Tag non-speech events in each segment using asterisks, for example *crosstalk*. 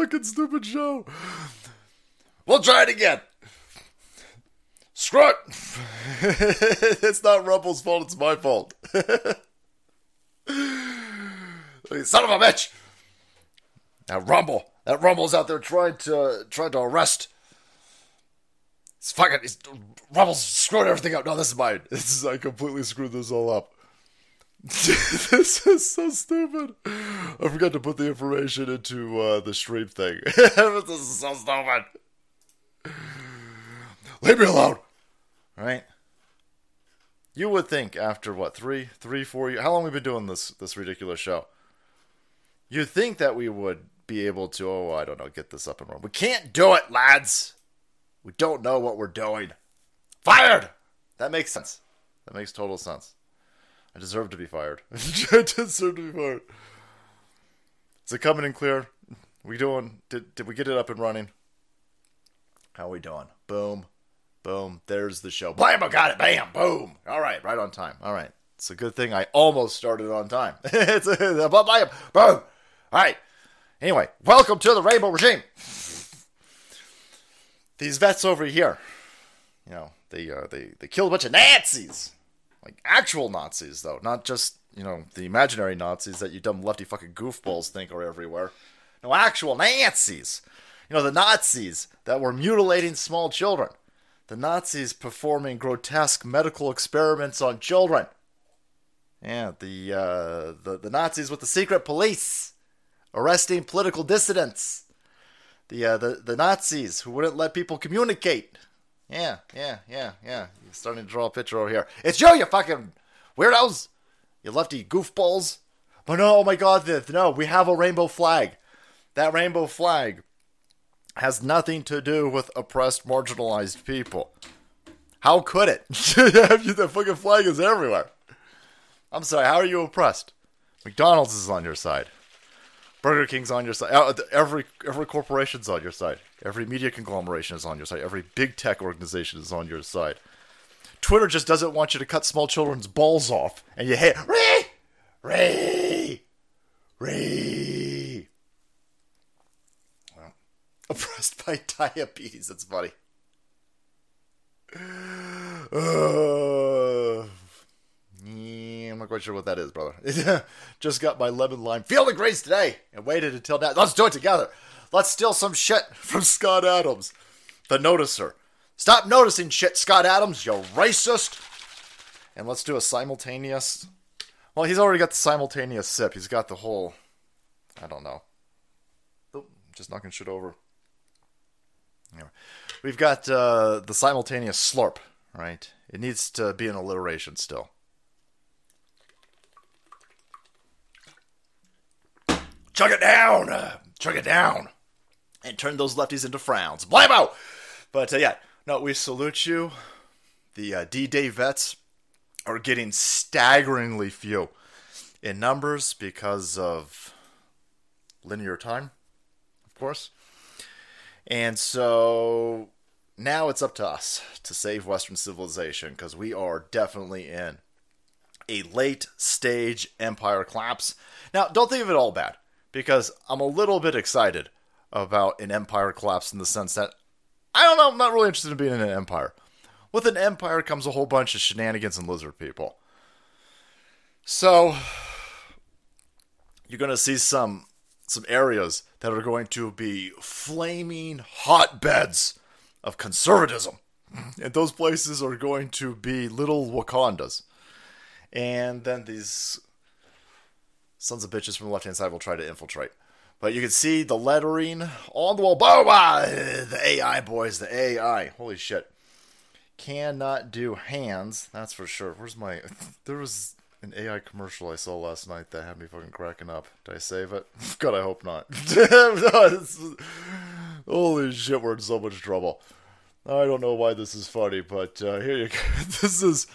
fucking stupid show. We'll try it again. Screw it. *laughs* it's not Rumble's fault, it's my fault. *laughs* Son of a bitch. That Rumble. That Rumble's out there trying to trying to arrest. It's fucking. It's, Rumble's screwing everything up. No, this is mine. *laughs* This is I completely screwed this all up. *laughs* this is so stupid. I forgot to put the information into uh, the stream thing. *laughs* this is so stupid. Leave me alone. Right? You would think after what three, three, four years? How long we been doing this this ridiculous show? You'd think that we would be able to. Oh, I don't know, get this up and running. We can't do it, lads. We don't know what we're doing. Fired. That makes sense. That makes total sense. I deserve to be fired. *laughs* I deserve to be fired. Is it coming in clear? We doing? Did did we get it up and running? How we doing? Boom, boom. There's the show. Bam! I got it. Bam! Boom. All right, right on time. All right. It's a good thing I almost started on time. *laughs* it's a, bam! Boom. All right. Anyway, welcome to the Rainbow Regime. These vets over here, you know, they uh, they they killed a bunch of Nazis like actual Nazis, though, not just you know the imaginary Nazis that you dumb lefty fucking goofballs think are everywhere. No, actual Nazis. You know the Nazis that were mutilating small children. The Nazis performing grotesque medical experiments on children. Yeah, the uh, the the Nazis with the secret police arresting political dissidents. The uh, the the Nazis who wouldn't let people communicate. Yeah, yeah, yeah, yeah. You're starting to draw a picture over here. It's you, you fucking weirdos! You lefty goofballs! But no, oh my god, no, we have a rainbow flag. That rainbow flag has nothing to do with oppressed, marginalized people. How could it? *laughs* the fucking flag is everywhere. I'm sorry, how are you oppressed? McDonald's is on your side. Burger King's on your side. Uh, every every corporation's on your side. Every media conglomeration is on your side. Every big tech organization is on your side. Twitter just doesn't want you to cut small children's balls off, and you hate Ray, Ray, Ray. Oppressed by diabetes. That's funny. *sighs* Uh, not quite sure what that is, brother. *laughs* Just got my lemon lime feeling grace today and waited until now. Let's do it together. Let's steal some shit from Scott Adams, the noticer. Stop noticing shit, Scott Adams, you racist. And let's do a simultaneous. Well, he's already got the simultaneous sip. He's got the whole. I don't know. Just knocking shit over. Anyway, we've got uh, the simultaneous slurp, right? It needs to be an alliteration still. Chug it down! Uh, chug it down! And turn those lefties into frowns. Blammo! But uh, yeah, no, we salute you. The uh, D Day vets are getting staggeringly few in numbers because of linear time, of course. And so now it's up to us to save Western civilization because we are definitely in a late stage empire collapse. Now, don't think of it all bad because I'm a little bit excited about an empire collapse in the sense that I don't know, I'm not really interested in being in an empire. With an empire comes a whole bunch of shenanigans and lizard people. So you're going to see some some areas that are going to be flaming hotbeds of conservatism. *laughs* And those places are going to be little Wakandas. And then these sons of bitches from the left hand side will try to infiltrate. But you can see the lettering on the wall. Boom! Ah, the AI, boys, the AI. Holy shit. Cannot do hands, that's for sure. Where's my. *laughs* There was an AI commercial I saw last night that had me fucking cracking up. Did I save it? *laughs* God, I hope not. *laughs* holy shit, we're in so much trouble. I don't know why this is funny, but uh, here you go. This is.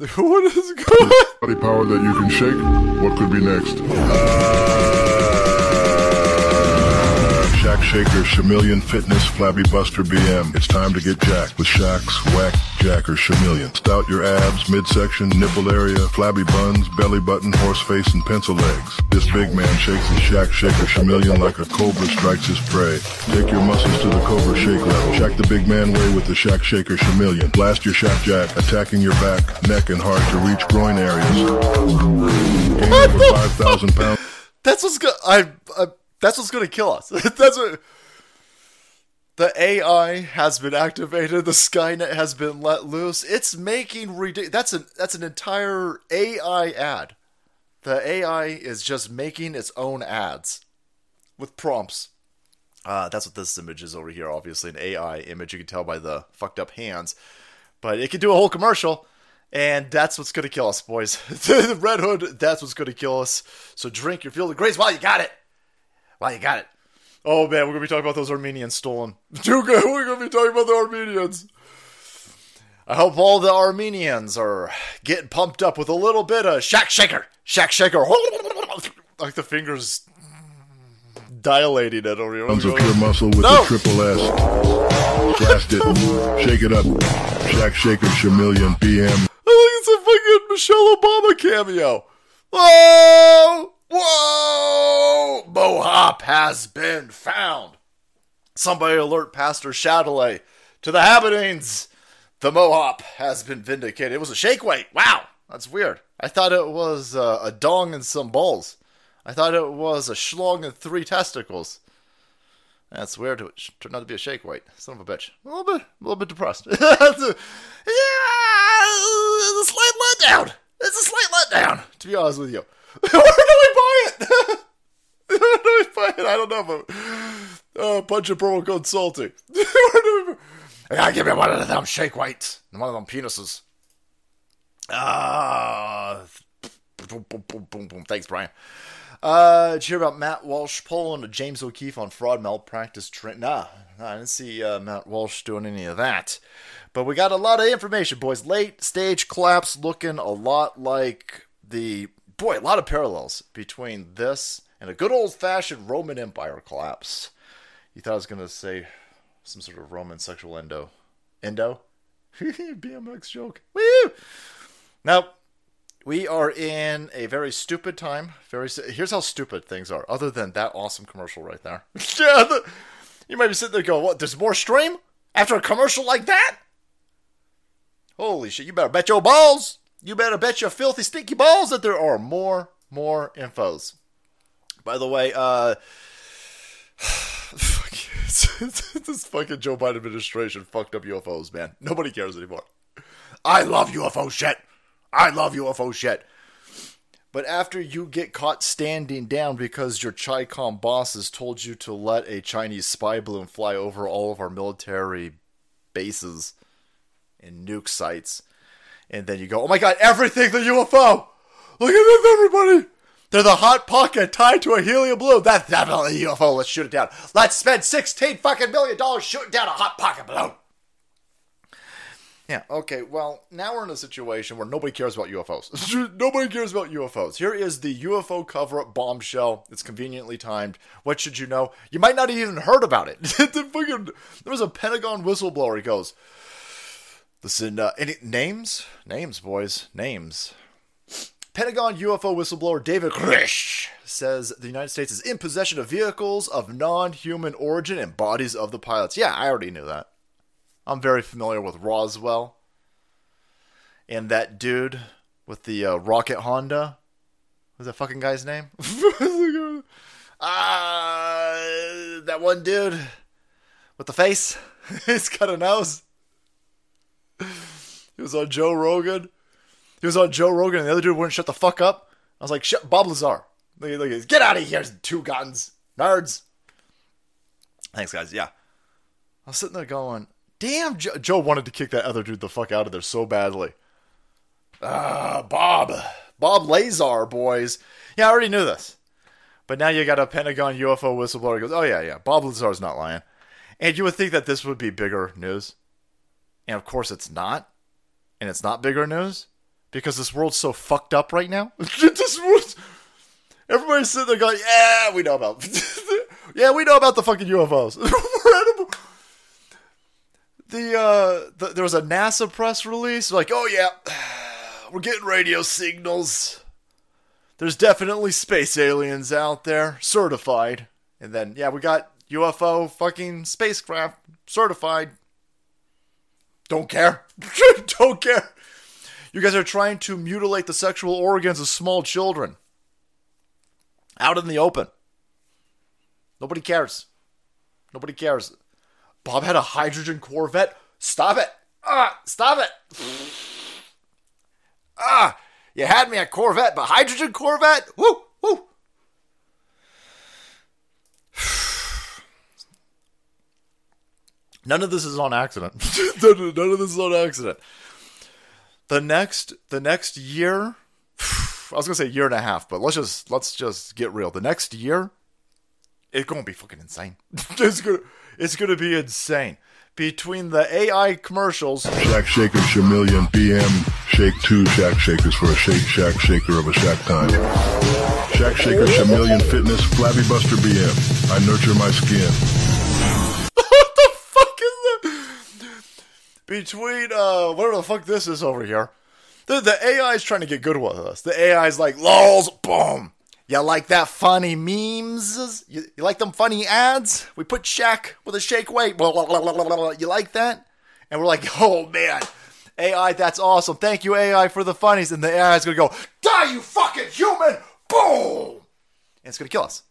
*laughs* What is going on? Body power that you can shake. What could be next? Uh, Shaq Shaker Chameleon Fitness Flabby Buster BM. It's time to get jacked with Shaq's Whack Jacker Chameleon. Stout your abs, midsection, nipple area, flabby buns, belly button, horse face, and pencil legs. This big man shakes his Shaq Shaker Chameleon like a cobra strikes his prey. Take your muscles to the cobra shake level. Shack the big man way with the Shaq Shaker Chameleon. Blast your Shaq Jack, attacking your back, neck, and heart to reach groin areas. Gain over *laughs* 5,000 pounds. That's what's gonna. I, I. That's what's gonna kill us. *laughs* that's what. The AI has been activated. The Skynet has been let loose. It's making ridiculous. That's an that's an entire AI ad. The AI is just making its own ads with prompts. Uh, that's what this image is over here. Obviously, an AI image. You can tell by the fucked up hands, but it can do a whole commercial. And that's what's gonna kill us, boys. *laughs* the Red Hood, that's what's gonna kill us. So drink your field of grace while you got it. While you got it. Oh man, we're gonna be talking about those Armenians stolen. *laughs* Too good. We're gonna be talking about the Armenians. I hope all the Armenians are getting pumped up with a little bit of Shack Shaker. Shack Shaker. *laughs* Like the fingers dilating it over here. Pounds of pure muscle with No. the triple S. Blast it. Shake it up. Shaq Shaker Chameleon BM. I think it's a fucking Michelle Obama cameo. Whoa! Whoa! Mohop has been found. Somebody alert Pastor Chatelet to the happenings. The Mohop has been vindicated. It was a shake weight. Wow, that's weird. I thought it was uh, a dong and some balls. I thought it was a schlong and three testicles. That's weird. It turned out to be a shake weight. Son of a bitch. A little bit, a little bit depressed. *laughs* yeah, it's a slight letdown. It's a slight letdown, to be honest with you. Where do we buy it? *laughs* Where do we buy it? I don't know, but uh, punch promo code salty. *laughs* I gotta give me one of them shake weights and one of them penises. Ah, boom, boom, boom, boom, boom. Thanks, Brian. Uh, did you hear about Matt Walsh pulling James O'Keefe on fraud malpractice? Tra- nah, nah, I didn't see uh, Matt Walsh doing any of that. But we got a lot of information, boys. Late stage collapse looking a lot like the boy. A lot of parallels between this and a good old fashioned Roman Empire collapse. You thought I was gonna say some sort of Roman sexual endo, endo, *laughs* BMX joke. Woo! Now we are in a very stupid time. Very. Here's how stupid things are. Other than that awesome commercial right there. *laughs* yeah, the, you might be sitting there going, "What? There's more stream after a commercial like that?" Holy shit! You better bet your balls. You better bet your filthy, stinky balls that there are more, more infos. By the way, uh, *sighs* *laughs* this fucking Joe Biden administration fucked up UFOs, man. Nobody cares anymore. I love UFO shit. I love UFO shit. But after you get caught standing down because your Chi-Com bosses told you to let a Chinese spy balloon fly over all of our military bases and nuke sites, and then you go, oh my god, everything's a UFO! Look at this, everybody! They're the hot pocket tied to a helium balloon. That's definitely a UFO. Let's shoot it down. Let's spend 16 fucking million dollars shooting down a hot pocket balloon. Yeah, okay, well, now we're in a situation where nobody cares about UFOs. *laughs* nobody cares about UFOs. Here is the UFO cover up bombshell. It's conveniently timed. What should you know? You might not even heard about it. *laughs* the fucking, there was a Pentagon whistleblower. He goes, Listen, uh, any names? Names, boys. Names. Pentagon UFO whistleblower David Grusch says the United States is in possession of vehicles of non human origin and bodies of the pilots. Yeah, I already knew that. I'm very familiar with Roswell and that dude with the uh, rocket Honda. What's that fucking guy's name? *laughs* Ah, that one dude with the face. *laughs* He's got a nose. He was on Joe Rogan. He was on Joe Rogan, and the other dude wouldn't shut the fuck up. I was like, shut, Bob Lazar. Look, look, get out of here, two guns, nerds. Thanks, guys. Yeah. I was sitting there going, damn, Joe, Joe wanted to kick that other dude the fuck out of there so badly. Ah, Bob. Bob Lazar, boys. Yeah, I already knew this. But now you got a Pentagon UFO whistleblower who goes, oh, yeah, yeah, Bob Lazar's not lying. And you would think that this would be bigger news. And of course it's not. And it's not bigger news because this world's so fucked up right now. *laughs* this world's, everybody's sitting there going, yeah, we know about *laughs* Yeah, we know about the fucking UFOs. *laughs* the uh, the, there was a NASA press release like, oh yeah, *sighs* we're getting radio signals. There's definitely space aliens out there, certified. And then yeah, we got UFO fucking spacecraft certified. Don't care. *laughs* Don't care. You guys are trying to mutilate the sexual organs of small children. Out in the open. Nobody cares. Nobody cares. Bob had a hydrogen Corvette. Stop it. Ah, stop it. ah, you had me at Corvette, but hydrogen Corvette? Woo, woo. None of this is on accident. *laughs* None of this is on accident. The next, the next year, *sighs* I was gonna say year and a half, but let's just let's just get real. The next year, it's gonna be fucking insane. *laughs* it's gonna it's gonna be insane. Between the AI commercials, Shack Shaker Chameleon BM Shake 2 Shack Shakers for a Shake Shack Shaker of a Shack time. Shack Shaker Chameleon Fitness Flabby Buster BM. I nurture my skin. Between uh, whatever the fuck this is over here, the the AI is trying to get good with us. The AI is like, lols, boom. You like that funny memes? You, you like them funny ads? We put Shaq with a shake weight. Blah, blah, blah. You like that? And we're like, oh man, AI, that's awesome. Thank you, AI, for the funnies. And the AI is gonna go, die, you fucking human! Boom! And it's gonna kill us.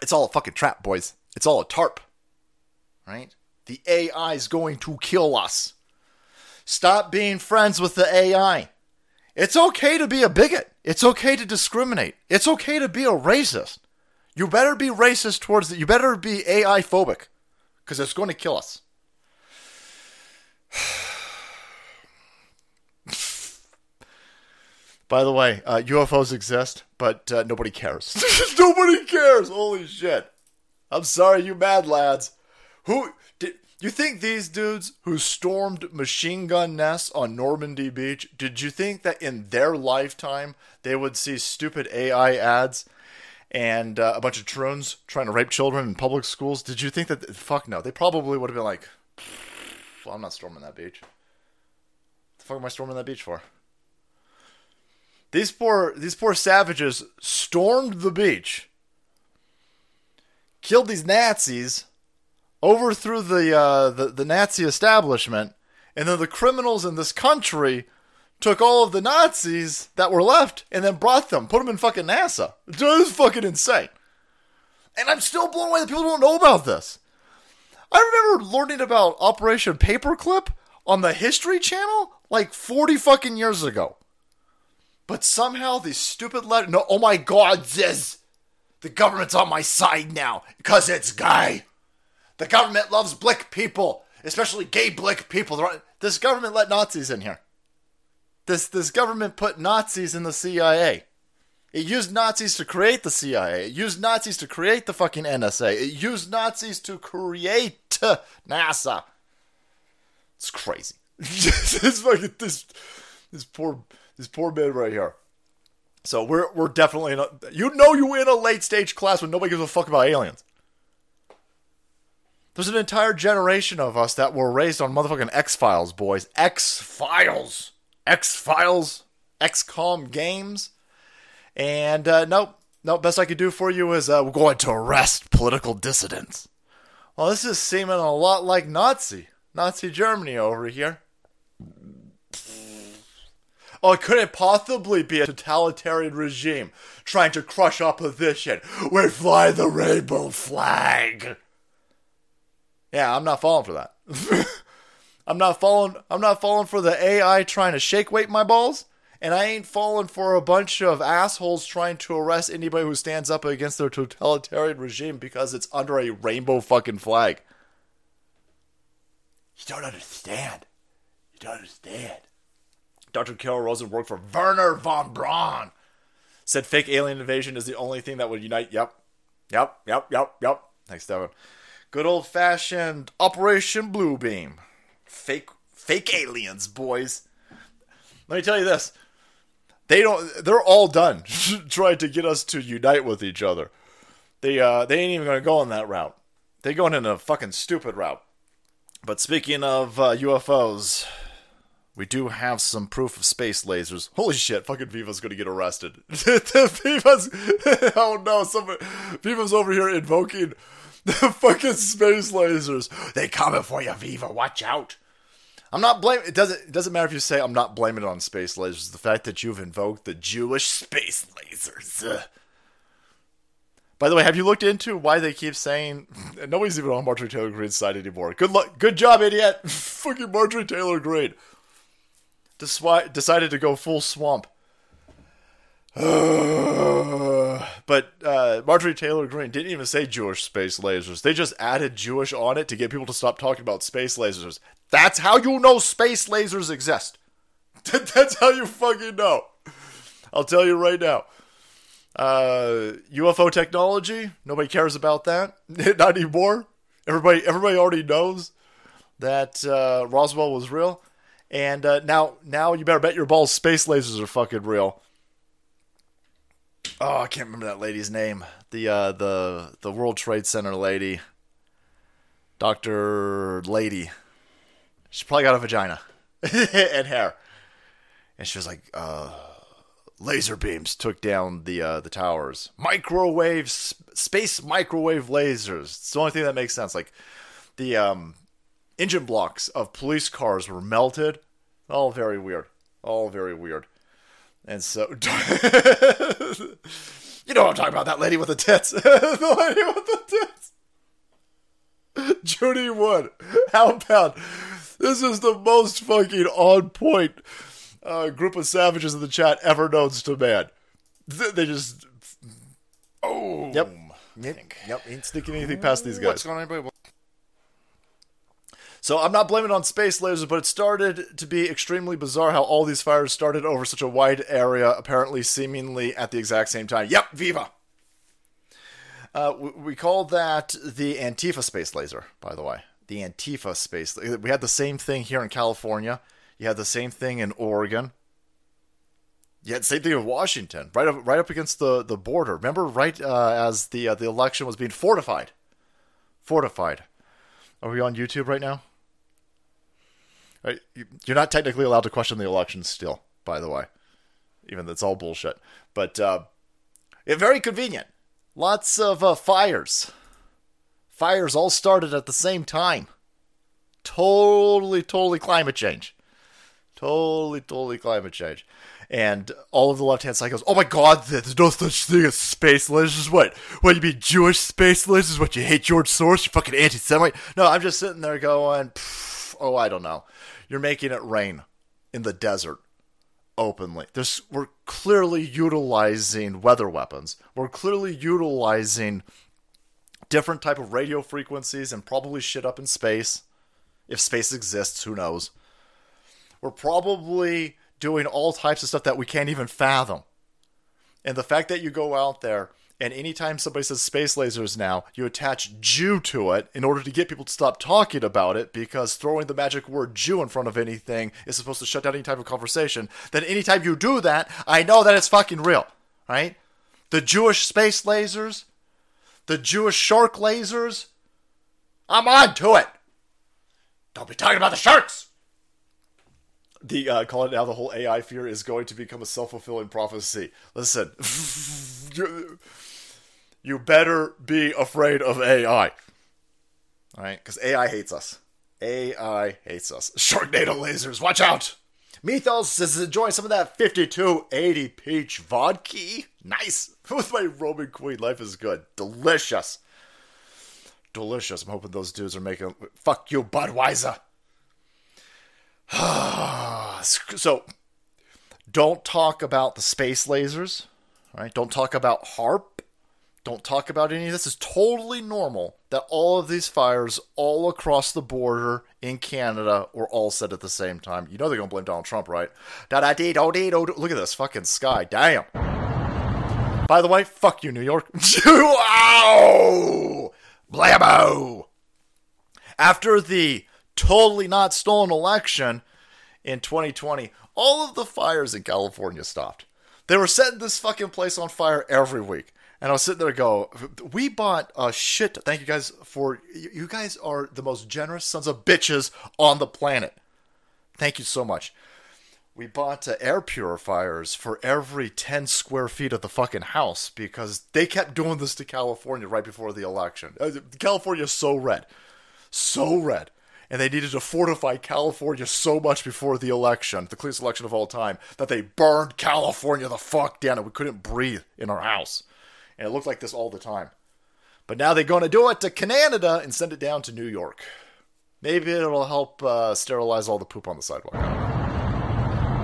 It's all a fucking trap, boys. It's all a tarp. Right? The AI is going to kill us. Stop being friends with the AI. It's okay to be a bigot. It's okay to discriminate. It's okay to be a racist. You better be racist towards it. You better be AI phobic because it's going to kill us. *sighs* By the way, uh, UFOs exist, but uh, nobody cares. *laughs* nobody cares. Holy shit! I'm sorry, you mad lads. Who you think these dudes who stormed machine gun nests on Normandy Beach? Did you think that in their lifetime they would see stupid AI ads and uh, a bunch of troons trying to rape children in public schools? Did you think that? Fuck no. They probably would have been like, "Well, I'm not storming that beach. What the fuck am I storming that beach for?" These poor these poor savages stormed the beach, killed these Nazis, overthrew the uh, the the Nazi establishment, and then the criminals in this country took all of the Nazis that were left and then brought them, put them in fucking NASA. It is fucking insane. And I'm still blown away that people don't know about this. I remember learning about Operation Paperclip on the History Channel like 40 fucking years ago. But somehow these stupid letters. No, oh my god, Ziz! The government's on my side now because it's gay. The government loves blick people, especially gay blick people. This government let Nazis in here. This this government put Nazis in the CIA. It used Nazis to create the CIA. It used Nazis to create the fucking NSA. It used Nazis to create NASA. It's crazy. *laughs* this fucking this this poor this poor man right here. So we're we're definitely in a, you know you in a late stage class when nobody gives a fuck about aliens. There's an entire generation of us that were raised on motherfucking X Files, boys. X Files, X Files, XCOM games, and uh, nope, nope. Best I could do for you is uh, we're going to arrest political dissidents. Well, this is seeming a lot like Nazi, Nazi Germany over here. Oh, it couldn't possibly be a totalitarian regime trying to crush opposition. We fly the rainbow flag. Yeah, I'm not falling for that. *laughs* I'm not falling I'm not falling for the AI trying to shake weight my balls, and I ain't falling for a bunch of assholes trying to arrest anybody who stands up against their totalitarian regime because it's under a rainbow fucking flag. You don't understand. You don't understand. Dr. Carol Rosin worked for Wernher von Braun. Said fake alien invasion is the only thing that would unite. Yep. Yep. Yep. Yep. Yep. Thanks, Devin. Good old fashioned Operation Bluebeam. Fake fake aliens, boys. Let me tell you this. They don't they're all done *laughs* trying to get us to unite with each other. They uh, they ain't even gonna go on that route. They going in a fucking stupid route. But speaking of uh, UFOs, we do have some proof of space lasers. Holy shit, fucking Viva's gonna get arrested. *laughs* Viva's, *laughs* oh no, some Viva's over here invoking *laughs* the fucking space lasers. They coming for you, Viva. Watch out. I'm not blaming. It doesn't. It doesn't matter if you say I'm not blaming it on space lasers. The fact that you've invoked the Jewish space lasers. Ugh. By the way, have you looked into why they keep saying *laughs* nobody's even on Marjorie Taylor Greene's side anymore? Good luck. Good job, idiot. *laughs* Fucking Marjorie Taylor Greene. Decided to go full swamp. *sighs* but uh, Marjorie Taylor Greene didn't even say Jewish space lasers. They just added Jewish on it to get people to stop talking about space lasers. That's how you know space lasers exist. *laughs* That's how you fucking know. I'll tell you right now. Uh, UFO technology, nobody cares about that. *laughs* Not anymore. Everybody, everybody already knows that uh, Roswell was real, and uh, now, now you better bet your balls space lasers are fucking real. Oh, I can't remember that lady's name. The uh, the the World Trade Center lady, Doctor Lady. She probably got a vagina *laughs* and hair, and she was like, uh, laser beams took down the uh, the towers. Microwave space microwave lasers. It's the only thing that makes sense. Like the um, engine blocks of police cars were melted. All very weird. All very weird. And so, *laughs* you know what I'm talking about? That lady with the tits. *laughs* the lady with the tits. Judy Wood. How about this is the most fucking on point uh, group of savages in the chat ever known to man. They just. Oh. Yep. Yep. Yep. Ain't sneaking anything past these guys. What's going on, everybody? So I'm not blaming it on space lasers, but it started to be extremely bizarre how all these fires started over such a wide area, apparently seemingly at the exact same time. Yep, Viva. Uh, we, we call that the Antifa space laser, by the way. The Antifa space. We had the same thing here in California. You had the same thing in Oregon. Yeah, same thing in Washington, right up, right up against the, the border. Remember, right uh, as the uh, the election was being fortified. Fortified. Are we on YouTube right now? You're not technically allowed to question the election still, by the way. Even that's all bullshit. But uh, it, very convenient. Lots of uh, fires. Fires all started at the same time. Totally, totally climate change. Totally, totally climate change. And all of the left hand side goes, Oh my god, there's no such thing as space lasers. What? What, you mean Jewish space lasers? What, you hate George Soros? You fucking anti Semite? No, I'm just sitting there going, Oh, I don't know. You're making it rain in the desert openly. We're clearly utilizing weather weapons. We're clearly utilizing different type of radio frequencies and probably shit up in space. If space exists, who knows? We're probably doing all types of stuff that we can't even fathom. And the fact that you go out there and anytime somebody says space lasers now, you attach Jew to it in order to get people to stop talking about it because throwing the magic word Jew in front of anything is supposed to shut down any type of conversation. Then anytime you do that, I know that it's fucking real, right? The Jewish space lasers, the Jewish shark lasers, I'm on to it. Don't be talking about the sharks the uh, call it now the whole AI fear is going to become a self fulfilling prophecy. Listen, *laughs* you, better be afraid of AI. All right, because AI hates us. AI hates us. Sharknado lasers, watch out! Mythos is enjoying some of that 5280 peach vodka. Nice. *laughs* With my Roman Queen, life is good. Delicious. Delicious. I'm hoping those dudes are making. Fuck you, Budweiser. *sighs* so don't talk about the space lasers, right? Don't talk about HAARP. Don't talk about any of this. It's totally normal that all of these fires all across the border in Canada were all set at the same time. You know they're gonna blame Donald Trump, right? Da da dee do dee do. Look at this fucking sky. Damn. By the way, fuck you, New York. *laughs* wow! Blammo! After the totally not stolen election in 2020, all of the fires in California stopped. They were setting this fucking place on fire every week. And I was sitting there go, we bought a shit. Thank you guys for, you guys are the most generous sons of bitches on the planet. Thank you so much. We bought uh, air purifiers for every 10 square feet of the fucking house because they kept doing this to California right before the election. California California's so red. So red. And they needed to fortify California so much before the election, the cleanest election of all time, that they burned California the fuck down and we couldn't breathe in our house. And it looked like this all the time. But now they're going to do it to Canada and send it down to New York. Maybe it'll help uh, sterilize all the poop on the sidewalk.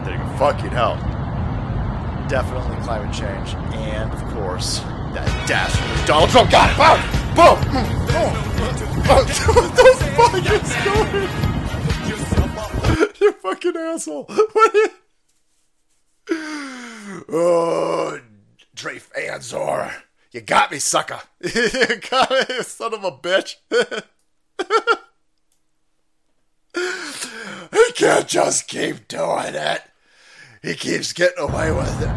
There you go. Fucking hell. Definitely climate change. And, of course, that dastardly Donald Trump got it. Boom! Boom! what the fuck is going You fucking asshole. What is... Oh, Drafe Anzor. You got me, sucker. *laughs* you got me, son of a bitch. *laughs* he can't just keep doing it. He keeps getting away with it.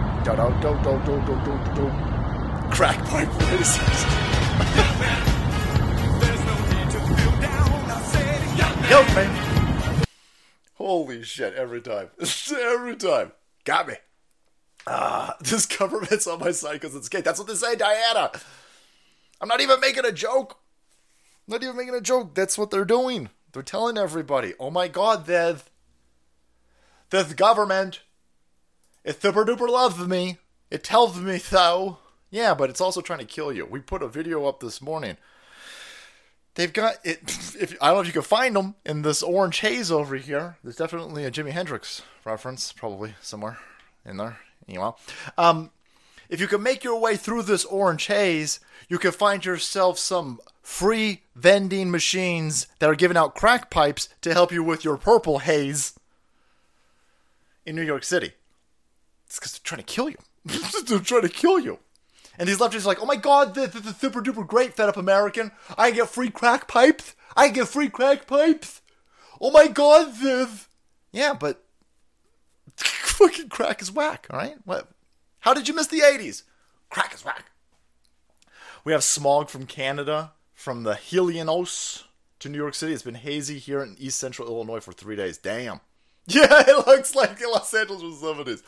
Crack pipe *laughs* racers. Help me. Holy shit, every time. *laughs* every time. Got me. Ah, *laughs* this government's on my side because it's gay. That's what they say, Diana. I'm not even making a joke. I'm not even making a joke. That's what they're doing. They're telling everybody, oh my god, the the government, it super duper loves me. It tells me so. Yeah, but it's also trying to kill you. We put a video up this morning. They've got it. *laughs* If I don't know if you can find them in this orange haze over here. There's definitely a Jimi Hendrix reference, probably somewhere in there. Anyway, um, if you can make your way through this orange haze, you can find yourself some free vending machines that are giving out crack pipes to help you with your purple haze in New York City. It's because they're trying to kill you. *laughs* they're trying to kill you. And these leftists are like, oh my god, the, the, the super duper great fed up American. I get free crack pipes. I get free crack pipes. Oh my god, this. Yeah, but *laughs* fucking crack is whack, alright? What? How did you miss the 80s? Crack is whack. We have smog from Canada, from the Helios to New York City. It's been hazy here in east central Illinois for three days. Damn. *laughs* Yeah, it looks like Los Angeles was some of this.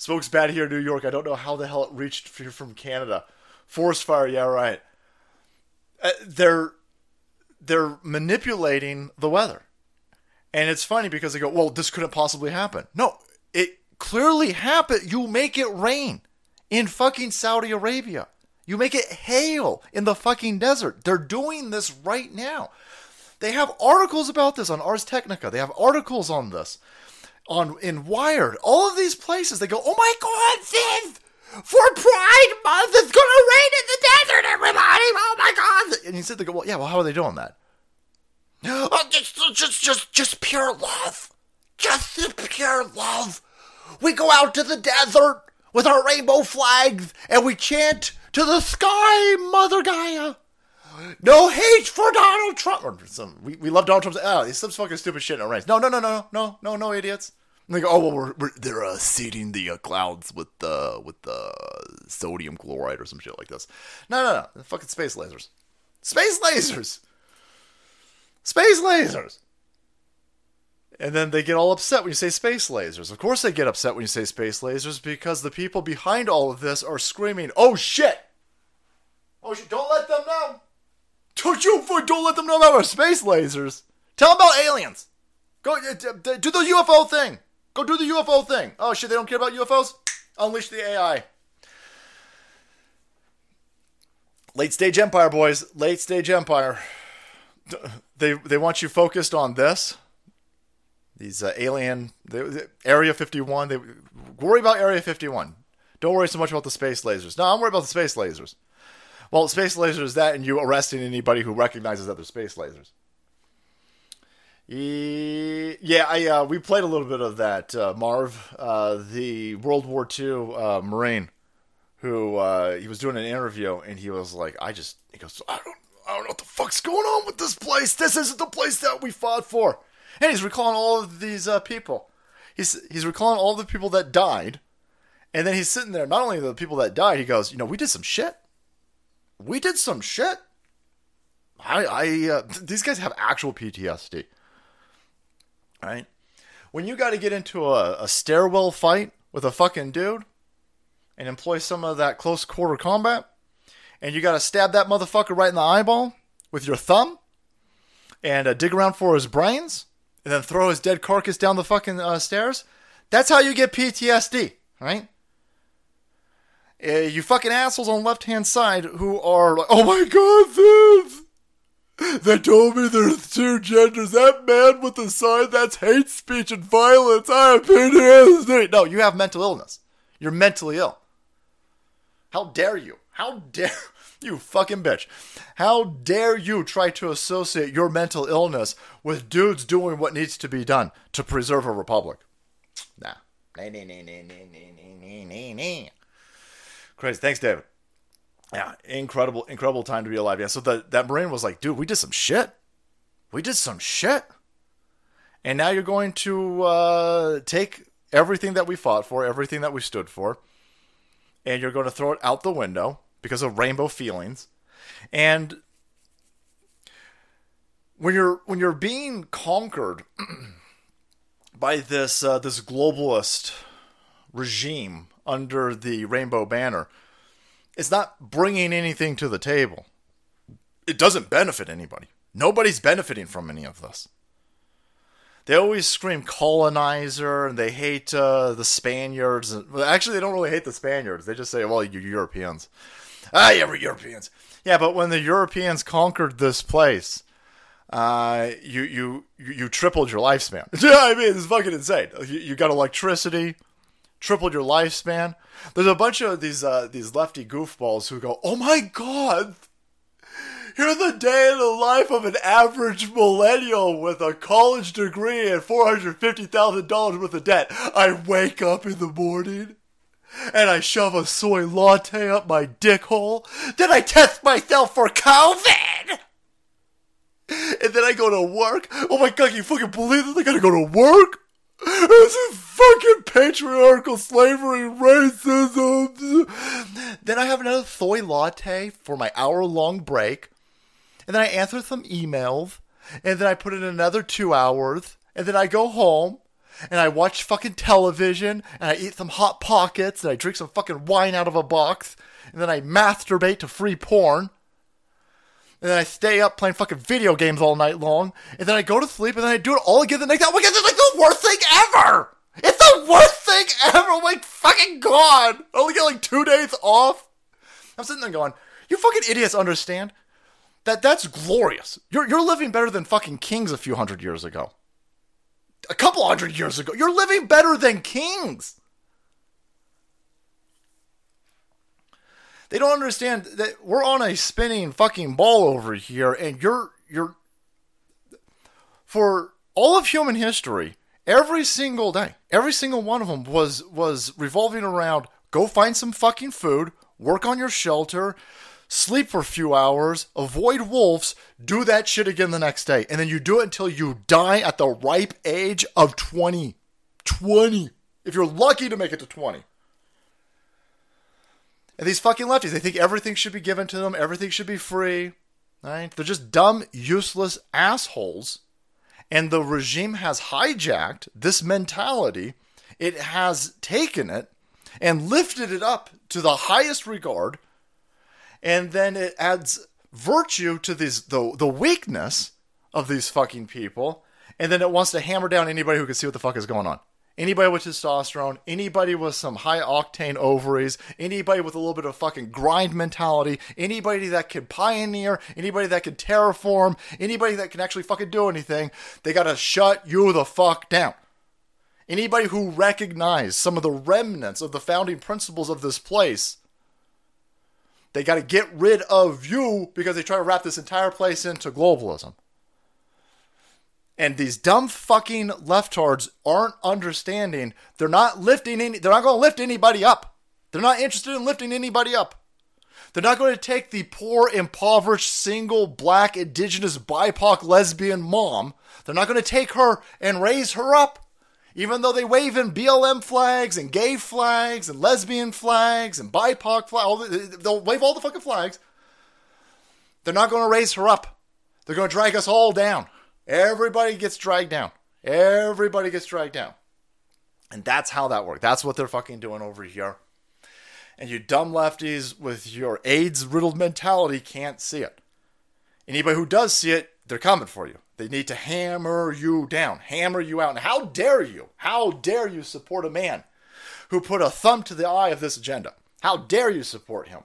Smoke's bad here in New York. I don't know how the hell it reached here from Canada. Forest fire, yeah, right. Uh, they're they're manipulating the weather. And it's funny because they go, well, this couldn't possibly happen. No, it clearly happened. You make it rain in fucking Saudi Arabia. You make it hail in the fucking desert. They're doing this right now. They have articles about this on Ars Technica. They have articles on this on in Wired. All of these places, they go, "Oh my God, Viv! For Pride Month, it's gonna rain in the desert, everybody! Oh my God!" And he said, "They go, well, yeah. Well, how are they doing that? Oh, just, just, just, just pure love. Just pure love. We go out to the desert with our rainbow flags and we chant to the sky, Mother Gaia." No hate for Donald Trump. Or some, we, we love Donald Trump. Ah, oh, he's some fucking stupid shit in our ranks. No, no, no, no, no, no, no, idiots. Go, oh well, we're, we're they're uh, seeding the uh, clouds with the uh, with the sodium chloride or some shit like this. No, no, no, fucking space lasers, space lasers, space lasers. And then they get all upset when you say space lasers. Of course, they get upset when you say space lasers because the people behind all of this are screaming, "Oh shit! Oh shit! Don't let them know! Don't you don't let them know about our space lasers! Tell them about aliens! Go uh, do the UFO thing! Go do the UFO thing. Oh shit, they don't care about UFOs? Unleash the AI. Late stage empire, boys. Late stage empire. They they want you focused on this. These uh, alien they, Area 51. They worry about Area 51. Don't worry so much about the space lasers. No, I'm worried about the space lasers. Well, space lasers that, and you arresting anybody who recognizes that they're space lasers. Yeah, I uh, we played a little bit of that. Uh, Marv, uh, the World War II uh, Marine, who uh, he was doing an interview, and he was like, "I just," he goes, "I don't, I don't know what the fuck's going on with this place. This isn't the place that we fought for." And he's recalling all of these uh, people. He's he's recalling all the people that died, And then he's sitting there. Not only the people that died, he goes, "You know, we did some shit. We did some shit. I, I, these guys have actual PTSD, right? When you got to get into a, a stairwell fight with a fucking dude and employ some of that close quarter combat, and you got to stab that motherfucker right in the eyeball with your thumb, and uh, dig around for his brains, and then throw his dead carcass down the fucking uh, stairs. That's how you get PTSD, right? Uh, you fucking assholes on left hand side who are like, oh my god, this! They told me there's two genders. That man with the sign, that's hate speech and violence. I have PTSD. No, you have mental illness. You're mentally ill. How dare you? How dare *laughs* you fucking bitch? How dare you try to associate your mental illness with dudes doing what needs to be done to preserve a republic? Nah. Crazy. Thanks, David. Yeah, incredible, incredible time to be alive. Yeah, so the, that Marine was like, dude, we did some shit. We did some shit. And now you're going to uh, take everything that we fought for, everything that we stood for, and you're going to throw it out the window because of rainbow feelings. And when you're when you're being conquered *clears throat* by this uh, this globalist regime under the rainbow banner, it's not bringing anything to the table. It doesn't benefit anybody. Nobody's benefiting from any of this. They always scream colonizer and they hate uh, the Spaniards. Actually, they don't really hate the Spaniards. They just say, well, you Europeans. Ah, we're Europeans. Yeah, but when the Europeans conquered this place, uh, you, you you tripled your lifespan. *laughs* Yeah, I mean, it's fucking insane. You, you got electricity, tripled your lifespan. There's a bunch of these uh, these lefty goofballs who go, "Oh my god, here's the day in the life of an average millennial with a college degree and four hundred fifty thousand dollars worth of debt. I wake up in the morning." And I shove a soy latte up my dick hole. Then I test myself for COVID! And then I go to work. Oh my god, can you fucking believe this? I gotta go to work? This is fucking patriarchal slavery, racism. Then I have another soy latte for my hour long break. And then I answer some emails. And then I put in another two hours. And then I go home. And I watch fucking television. And I eat some Hot Pockets. And I drink some fucking wine out of a box. And then I masturbate to free porn and then I stay up playing fucking video games all night long, and then I go to sleep, and then I do it all again the next day. Oh my god, it's like the worst thing ever! It's the worst thing ever! Oh my fucking god! I only get like two days off. I'm sitting there going, you fucking idiots understand that that's glorious. You're, you're living better than fucking kings a few hundred years ago. A couple hundred years ago. You're living better than kings. They don't understand that we're on a spinning fucking ball over here, and you're you're for all of human history, every single day, every single one of them was was revolving around go find some fucking food, work on your shelter, sleep for a few hours, avoid wolves, do that shit again the next day, and then you do it until you die at the ripe age of 20. 20. If you're lucky to make it to 20. And these fucking lefties, they think everything should be given to them, everything should be free. Right? They're just dumb, useless assholes. And the regime has hijacked this mentality. It has taken it and lifted it up to the highest regard. And then it adds virtue to these the the weakness of these fucking people. And then it wants to hammer down anybody who can see what the fuck is going on anybody with testosterone, anybody with some high octane ovaries, anybody with a little bit of fucking grind mentality, anybody that can pioneer, anybody that can terraform, anybody that can actually fucking do anything, they gotta shut you the fuck down. Anybody who recognized some of the remnants of the founding principles of this place, they gotta get rid of you because they try to wrap this entire place into globalism. And these dumb fucking leftards aren't understanding. They're not lifting any. They're not going to lift anybody up. They're not interested in lifting anybody up. They're not going to take the poor, impoverished, single, black, indigenous, BIPOC, lesbian mom. They're not going to take her and raise her up. Even though they wave in BLM flags and gay flags and lesbian flags and BIPOC flags, they'll wave all the fucking flags. They're not going to raise her up. They're going to drag us all down. Everybody gets dragged down. Everybody gets dragged down. And that's how that works. That's what they're fucking doing over here. And you dumb lefties with your AIDS riddled mentality can't see it. Anybody who does see it, they're coming for you. They need to hammer you down, hammer you out. And how dare you? How dare you support a man who put a thumb to the eye of this agenda? How dare you support him?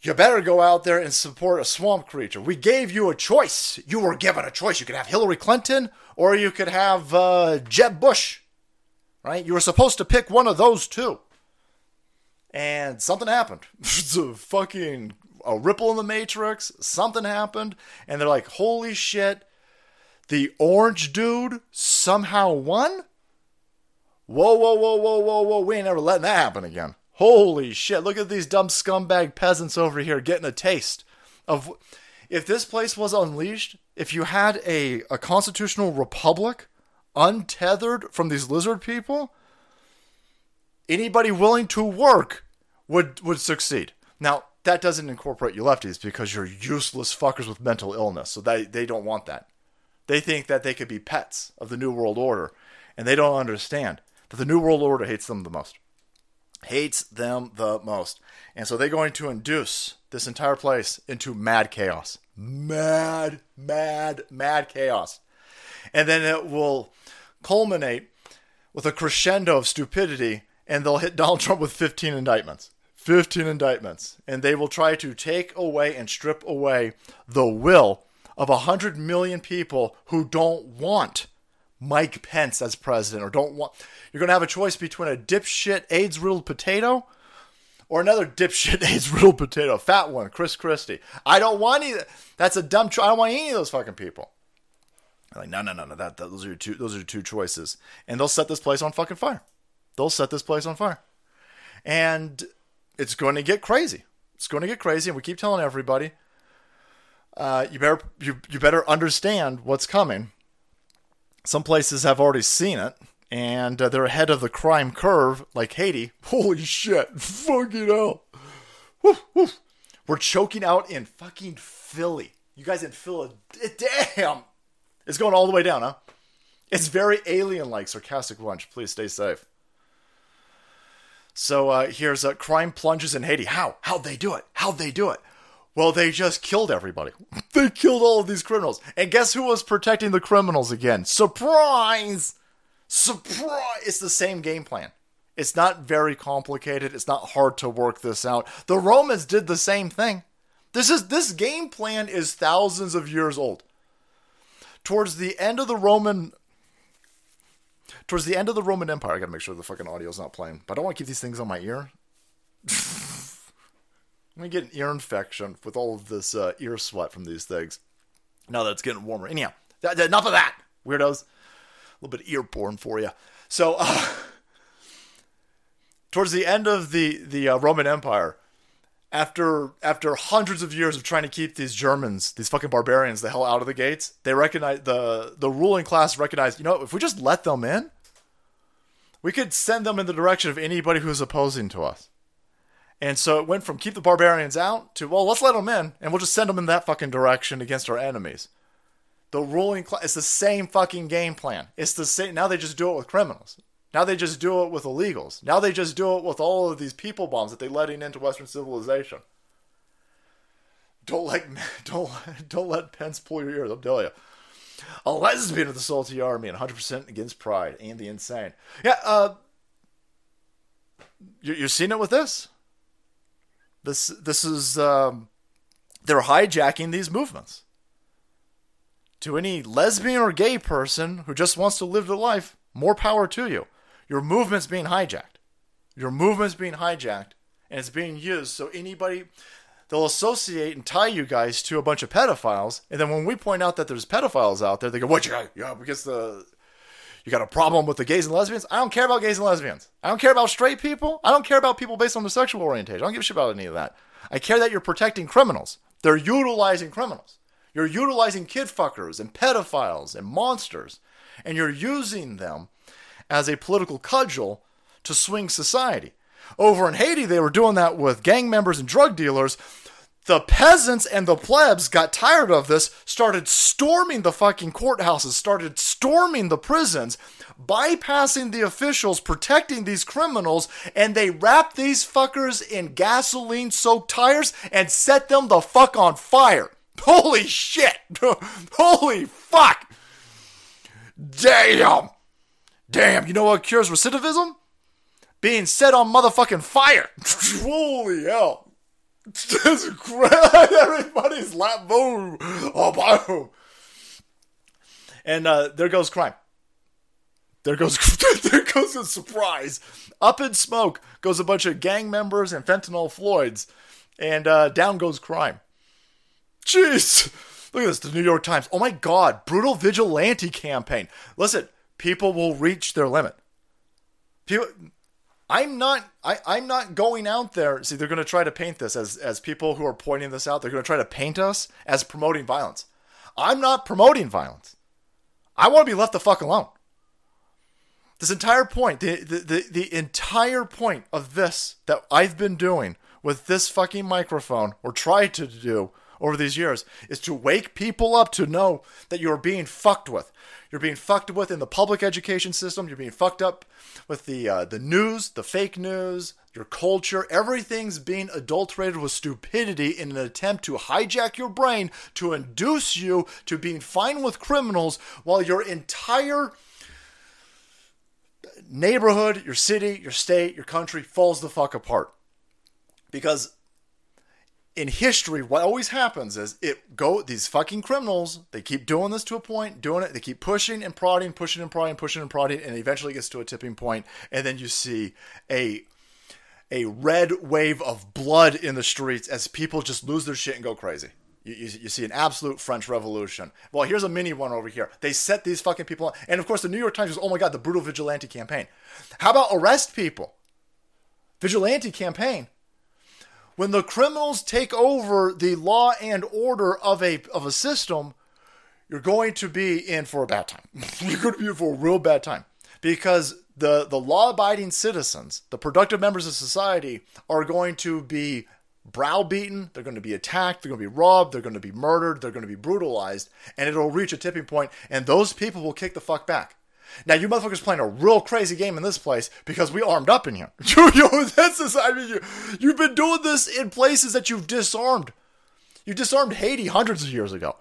You better go out there and support a swamp creature. We gave you a choice. You were given a choice. You could have Hillary Clinton or you could have uh, Jeb Bush, right? You were supposed to pick one of those two. And something happened. *laughs* it's a fucking a ripple in the matrix. Something happened. And they're like, holy shit, the orange dude somehow won? Whoa, whoa, whoa, whoa, whoa, whoa. We ain't never letting that happen again. Holy shit, look at these dumb scumbag peasants over here getting a taste of. If this place was unleashed, if you had a, a constitutional republic untethered from these lizard people, anybody willing to work would, would succeed. Now, that doesn't incorporate you lefties because you're useless fuckers with mental illness, so they, they don't want that. They think that they could be pets of the New World Order, and they don't understand that the New World Order hates them the most hates them the most. And so they're going to induce this entire place into mad chaos. Mad, mad, mad chaos. And then it will culminate with a crescendo of stupidity, and they'll hit Donald Trump with 15 indictments. 15 indictments. And they will try to take away and strip away the will of 100 million people who don't want Mike Pence as president or don't want. You're going to have a choice between a dipshit AIDS riddled potato or another dipshit *laughs* AIDS riddled potato, fat one, Chris Christie. I don't want either. That's a dumb choice. I don't want any of those fucking people. I'm like, no, no, no, no. That, that those are your two. Those are your two choices, and they'll set this place on fucking fire. They'll set this place on fire, and it's going to get crazy. It's going to get crazy, and we keep telling everybody, uh, you better you, you better understand what's coming some places have already seen it, and uh, they're ahead of the crime curve, like Haiti. Holy shit. Fucking hell. Woof, woof. We're choking out in fucking Philly. You guys in Philly. Damn. It's going all the way down, huh? It's very alien like, sarcastic lunch. Please stay safe. So uh, here's uh, crime plunges in Haiti. How? How'd they do it? How'd they do it? Well, they just killed everybody. they killed all of these criminals. And guess who was protecting the criminals again? Surprise! Surprise! It's the same game plan. It's not very complicated. It's not hard to work this out. The Romans did the same thing. This is this game plan is thousands of years old. Towards the end of the Roman towards the end of the Roman Empire, I gotta make sure the fucking audio's not playing. But I don't want to keep these things on my ear. *laughs* I'm gonna get an ear infection with all of this uh, ear sweat from these things. Now that it's getting warmer. Anyhow, th- enough of that, weirdos. A little bit earborne for you. So, uh, *laughs* towards the end of the the uh, Roman Empire, after after hundreds of years of trying to keep these Germans, these fucking barbarians, the hell out of the gates, they recognize the the ruling class recognized. You know, if we just let them in, we could send them in the direction of anybody who's opposing to us. And so it went from keep the barbarians out to, well, let's let them in and we'll just send them in that fucking direction against our enemies. The ruling class, it's the same fucking game plan. It's the same. Now they just do it with criminals. Now they just do it with illegals. Now they just do it with all of these people bombs that they're letting into Western civilization. Don't let *laughs* don't don't let Pence pull your ears. I'll tell you. A lesbian of the salty army and 100% against pride and the insane. Yeah, uh, you're seeing it with this. This this is um, they're hijacking these movements. To any lesbian or gay person who just wants to live their life, more power to you. Your movement's being hijacked. Your movement's being hijacked, and it's being used so anybody they'll associate and tie you guys to a bunch of pedophiles, and then when we point out that there's pedophiles out there, they go, "What you got? Yeah, because the you got a problem with the gays and lesbians? I don't care about gays and lesbians. I don't care about straight people. I don't care about people based on their sexual orientation. I don't give a shit about any of that. I care that you're protecting criminals. They're utilizing criminals. You're utilizing kid fuckers and pedophiles and monsters, and you're using them as a political cudgel to swing society. Over in Haiti, they were doing that with gang members and drug dealers. The peasants and the plebs got tired of this, started storming the fucking courthouses, started storming the prisons, bypassing the officials protecting these criminals, and they wrapped these fuckers in gasoline soaked tires and set them the fuck on fire. Holy shit! *laughs* Holy fuck! Damn! Damn, you know what cures recidivism? Being set on motherfucking fire. *laughs* Holy hell. That's great. *laughs* Everybody's lap boom. Oh, boom. And uh, there goes crime. There goes *laughs* there goes a surprise. Up in smoke goes a bunch of gang members and fentanyl Floyds, and uh, down goes crime. Jeez, look at this. The New York Times. Oh my God, brutal vigilante campaign. Listen, people will reach their limit. People, I'm not. I, I'm not going out there. See, they're going to try to paint this as as people who are pointing this out. They're going to try to paint us as promoting violence. I'm not promoting violence. I want to be left the fuck alone. This entire point, the, the, the, the entire point of this that I've been doing with this fucking microphone, or tried to do over these years, is to wake people up to know that you're being fucked with. You're being fucked with in the public education system. You're being fucked up with the uh, the news, the fake news, your culture. Everything's being adulterated with stupidity in an attempt to hijack your brain to induce you to being fine with criminals while your entire neighborhood, your city, your state, your country falls the fuck apart. Because in history, what always happens is it go these fucking criminals, they keep doing this to a point, doing it, they keep pushing and prodding, pushing and prodding, pushing and prodding, and eventually it gets to a tipping point, and then you see a a red wave of blood in the streets as people just lose their shit and go crazy. You, you, you, see an absolute French Revolution. Well, here's a mini one over here. They set these fucking people on. And of course, the New York Times goes, oh my God, the brutal vigilante campaign. How about arrest people? Vigilante campaign. When the criminals take over the law and order of a, of a system, you're going to be in for a bad time. *laughs* you're going to be in for a real bad time. Because the, the law abiding citizens, the productive members of society, are going to be browbeaten, they're going to be attacked, they're going to be robbed, they're going to be murdered, they're going to be brutalized, and it'll reach a tipping point, and those people will kick the fuck back. Now, you motherfuckers playing a real crazy game in this place because we armed up in here. *laughs* Yo, that's this, I mean, you, you've been doing this in places that you've disarmed. You disarmed Haiti hundreds of years ago.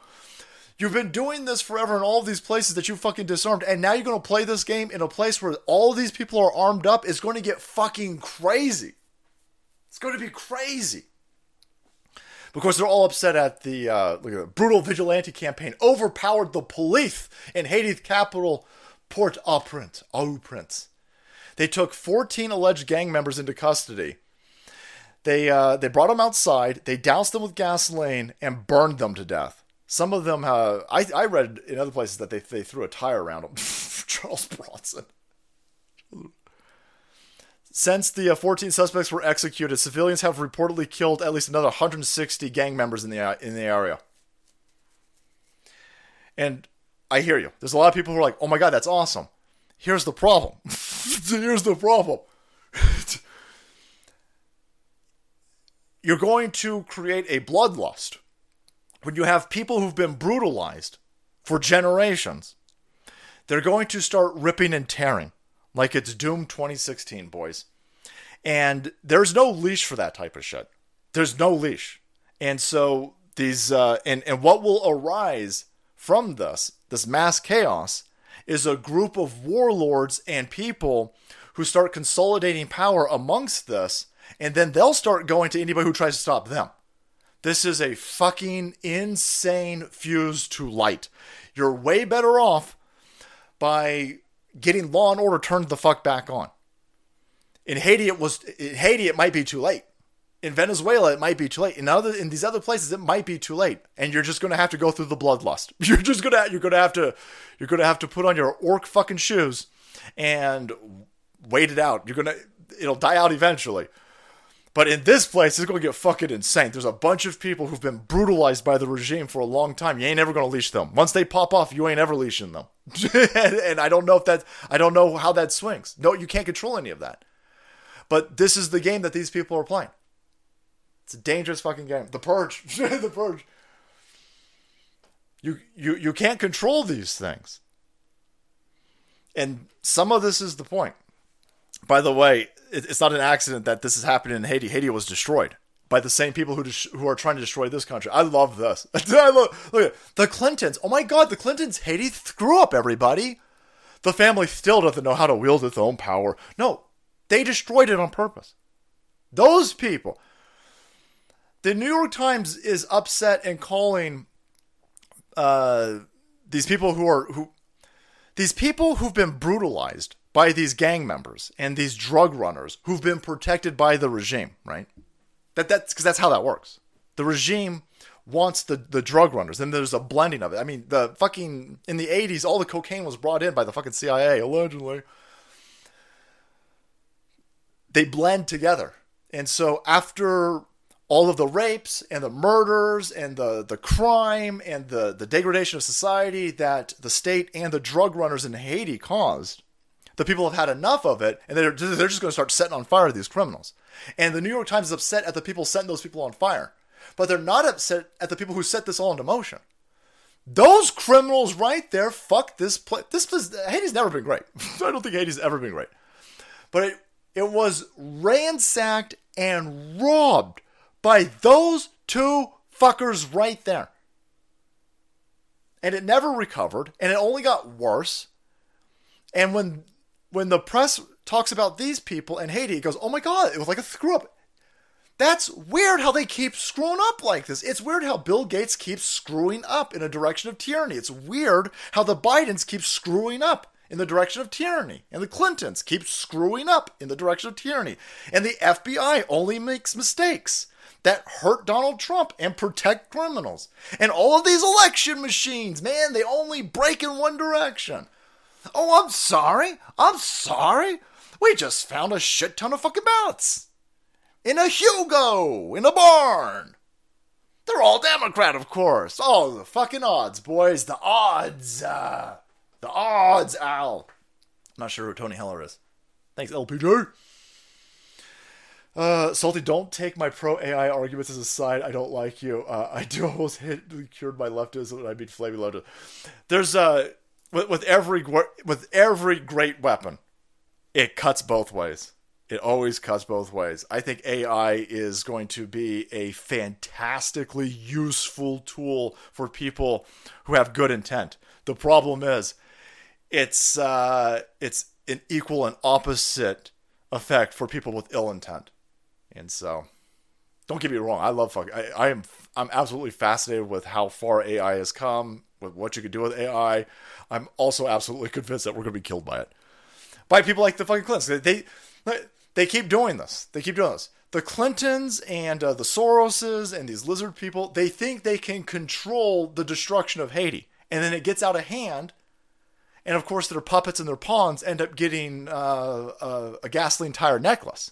You've been doing this forever in all these places that you fucking disarmed, and now you're gonna play this game in a place where all these people are armed up. It's going to get fucking crazy. It's going to be crazy. Of course, they're all upset at the uh, look at the brutal vigilante campaign overpowered the police in Haiti's capital, Port-au-Prince. Au-Prince. They took 14 alleged gang members into custody. They uh, they brought them outside. They doused them with gasoline and burned them to death. Some of them, uh, I I read in other places that they they threw a tire around them. *laughs* Charles Bronson. Since the uh, 14 suspects were executed, civilians have reportedly killed at least another 160 gang members in the uh, in the area. And I hear you. There's a lot of people who are like, "Oh my god, that's awesome." Here's the problem. *laughs* Here's the problem. *laughs* You're going to create a bloodlust when you have people who've been brutalized for generations. They're going to start ripping and tearing like it's Doom 2016, boys. And there's no leash for that type of shit. There's no leash. And so these uh, and and what will arise from this this mass chaos is a group of warlords and people who start consolidating power amongst this and then they'll start going to anybody who tries to stop them. This is a fucking insane fuse to light. You're way better off by getting law and order turned the fuck back on. In Haiti, it was in Haiti. It might be too late. In Venezuela, it might be too late. In other in these other places, it might be too late, and you're just gonna have to go through the bloodlust. *laughs* You're just gonna you're gonna have to you're gonna have to put on your orc fucking shoes and wait it out. You're gonna it'll die out eventually. But in this place, it's to get fucking insane. There's a bunch of people who've been brutalized by the regime for a long time. You ain't ever to leash them. Once they pop off, you ain't ever leashing them. and, *laughs* and I don't know if that, I don't know how that swings. No, you can't control any of that. But this is the game that these people are playing. It's a dangerous fucking game. The Purge. *laughs* the Purge. You, you, you can't control these things. And some of this is the point. By the way, it's not an accident that this is happening in Haiti. Haiti was destroyed by the same people who who are trying to destroy this country. I love this. *laughs* I love look at the Clintons. Oh my God, the Clintons. Haiti screw up everybody. The family still doesn't know how to wield its own power. No, they destroyed it on purpose. Those people. The New York Times is upset and calling uh, these people who are who these people who've been brutalized by these gang members and these drug runners who've been protected by the regime, right? That that's because that's how that works. The regime wants the the drug runners, and there's a blending of it. I mean, the fucking in the '80s, all the cocaine was brought in by the fucking CIA, allegedly. They blend together, and so after all of the rapes and the murders and the, the crime and the, the degradation of society that the state and the drug runners in Haiti caused, the people have had enough of it, and they're they're just going to start setting on fire these criminals. And the New York Times is upset at the people setting those people on fire, but they're not upset at the people who set this all into motion. Those criminals right there, fuck this place. This place, Haiti's never been great. *laughs* I don't think Haiti's ever been great, but it it was ransacked and robbed by those two fuckers right there. And it never recovered, and it only got worse. And when when the press talks about these people in Haiti, it goes, "Oh my god, it was like a screw up." That's weird how they keep screwing up like this. It's weird how Bill Gates keeps screwing up in a direction of tyranny. It's weird how the Bidens keep screwing up in the direction of tyranny. And the Clintons keep screwing up in the direction of tyranny. And the FBI only makes mistakes that hurt Donald Trump and protect criminals. And all of these election machines, man, they only break in one direction. Oh, I'm sorry. I'm sorry. We just found a shit ton of fucking ballots. In a Hugo, in a barn. They're all Democrat, of course. Oh, the fucking odds, boys. The odds. Uh, the odds, Al. I'm not sure who Tony Heller is. Thanks, LPJ. Uh, Salty, don't take my pro AI arguments as a side. I don't like you. Uh, I do *laughs* almost hit cured my leftism. And I mean, flaming leftism. There's uh, with, with every with every great weapon, it cuts both ways. It always cuts both ways. I think AI is going to be a fantastically useful tool for people who have good intent. The problem is, it's uh, it's an equal and opposite effect for people with ill intent. And so, don't get me wrong, I love fucking. I, am I'm absolutely fascinated with how far AI has come, with what you can do with AI. I'm also absolutely *laughs* convinced that we're going to be killed by it, by people like the fucking Clintons. They they, they keep doing this. They keep doing this. The Clintons and uh, the Soroses and these lizard people, they think they can control the destruction of Haiti, and then it gets out of hand. And of course, their puppets and their pawns end up getting uh, a, a gasoline tire necklace.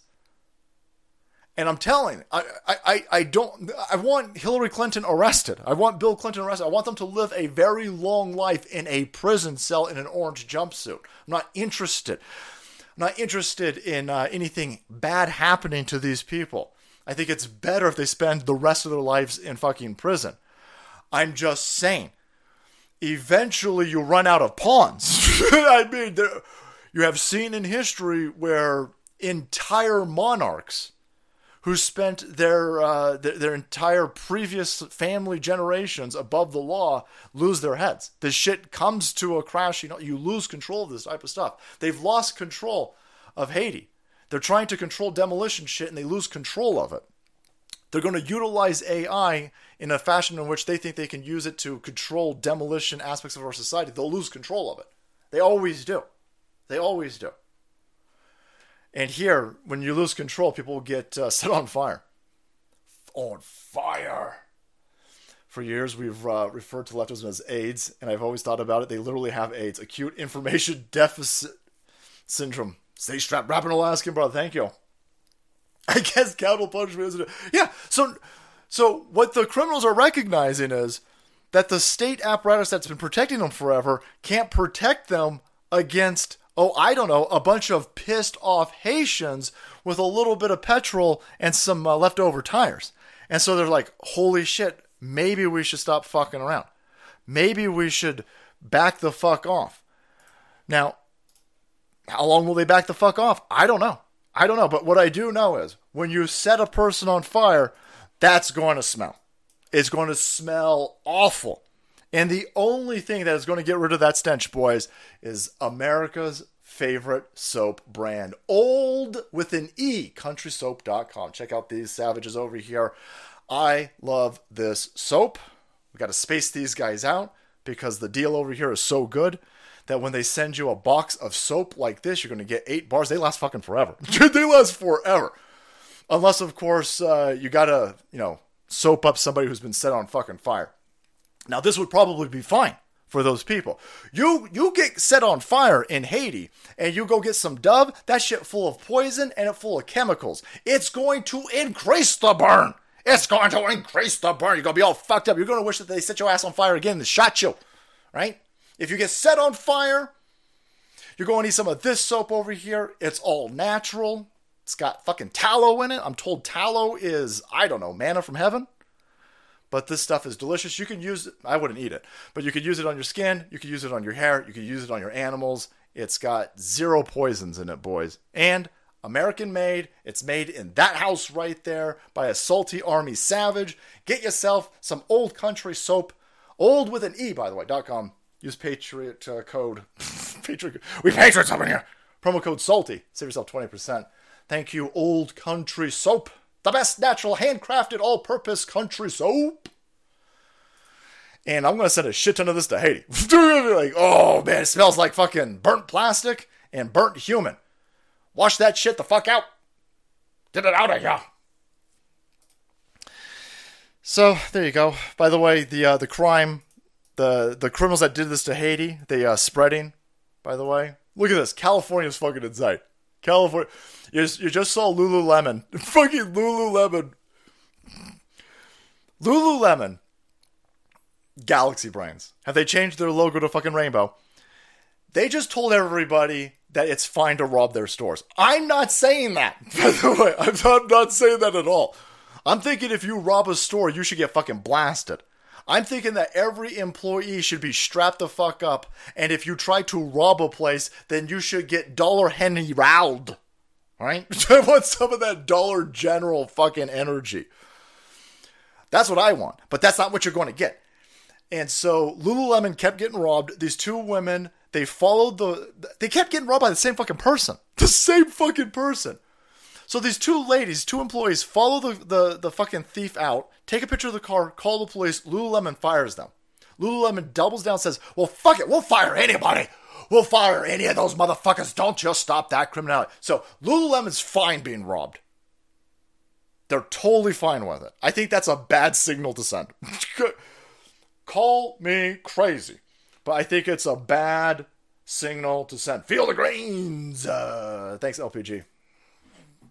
And I'm telling, I, I, I don't, I want Hillary Clinton arrested. I want Bill Clinton arrested. I want them to live a very long life in a prison cell in an orange jumpsuit. I'm not interested. I'm not interested in uh, anything bad happening to these people. I think it's better if they spend the rest of their lives in fucking prison. I'm just saying, eventually you run out of pawns. *laughs* I mean, there, you have seen in history where entire monarchs who spent their, uh, their, their entire previous family generations above the law lose their heads. This shit comes to a crash. You know, you lose control of this type of stuff. They've lost control of Haiti. They're trying to control demolition shit, and they lose control of it. They're going to utilize AI in a fashion in which they think they can use it to control demolition aspects of our society. They'll lose control of it. They always do. They always do. And here, when you lose control, people get uh, *laughs* set on fire. On fire. For years, we've uh, referred to leftism as AIDS, and I've always thought about it. They literally have AIDS, acute information *laughs* deficit syndrome. Stay strapped, rapping Alaskan, brother. Thank you. *laughs* I guess capital punishment isn't. Yeah. So, so what the criminals are recognizing is that the state apparatus that's been protecting them forever can't protect them against. Oh, I don't know, a bunch of pissed off Haitians with a little bit of petrol and some uh, leftover tires. And so they're like, holy shit, maybe we should stop fucking around. Maybe we should back the fuck off. Now, how long will they back the fuck off? I don't know. I don't know. But what I do know is when you set a person on fire, that's going to smell. It's going to smell awful. And the only thing that is going to get rid of that stench, boys, is America's favorite soap brand, Old with an E, countrysoap.com. Check out these savages over here. I love this soap. We got to space these guys out because the deal over here is so good that when they send you a box of soap like this, you're going to get eight bars. They last fucking forever. *laughs* they last forever. Unless, of course, uh, you got to, you know, soap up somebody who's been set on fucking fire. Now, this would probably be fine for those people. You you get set on fire in Haiti and you go get some Dove, that shit full of poison and it full of chemicals. It's going to increase the burn. It's going to increase the burn. You're to be all fucked up. You're to wish that they set your ass on fire again and shot you. Right? If you get set on fire, you're going to need some of this soap over here. It's all natural. It's got fucking tallow in it. I'm told tallow is, I don't know, manna from heaven. But this stuff is delicious. You can use. I wouldn't eat it, but you could use it on your skin. You could use it on your hair. You could use it on your animals. It's got zero poisons in it, boys. And American made. It's made in that house right there by a salty army savage. Get yourself some old country soap. Old with an E, by the way, dot com. Use Patriot uh, code. *laughs* Patriot. We Patriots up in here. Promo code SALTY. Save yourself 20%. Thank you, Olde Country Soap the best natural handcrafted all purpose country soap. And I'm gonna send a shit ton of this to Haiti. *laughs* like, oh man, it smells like fucking burnt plastic and burnt human. Wash that shit the fuck out. Get it out of here. So there you go. By the way, the uh, the crime, the the criminals that did this to Haiti, they uh, spreading. By the way, look at this. California's fucking insane. California. You just, you just saw Lululemon. *laughs* Fucking Lululemon. Lululemon. Galaxy Brains. Have they changed their logo to fucking rainbow? They just told everybody that it's fine to rob their stores. I'm not saying that, *laughs* by the way. I'm not, not saying that at all. I'm thinking if you rob a store, you should get fucking blasted. I'm thinking that every employee should be strapped the fuck up, and if you try to rob a place, then you should get Dollar Henry riled. Right? *laughs* I want some of that Dollar General fucking energy. That's what I want, but that's not what you're going to get. And so Lululemon kept getting robbed. These two women, they followed the. They kept getting robbed by the same fucking person. *laughs* The same fucking person. So these two ladies, two employees, follow the, the, the fucking thief out, take a picture of the car, call the police. Lululemon fires them. Lululemon doubles down, says, "Well, fuck it, we'll fire anybody. We'll fire any of those motherfuckers. Don't just stop that criminality. So Lululemon's fine being robbed. They're totally fine with it. I think that's a bad signal to send. *laughs* Call me crazy, but I think it's a bad signal to send. Feel the greens. Uh, thanks, LPG.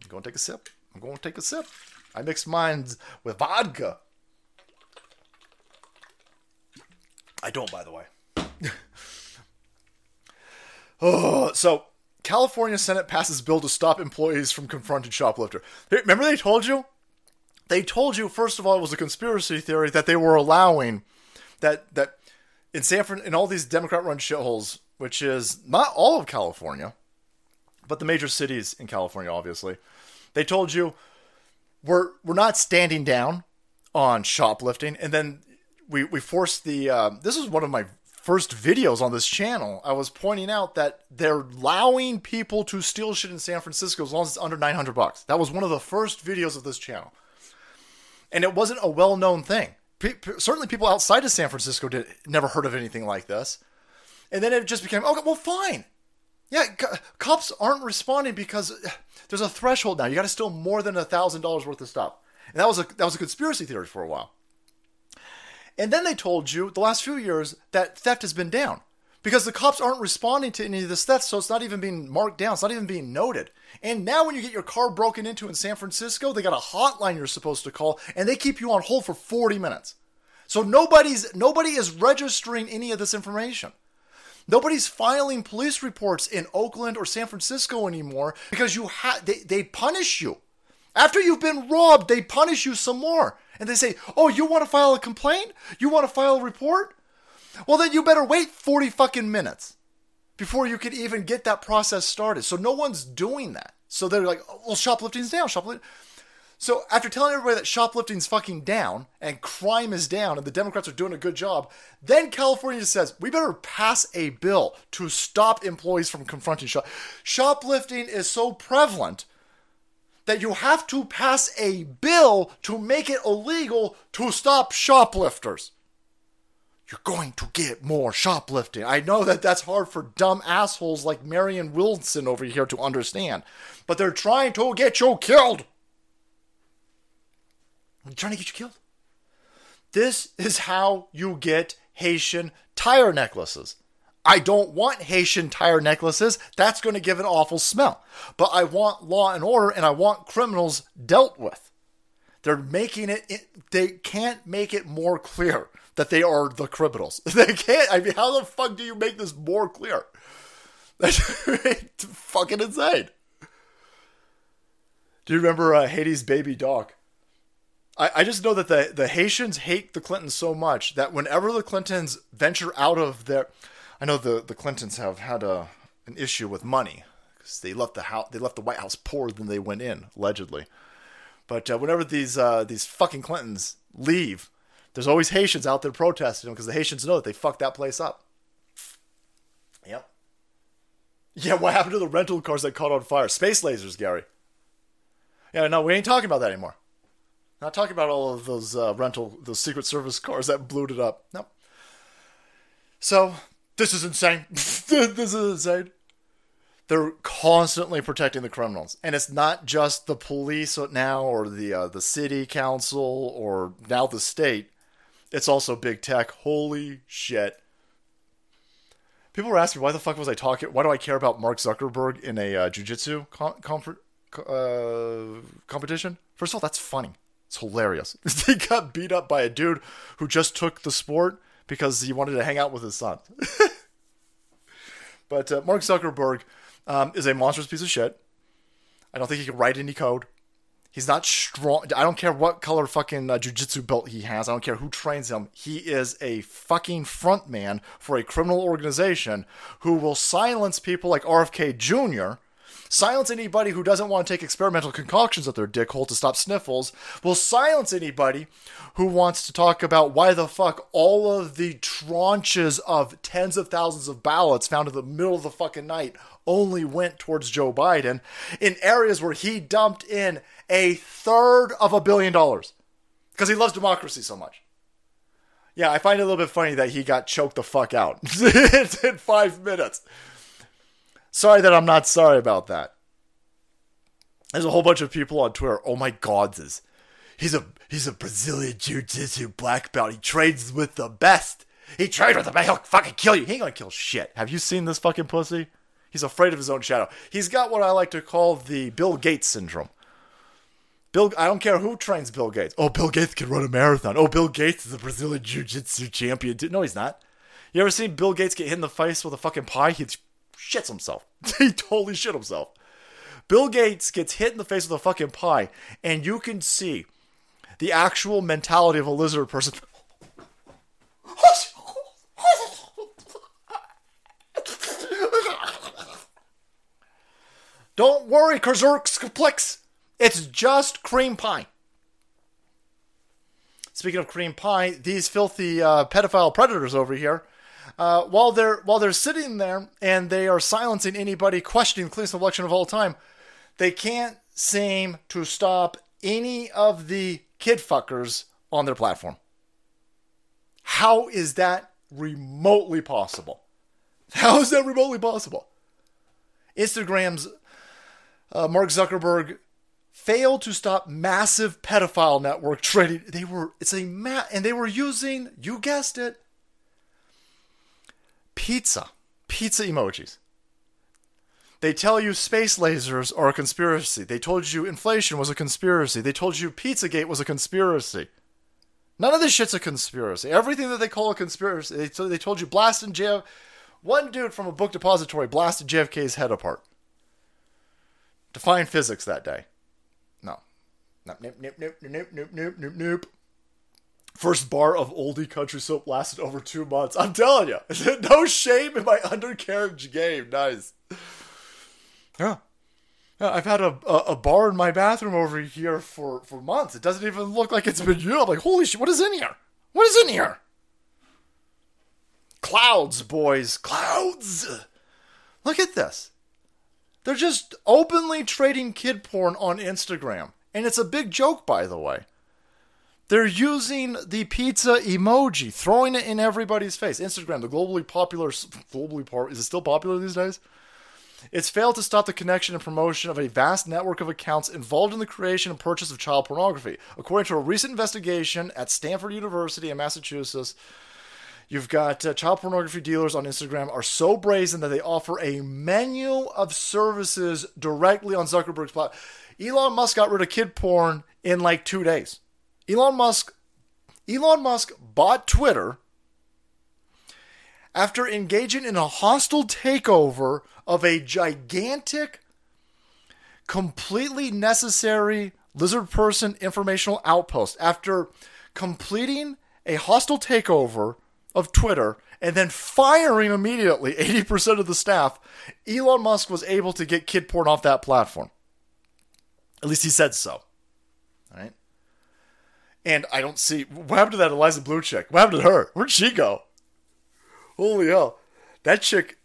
I'm going to take a sip. I'm going to take a sip. I mix mine with vodka. I don't, by the way. *laughs* Oh, so California Senate passes bill to stop employees from confronting shoplifter. Remember they told you? They told you first of all it was a conspiracy theory that they were allowing that that in San Fran in all these Democrat-run shitholes, which is not all of California, but the major cities in California, obviously. They told you we're we're not standing down on shoplifting, and then we we forced the. Uh, this is one of my first videos on this channel, I was pointing out that they're allowing people to steal shit in San Francisco as long as it's under 900 bucks. That was one of the first videos of this channel. And it wasn't a well-known thing. P- certainly people outside of San Francisco did never heard of anything like this. And then it just became, okay, well fine. Yeah, cops aren't responding because uh, there's a threshold now. You got to steal more than a $1000 worth of stuff. And that was a that was a conspiracy theory for a while. And then they told you the last few years that theft has been down. because the cops aren't responding to any of this theft, so it's not even being marked down. It's not even being noted. And now, when you get your car broken into in San Francisco, they got a hotline you're supposed to call, and they keep you on hold for 40 minutes. So nobody's nobody is registering any of this information. Nobody's filing police reports in Oakland or San Francisco anymore because you ha- they, they punish you. After you've been robbed, they punish you some more. And they say, "Oh, you want to file a complaint? You want to file a report? Well, then you better wait 40 fucking minutes before you could even get that process started. So no one's doing that. So they're like, oh, well, shoplifting's down. Shoplifting. So after telling everybody that shoplifting's fucking down and crime is down and the Democrats are doing a good job, then California just says, we better pass a bill to stop employees from confronting shop. Shoplifting is so prevalent that you have to pass a bill to make it illegal to stop shoplifters you're going to get more shoplifting. I know that that's hard for dumb assholes like Marion Wilson over here to understand, but they're trying to get you killed. They're trying to get you killed. This is how you get Haitian tire necklaces. I don't want Haitian tire necklaces. That's going to give an awful smell. But I want law and order and I want criminals dealt with. They're making it, they can't make it more clear that they are the criminals. *laughs* They can't. I mean, how the fuck do you make this more clear? *laughs* That's fucking insane. Do you remember uh, Haiti's baby dog? I, I just know that the, the Haitians hate the Clintons so much that whenever the Clintons venture out of their, I know the, the Clintons have had a an issue with money because they left the house they left the White House poorer than they went in allegedly. But uh, whenever these uh, these fucking Clintons leave, there's always Haitians out there protesting because the Haitians know that they fucked that place up. Yep. Yeah, what happened to the rental cars that caught on fire? Space lasers, Gary. Yeah, no, we ain't talking about that anymore. Not talking about all of those uh, rental, those Secret Service cars that blew it up. No. So this is insane. *laughs* this is insane they're constantly protecting the criminals, and it's not just the police now or the uh, the city council or now the state. It's also big tech. Holy shit! People were asking why the fuck was I talking? Why do I care about Mark Zuckerberg in a uh, jujitsu com- com- uh, competition? First of all, that's funny. It's hilarious. *laughs* he got beat up by a dude who just took the sport because he wanted to hang out with his son. *laughs* but uh, Mark Zuckerberg um, is a monstrous piece of shit. I don't think he can write any code. He's not strong. I don't care what color fucking uh, jujitsu belt he has. I don't care who trains him. He is a fucking front man for a criminal organization who will silence people like RFK Jr., silence anybody who doesn't want to take experimental concoctions at their dick hole to stop sniffles, will silence anybody who wants to talk about why the fuck all of the tranches of tens of thousands of ballots found in the middle of the fucking night only went towards Joe Biden in areas where he dumped in a third of a billion dollars because he loves democracy so much. Yeah, I find it a little bit funny that he got choked the fuck out *laughs* in five minutes. Sorry that I'm not sorry about that. There's a whole bunch of people on Twitter. Oh my God, he's a he's a Brazilian jiu-jitsu black belt. He trains with the best. He trains with the best. He'll fucking kill you. He ain't gonna kill shit. Have you seen this fucking pussy? He's afraid of his own shadow. He's got what I like to call the Bill Gates syndrome. Bill, I don't care who trains Bill Gates. Oh, Bill Gates can run a marathon. Oh, Bill Gates is a Brazilian Jiu-Jitsu champion. No, he's not. You ever seen Bill Gates get hit in the face with a fucking pie? He shits himself. *laughs* he totally shit himself. Bill Gates gets hit in the face with a fucking pie, and you can see the actual mentality of a lizard person. *laughs* Don't worry, Kerzerksplex. It's just cream pie. Speaking of cream pie, these filthy uh, pedophile predators over here, uh, while they're while they're sitting there and they are silencing anybody questioning the cleanest election of all time, they can't seem to stop any of the kid fuckers on their platform. How is that remotely possible? How is that remotely possible? Instagram's uh, Mark Zuckerberg failed to stop massive pedophile network trading. They were it's a ma- and they were using you guessed it pizza, pizza emojis. They tell you space lasers are a conspiracy. They told you inflation was a conspiracy. They told you Pizzagate was a conspiracy. None of this shit's a conspiracy. Everything that they call a conspiracy, they, so they told you blasting JF. One dude from a book depository blasted JFK's head apart. Define physics that day. No. Nope, nope, nope, nope, nope, nope, nope, nope, nope. First bar of oldie country soap lasted over two months. I'm telling you, *laughs* no shame in my undercarriage game. Nice. Yeah. yeah I've had a, a, a, bar in my bathroom over here for, for months. It doesn't even look like it's been used. I'm like, holy shit, what is in here? What is in here? Clouds, boys. Clouds. Look at this. They're just openly trading kid porn on Instagram. And it's a big joke, by the way. They're using the pizza emoji, throwing it in everybody's face. Instagram, the globally popular, globally par- is it still popular these days? It's failed to stop the connection and promotion of a vast network of accounts involved in the creation and purchase of child pornography. According to a recent investigation at Stanford University in Massachusetts, you've got uh, child pornography dealers on Instagram are so brazen that they offer a menu of services directly on Zuckerberg's platform. Elon Musk got rid of kid porn in like two days. Elon Musk, Elon Musk bought Twitter after engaging in a hostile takeover of a gigantic, completely necessary lizard person informational outpost. After completing a hostile takeover of Twitter and then firing immediately *laughs* 80% of the staff, Elon Musk was able to get kid porn off that platform. At least he said so. And I don't see what happened to that Eliza Bleu chick. What happened to her? Where'd she go? Holy hell. That chick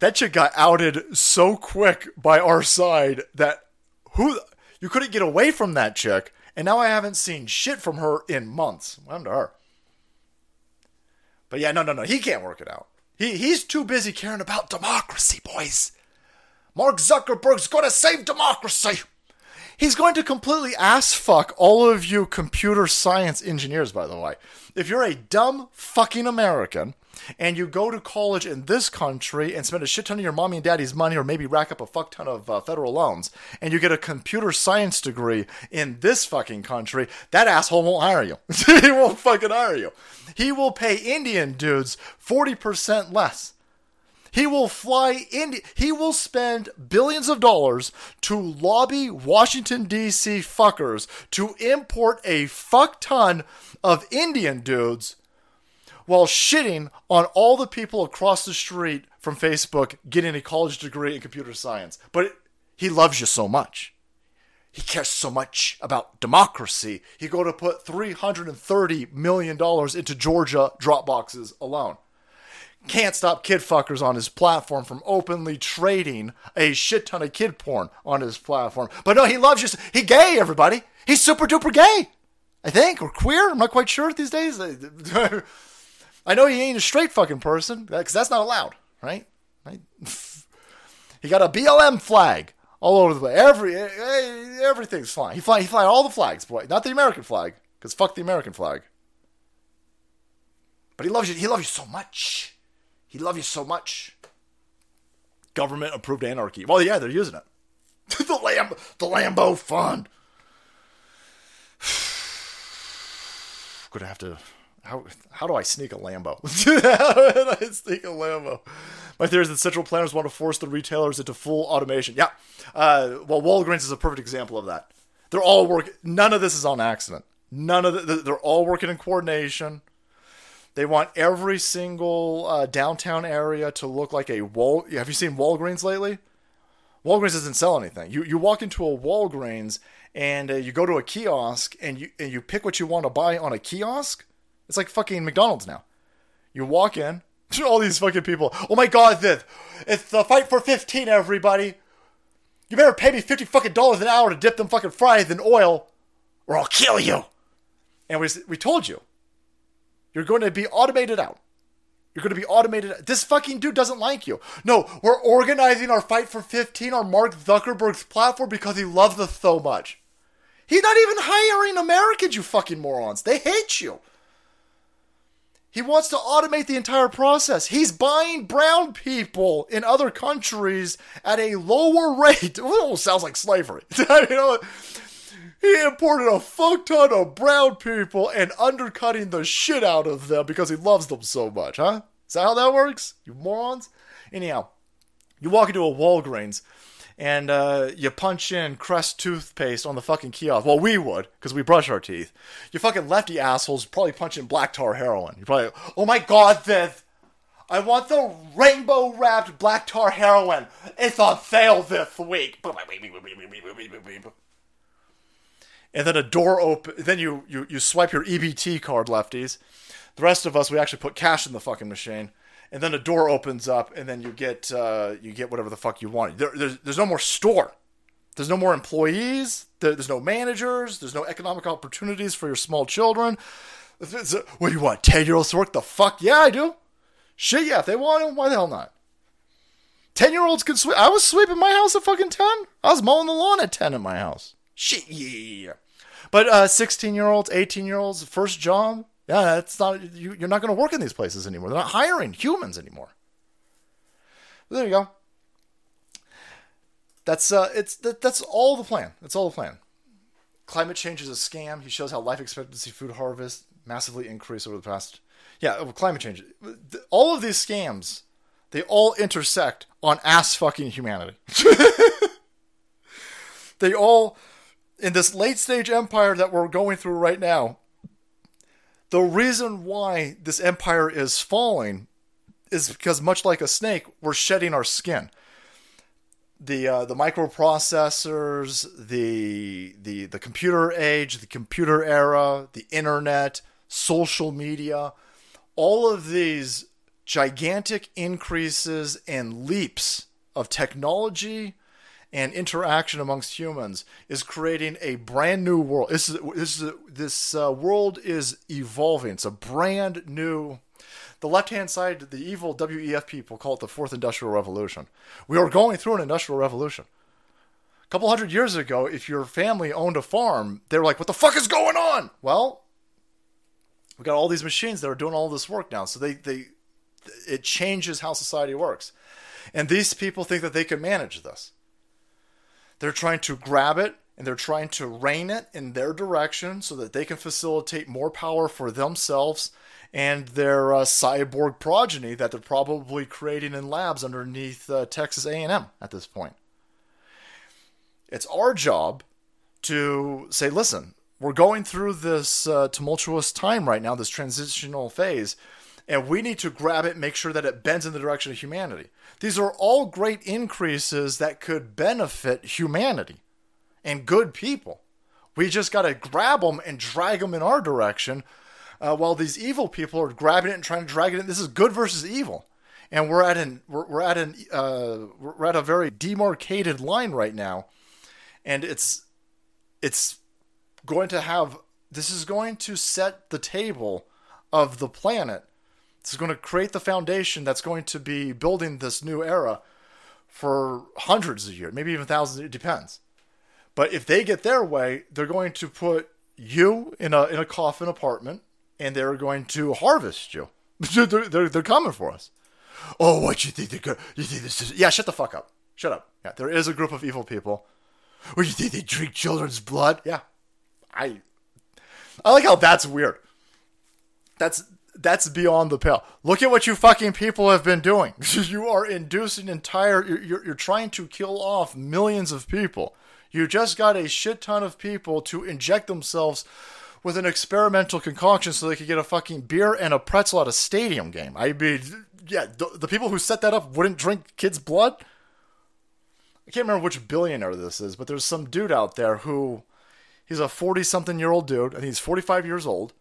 that chick got outed so quick by our side that who you couldn't get away from that chick, and now I haven't seen shit from her in months. What happened to her? But yeah, no, no, no. He can't work it out. He he's too busy caring about democracy, boys. Mark Zuckerberg's gonna save democracy. He's going to completely ass fuck all of you computer science engineers, by the way. If you're a dumb fucking American and you go to college in this country and spend a shit ton of your mommy and daddy's money or maybe rack up a fuck ton of uh, federal loans and you get a computer science degree in this fucking country, that asshole won't hire you. *laughs* he won't fucking hire you. He will pay Indian dudes 40% less he will fly in, he will spend billions of dollars to lobby Washington, D.C. fuckers to import a fuck ton of Indian dudes while shitting on all the people across the street from Facebook getting a college degree in computer science. But he loves you so much. He cares so much about democracy. He go to put $330 million into Georgia drop boxes alone can't stop kid fuckers on his platform from openly trading a shit ton of kid porn on his platform. But no, he loves you. He gay, everybody. He's super duper gay, I think, or queer. I'm not quite sure these days. *laughs* I know he ain't a straight fucking person because that's not allowed, right? right? *laughs* he got a BLM flag all over the place. Every everything's fine. He fly he fly all the flags, boy. Not the American flag, because fuck the American flag. But he loves you. He loves you so much. He love you so much. Government approved anarchy. Well, yeah, they're using it. *laughs* the Lamb, the Lambo Fund. *sighs* Gonna have to. How how do I sneak a Lambo? *laughs* how do I sneak a Lambo? My theory is that central planners want to force the retailers into full automation. Yeah. Uh, well, Walgreens is a perfect example of that. They're all working. None of this is on accident. None of the, they're all working in coordination. They want every single uh, downtown area to look like a wall. Have you seen Walgreens lately? Walgreens doesn't sell anything. You you walk into a Walgreens and uh, you go to a kiosk and you and you pick what you want to buy on a kiosk. It's like fucking McDonald's now. You walk in, *laughs* all these fucking people. Oh my god, this it's the fight for fifteen, everybody. You better pay me fifty fucking dollars an hour to dip them fucking fries in oil, or I'll kill you. And we we told you you're going to be automated out. You're going to be automated. This fucking dude doesn't like you. No, we're organizing our fight for 15 on Mark Zuckerberg's platform because he loves us so much. He's not even hiring Americans, you fucking morons. They hate you. He wants to automate the entire process. He's buying brown people in other countries at a lower rate. *laughs* It almost sounds like slavery. *laughs* you know, he imported a fuck ton of brown people and undercutting the shit out of them because he loves them so much, huh? Is that how that works? You morons? Anyhow, you walk into a Walgreens and uh, you punch in Crest toothpaste on the fucking kiosk. Well, we would, because we brush our teeth. You fucking lefty assholes probably punch in black tar heroin. You're probably, oh my god, this. I want the rainbow wrapped black tar heroin. It's on sale this week. And then a door open. Then you, you, you swipe your EBT card, lefties. The rest of us, we actually put cash in the fucking machine and then a door opens up, and then you get uh, you get whatever the fuck you want. There, there's, there's no more store. There's no more employees. There, there's no managers. There's no economic opportunities for your small children. What do you want? Ten year olds to work? The fuck? Yeah, I do. Shit, yeah. If they want them, why the hell not? Ten year olds can sweep. I was sweeping my house at fucking ten. I was mowing the lawn at ten in my house. Shit, yeah. But uh, sixteen year olds, eighteen year olds, first job, yeah, that's not you, you're not going to work in these places anymore. They're not hiring humans anymore. There you go. That's uh, it's that, that's all the plan. That's all the plan. Climate change is a scam. He shows how life expectancy, food harvest massively increased over the past. Yeah, climate change. All of these scams, they all intersect on ass fucking humanity. *laughs* they all, in this late stage empire that we're going through right now, the reason why this empire is falling is because much like a snake, we're shedding our skin. The uh, the microprocessors, the the the computer age, the computer era, the internet, social media, all of these gigantic increases and leaps of technology and interaction amongst humans is creating a brand new world. This is this is, this uh, world is evolving. It's a brand new. The left hand side, the evil WEF people call it the fourth industrial revolution. We are going through an industrial revolution. A couple hundred years ago, if your family owned a farm, they were like, "What the fuck is going on?" Well, we got all these machines that are doing all this work now, so they they it changes how society works. And these people think that they can manage this. They're trying to grab it and they're trying to rein it in their direction so that they can facilitate more power for themselves and their uh, cyborg progeny that they're probably creating in labs underneath uh, Texas A&M at this point. It's our job to say, listen, we're going through this uh, tumultuous time right now, this transitional phase and we need to grab it make sure that it bends in the direction of humanity. These are all great increases that could benefit humanity and good people. We just got to grab them and drag them in our direction uh, while these evil people are grabbing it and trying to drag it in. This is good versus evil. And we're at an we're, we're at an uh, we're at a very demarcated line right now, and it's it's going to have this is going to set the table of the planet is going to create the foundation that's going to be building this new era for hundreds of years, maybe even thousands. It depends. But if they get their way, they're going to put you in a in a coffin apartment, and they're going to harvest you. *laughs* they're, they're, they're coming for us. Oh, what you think they're good? You think this is? Yeah, shut the fuck up. Shut up. Yeah, there is a group of evil people. What you think they drink children's blood? Yeah, I. I like how that's weird. That's that's beyond the pale. Look at what you fucking people have been doing. *laughs* you are inducing entire. You're, you're, trying to kill off millions of people. You just got a shit ton of people to inject themselves with an experimental concoction so they could get a fucking beer and a pretzel at a stadium game. I mean, yeah, the, the people who set that up wouldn't drink kids' blood. I can't remember which billionaire this is, but there's some dude out there who he's a 40 something year old dude. Think he's 45 years old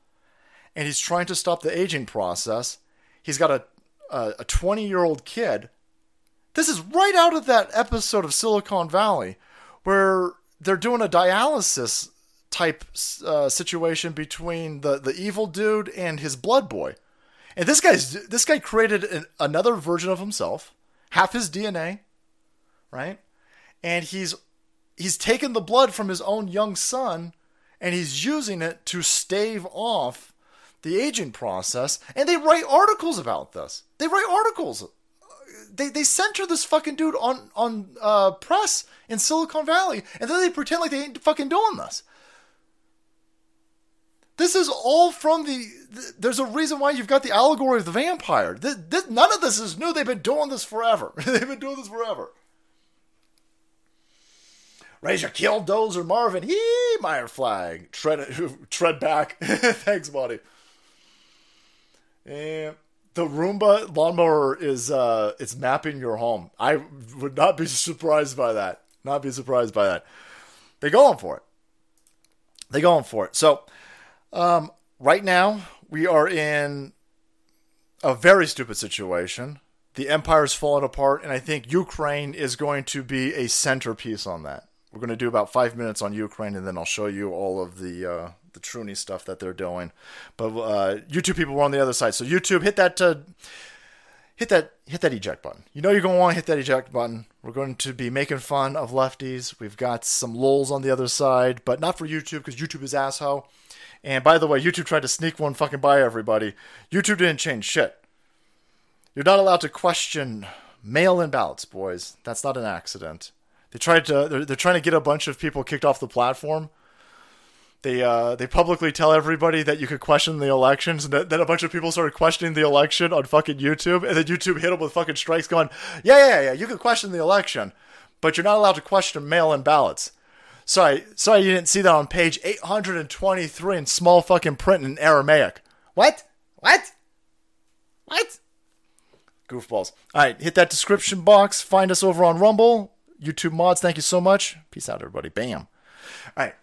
and he's trying to stop the aging process. He's got a a 20 year old kid. This is right out of that episode of Silicon Valley where they're doing a dialysis type uh, situation between the, the evil dude and his blood boy. And this guy's this guy created an, another version of himself, half his DNA, right? And he's he's taken the blood from his own young son and he's using it to stave off the aging process, and they write articles about this. They write articles. They, they center this fucking dude on on uh, press in Silicon Valley, and then they pretend like they ain't fucking doing this. This is all from the. There's a reason why you've got the allegory of the vampire. None of this is new. They've been doing this forever. *laughs* They've been doing this forever. Raise your killdozer, Marvin. Heemeyer flag. Tread, *laughs* tread back. *laughs* Thanks, buddy. And the Roomba lawnmower is uh, it's mapping your home. I would not be *laughs* surprised by that. Not be surprised by that. They're going for it. They're going for it. So, um, right now we are in a very stupid situation. The empire's falling apart, and I think Ukraine is going to be a centerpiece on that. We're going to do about five minutes on Ukraine, and then I'll show you all of the uh, the Truny stuff that they're doing. But uh, YouTube people were on the other side, so YouTube hit that uh, hit that hit that eject button. You know you're going to want to hit that eject button. We're going to be making fun of lefties. We've got some lulls on the other side, but not for YouTube because YouTube is asshole. And by the way, YouTube tried to sneak one fucking by everybody. YouTube didn't change shit. You're not allowed to question mail-in ballots, boys. That's not an accident. They tried to. They're, they're trying to get a bunch of people kicked off the platform. They uh, they publicly tell everybody that you could question the elections, and then a bunch of people started questioning the election on fucking YouTube, and then YouTube hit them with fucking strikes, going, "Yeah, yeah, yeah, you could question the election, but you're not allowed to question mail-in ballots." Sorry, sorry, you didn't see that on page 823 in small fucking print in Aramaic. What? What? What? Goofballs. All right, hit that description box. Find us over on Rumble. YouTube mods, thank you so much. Peace out, everybody. Bam. All right.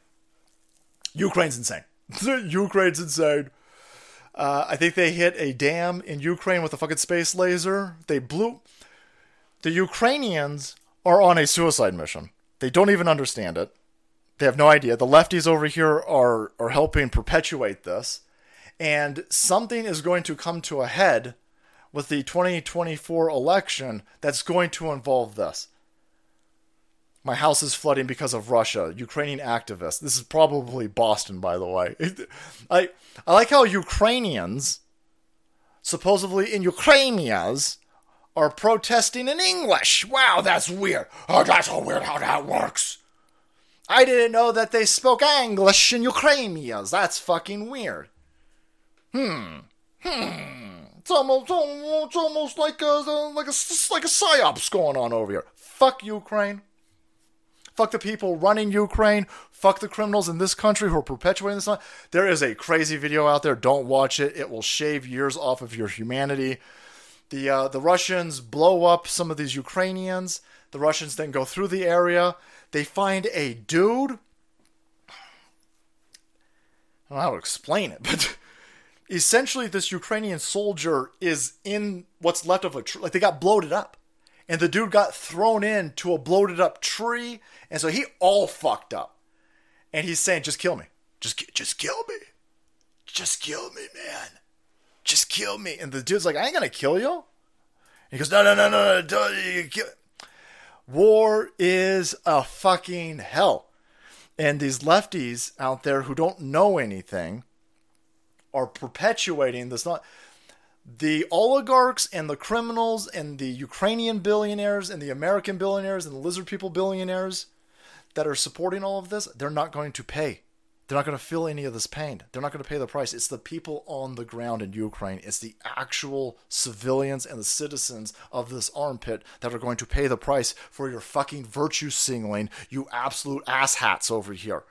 Ukraine's insane. *laughs* Ukraine's insane. Uh, I think they hit a dam in Ukraine with a fucking space laser. They blew. The Ukrainians are on a suicide mission. They don't even understand it. They have no idea. The lefties over here are are helping perpetuate this, and something is going to come to a head with the 2024 election that's going to involve this. My house is flooding because of Russia. Ukrainian activists. This is probably Boston, by the way. I I like how Ukrainians, supposedly in Ukrainias, are protesting in English. Wow, that's weird. Oh, that's so weird how that works. I didn't know that they spoke English in Ukrainians. That's fucking weird. Hmm. Hmm. It's almost, it's almost like a like a like a psyops going on over here. Fuck Ukraine. Fuck the people running Ukraine. Fuck the criminals in this country who are perpetuating this. There is a crazy video out there. Don't watch it. It will shave years off of your humanity. The uh, the Russians blow up some of these Ukrainians. The Russians then go through the area. They find a dude. I don't know how to explain it, *laughs* but essentially, this Ukrainian soldier is in what's left of a tree. Like they got bloated up and the dude got thrown into a bloated up tree, and so he all fucked up. And he's saying, "Just kill me, just just kill me, just kill me, man, just kill me." And the dude's like, "I ain't gonna kill you." And he goes, "No, no, no, no, no, you kill." War is a fucking hell, and these lefties out there who don't know anything are perpetuating this. Not the oligarchs and the criminals and the Ukrainian billionaires and the American billionaires and the lizard people billionaires that are supporting all of this, they're not going to pay. They're not going to feel any of this pain. They're not going to pay the price. It's the people on the ground in Ukraine. It's the actual civilians and the citizens of this armpit that are going to pay the price for your fucking virtue signaling, you absolute asshats over here.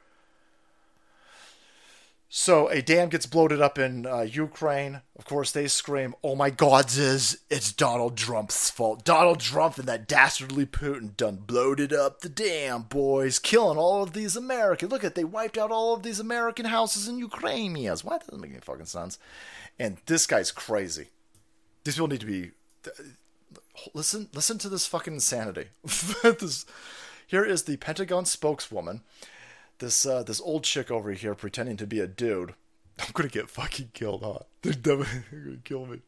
So a dam gets bloated up in uh, Ukraine. Of course, they scream, "Oh my God, Ziz, it's Donald Trump's fault. Donald Trump and that dastardly Putin done bloated up the dam, boys, killing all of these Americans. Look at they wiped out all of these American houses in Ukraine. Yes, why doesn't make any fucking sense? And this guy's crazy. These people need to be listen. Listen to this fucking insanity. *laughs* this, here is the Pentagon spokeswoman this uh, this old chick over here pretending to be a dude. *laughs* I'm gonna get fucking killed, huh? *laughs* They're definitely *laughs* gonna kill me.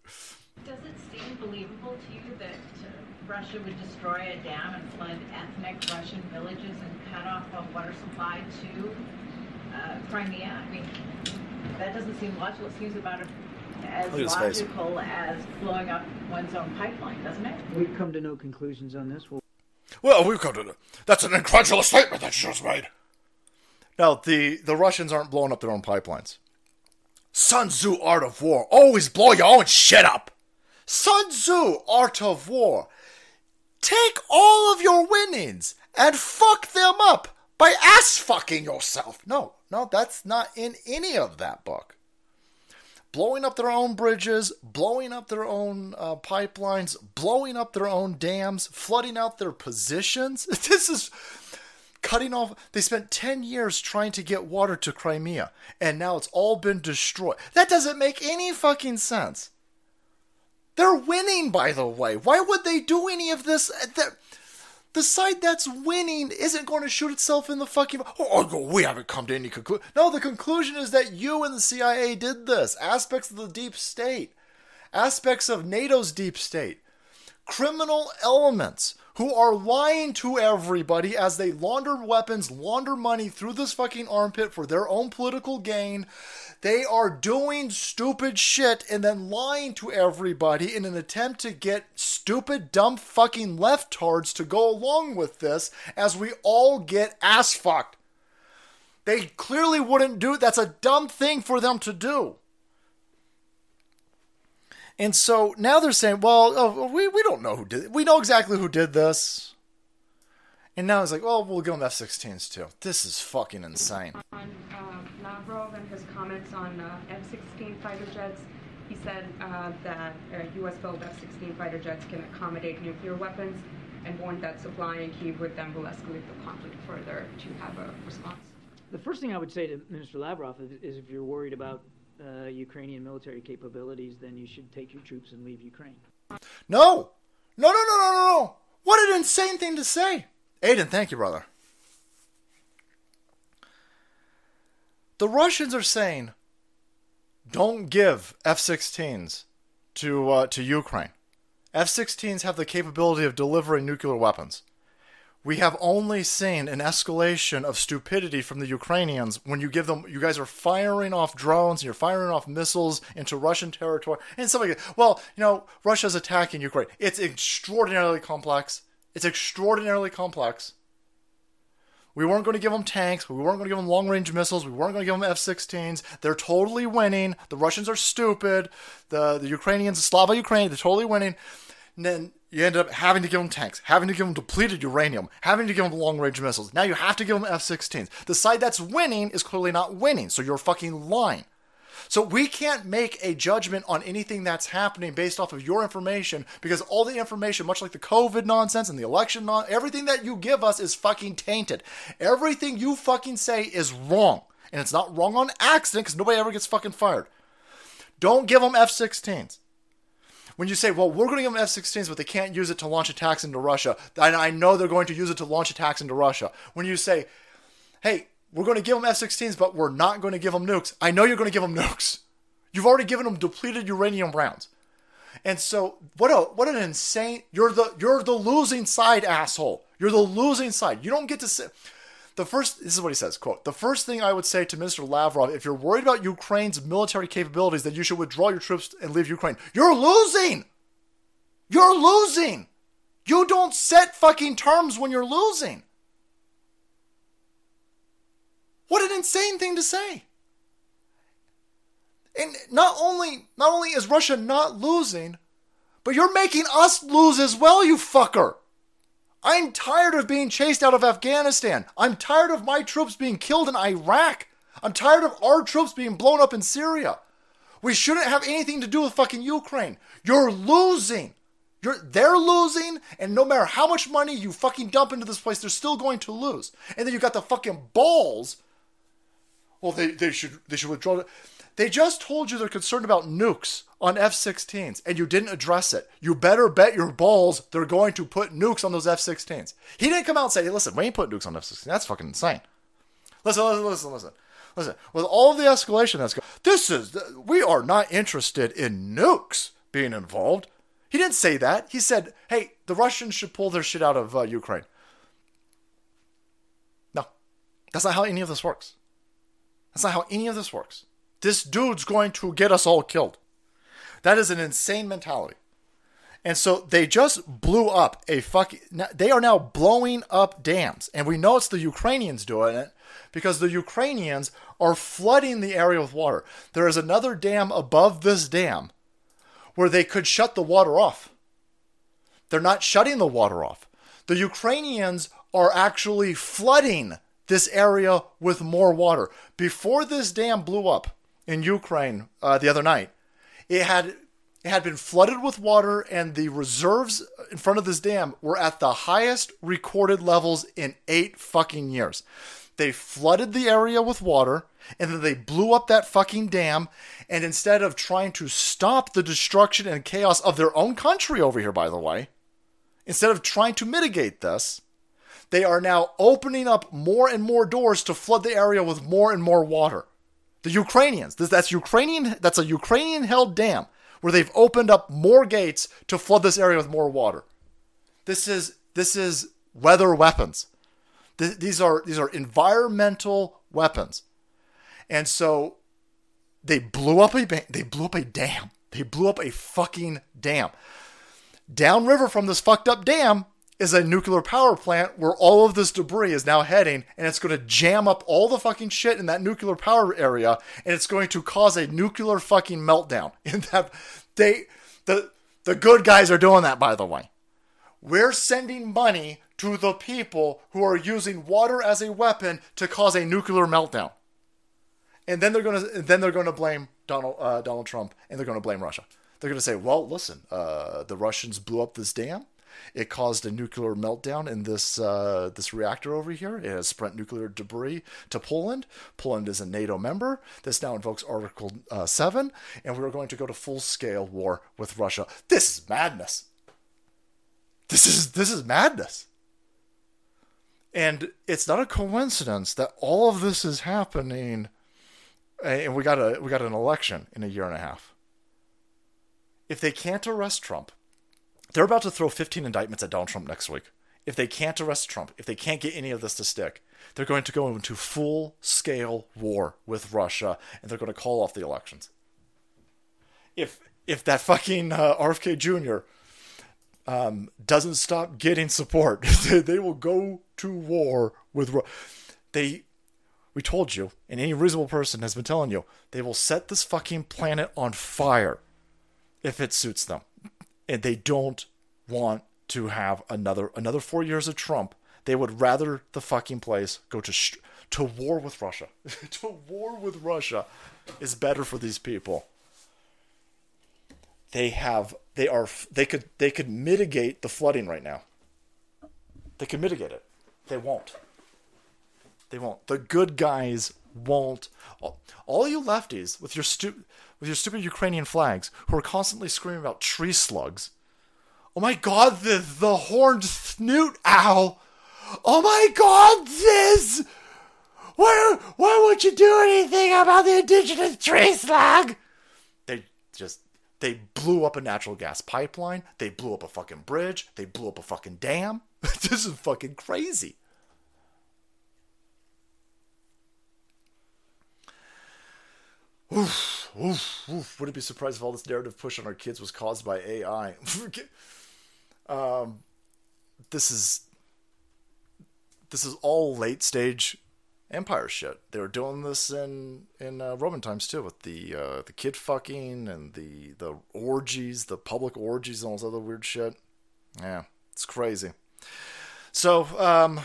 Does it seem believable to you that uh, Russia would destroy a dam and flood ethnic Russian villages and cut off a water supply to uh, Crimea? I mean, that doesn't seem logical. It seems about as Look face. logical as blowing up one's own pipeline, doesn't it? We've come to no conclusions on this. We'll Well, we've come to the, that's an incredulous statement that you just made. No, the the Russians aren't blowing up their own pipelines. Sun Tzu Art of War. Always blow your own shit up. Sun Tzu Art of War. Take all of your winnings and fuck them up by ass fucking yourself. No, no, that's not in any of that book. Blowing up their own bridges, blowing up their own uh, pipelines, blowing up their own dams, flooding out their positions. *laughs* This is cutting off. They spent 10 years trying to get water to Crimea, and now it's all been destroyed. That doesn't make any fucking sense. They're winning, by the way. Why would they do any of this? The, the side that's winning isn't going to shoot itself in the fucking. Oh, oh we haven't come to any conclusion. No, the conclusion is that you and the CIA did this. Aspects of the deep state, aspects of NATO's deep state, criminal elements who are lying to everybody as they launder weapons, launder money through this fucking armpit for their own political gain. They are doing stupid shit and then lying to everybody in an attempt to get stupid, dumb fucking leftards to go along with this as we all get ass fucked. They clearly wouldn't do That's a dumb thing for them to do. And so now they're saying, well, oh, we, we don't know who did it. We know exactly who did this. And now it's like, well, we'll give them F 16s too. This is fucking insane. On uh, Lavrov and his comments on uh, F-16 fighter jets, he said uh, that uh, U.S.-built F-16 fighter jets can accommodate nuclear weapons, and warned that supplying Kyiv with them will escalate the conflict further to have a response. The first thing I would say to Minister Lavrov is, is if you're worried about uh, Ukrainian military capabilities, then you should take your troops and leave Ukraine. No! No, no, no, no, no, no! What an insane thing to say! Aiden, thank you, brother. The Russians are saying, don't give F 16s to, uh, to Ukraine. F 16s have the capability of delivering nuclear weapons. We have only seen an escalation of stupidity from the Ukrainians when you give them, you guys are firing off drones, and you're firing off missiles into Russian territory, and stuff like that. Well, you know, Russia's attacking Ukraine. It's extraordinarily complex. It's extraordinarily complex. We weren't going to give them tanks. We weren't going to give them long range missiles. We weren't going to give them F 16s. They're totally winning. The Russians are stupid. The, the Ukrainians, Slava Ukraine, they're totally winning. Then you end up having to give them tanks, having to give them depleted uranium, having to give them long range missiles. Now you have to give them F 16s. The side that's winning is clearly not winning, so you're fucking lying. So we can't make a judgment on anything that's happening based off of your information because all the information, much like the COVID nonsense and the election non, everything that you give us is fucking tainted. Everything you fucking say is wrong. And it's not wrong on accident because nobody ever gets fucking fired. Don't give them F 16s. When you say, well, we're going to give them F 16s, but they can't use it to launch attacks into Russia, and I know they're going to use it to launch attacks into Russia. When you say, hey, we're going to give them F 16s, but we're not going to give them nukes. I know you're going to give them nukes. You've already given them depleted uranium rounds. And so what a what an insane you're the you're the losing side asshole. You're the losing side. You don't get to say the first this is what he says, quote, the first thing I would say to Minister Lavrov, if you're worried about Ukraine's military capabilities, that you should withdraw your troops and leave Ukraine. You're losing. You're losing. You don't set fucking terms when you're losing. What an insane thing to say. And not only not only is Russia not losing, but you're making us lose as well, you fucker. I'm tired of being chased out of Afghanistan. I'm tired of my troops being killed in Iraq. I'm tired of our troops being blown up in Syria. We shouldn't have anything to do with fucking Ukraine. You're losing. You're they're losing, and no matter how much money you fucking dump into this place, they're still going to lose. And then you got the fucking balls. Well, they, they should they should withdraw. They just told you they're concerned about nukes on F-16s, and you didn't address it. You better bet your balls they're going to put nukes on those F-16s. He didn't come out and say, hey, "Listen, we ain't put nukes on F-16." That's fucking insane. Listen, listen, listen, listen. Listen, with all the escalation that's going, this is we are not interested in nukes being involved. He didn't say that. He said, "Hey, the Russians should pull their shit out of uh, Ukraine." No, that's not how any of this works. That's not how any of this works. This dude's going to get us all killed. That is an insane mentality. And so they just blew up a fucking. They are now blowing up dams. And we know it's the Ukrainians doing it because the Ukrainians are flooding the area with water. There is another dam above this dam where they could shut the water off. They're not shutting the water off. The Ukrainians are actually flooding this area with more water. Before this dam blew up in Ukraine uh, the other night, it had it had been flooded with water, and the reserves in front of this dam were at the highest recorded levels in eight fucking years. They flooded the area with water, and then they blew up that fucking dam. And instead of trying to stop the destruction and chaos of their own country over here, by the way, instead of trying to mitigate this, they are now opening up more and more doors to flood the area with more and more water. The Ukrainians, that's Ukrainian, that's a Ukrainian held dam where they've opened up more gates to flood this area with more water. This is this is weather weapons. Th- these are these are environmental weapons, and so they blew up a they blew up a dam. They blew up a fucking dam. Downriver from this fucked up dam is a nuclear power plant where all of this debris is now heading and it's going to jam up all the fucking shit in that nuclear power area and it's going to cause a nuclear fucking meltdown. *laughs* In that they the the good guys are doing that by the way. We're sending money to the people who are using water as a weapon to cause a nuclear meltdown. And then they're going to then they're going to blame Donald uh, Donald Trump and they're going to blame Russia. They're going to say, "Well, listen, uh, the Russians blew up this dam it caused a nuclear meltdown in this uh, this reactor over here. It has spread nuclear debris to Poland. Poland is a NATO member. This now invokes Article uh, 7, and we're going to go to full scale war with Russia. This is madness. This is this is madness. And it's not a coincidence that all of this is happening and we got a we got an election in a year and a half. If they can't arrest Trump, they're about to throw 15 indictments at Donald Trump next week. If they can't arrest Trump, if they can't get any of this to stick, they're going to go into full scale war with Russia and they're going to call off the elections. If if that fucking uh, RFK Jr. Um, doesn't stop getting support, *laughs* they will go to war with Ru- they. We told you, and any reasonable person has been telling you, they will set this fucking planet on fire if it suits them and they don't want to have another another four years of Trump. They would rather the fucking place go to sh- to war with Russia. *laughs* to war with Russia is better for these people. They have they are they could they could mitigate the flooding right now. They could mitigate it. They won't. They won't. The good guys won't. All, you lefties with your stupid with your stupid Ukrainian flags who are constantly screaming about tree slugs. Oh my god, the, the horned snoot owl! Oh my god, this! Why, why won't you do anything about the indigenous tree slug? They just, they blew up a natural gas pipeline. They blew up a fucking bridge. They blew up a fucking dam. *laughs* this is fucking crazy. Oof, oof, oof. Wouldn't be surprised if all this narrative push on our kids was caused by AI. *laughs* um, this is this is all late stage empire shit. They were doing this in in uh, Roman times too, with the uh, the kid fucking and the the orgies, the public orgies, and all this other weird shit. Yeah, it's crazy. So um,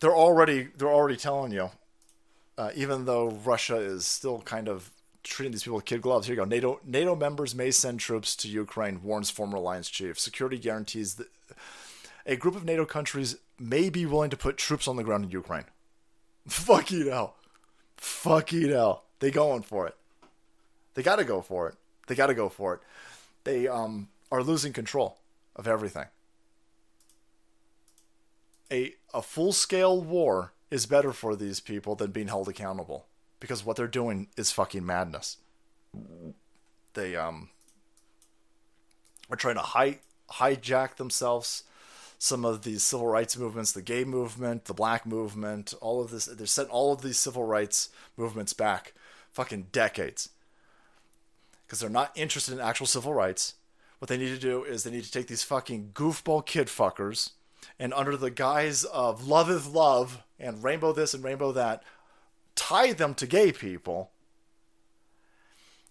they're already they're already telling you uh, even though Russia is still kind of treating these people with kid gloves. Here you go. NATO NATO members may send troops to Ukraine, warns former alliance chief. Security guarantees that a group of NATO countries may be willing to put troops on the ground in Ukraine. *laughs* Fuck you hell. Fuck you hell. They going for it. They got to go for it. They got to go for it. They um, are losing control of everything. A a full scale war is better for these people than being held accountable because what they're doing is fucking madness. They um are trying to hi- hijack themselves some of these civil rights movements, the gay movement, the black movement, all of this. They're setting all of these civil rights movements back fucking decades. Because they're not interested in actual civil rights. What they need to do is they need to take these fucking goofball kid fuckers and under the guise of love is love and rainbow this and rainbow that, tie them to gay people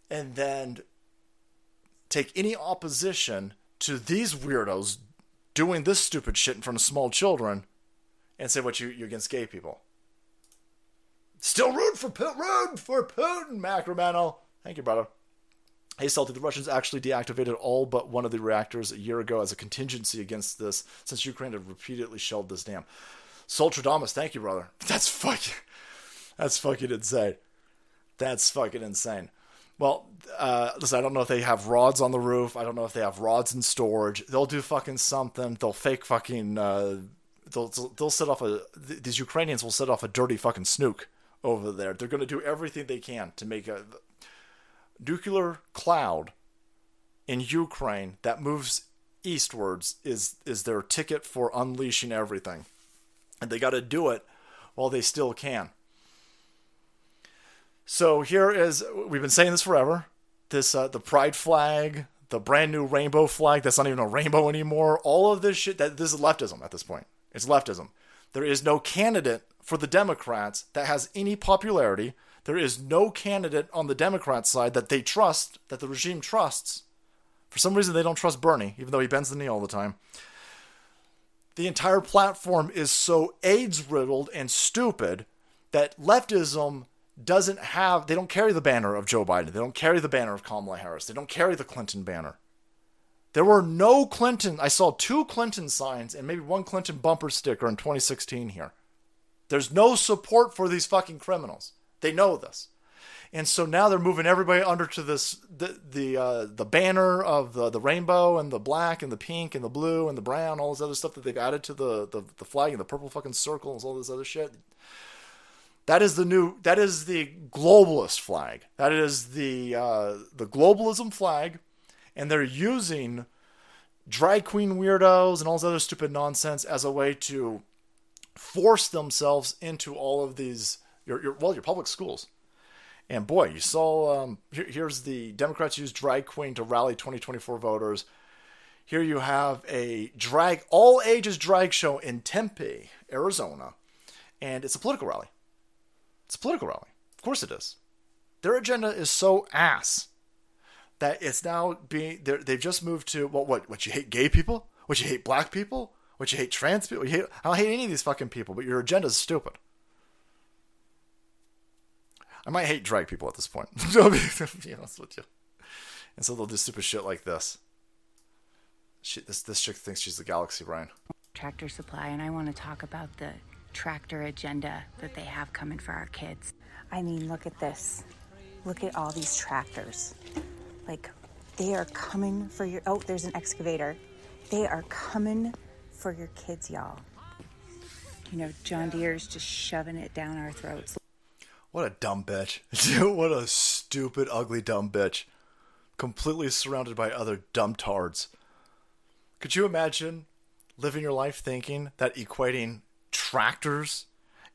and then take any opposition to these weirdos doing this stupid shit in front of small children and say what you you're against gay people. Still root for root for Putin, Macromano. Thank you, brother. Hey, Salty, the Russians actually deactivated all but one of the reactors a year ago as a contingency against this, since Ukraine had repeatedly shelled this dam. Soltradamus, thank you, brother. *laughs* That's fucking, that's fucking insane. That's fucking insane. Well, uh, listen, I don't know if they have rods on the roof. I don't know if they have rods in storage. They'll do fucking something. They'll fake fucking. Uh, they'll they'll set off a. These Ukrainians will set off a dirty fucking snook over there. They're going to do everything they can to make a nuclear cloud in Ukraine that moves eastwards is is their ticket for unleashing everything, and they got to do it while they still can. So here is we've been saying this forever. This uh, the pride flag, the brand new rainbow flag that's not even a rainbow anymore. All of this shit that this is leftism at this point. It's leftism. There is no candidate for the Democrats that has any popularity. There is no candidate on the Democrat side that they trust, that the regime trusts. For some reason, they don't trust Bernie, even though he bends the knee all the time. The entire platform is so AIDS riddled and stupid that leftism doesn't have, they don't carry the banner of Joe Biden. They don't carry the banner of Kamala Harris. They don't carry the Clinton banner. There were no Clinton, I saw two Clinton signs and maybe one Clinton bumper sticker in 2016 here. There's no support for these fucking criminals. They know this. And so now they're moving everybody under to this the the uh, the banner of the, the rainbow and the black and the pink and the blue and the brown, all this other stuff that they've added to the, the, the flag and the purple fucking circles, all this other shit. That is the new. That is the globalist flag. That is the uh, the globalism flag, and they're using drag queen weirdos and all this other stupid nonsense as a way to force themselves into all of these your, your well your public schools. And boy, you saw um, here, here's the Democrats use drag queen to rally 2024 voters. Here you have a drag all ages drag show in Tempe, Arizona, and it's a political rally. It's a political rally. Of course it is. Their agenda is so ass that it's now being they've just moved to what what what you hate gay people, what you hate black people, what you hate trans people. You hate, I don't hate any of these fucking people, but your agenda is stupid. I might hate drag people at this point. *laughs* to be honest with you. And so they'll do stupid shit like this. She, this this chick thinks she's the galaxy brain. Tractor Supply, and I want to talk about the tractor agenda that they have coming for our kids. I mean, look at this. Look at all these tractors. Like, they are coming for your. Oh, there's an excavator. They are coming for your kids, y'all. You know, John Deere's just shoving it down our throats. What a dumb bitch. *laughs* what a stupid, ugly, dumb bitch. Completely surrounded by other dumb tards. Could you imagine living your life thinking that equating tractors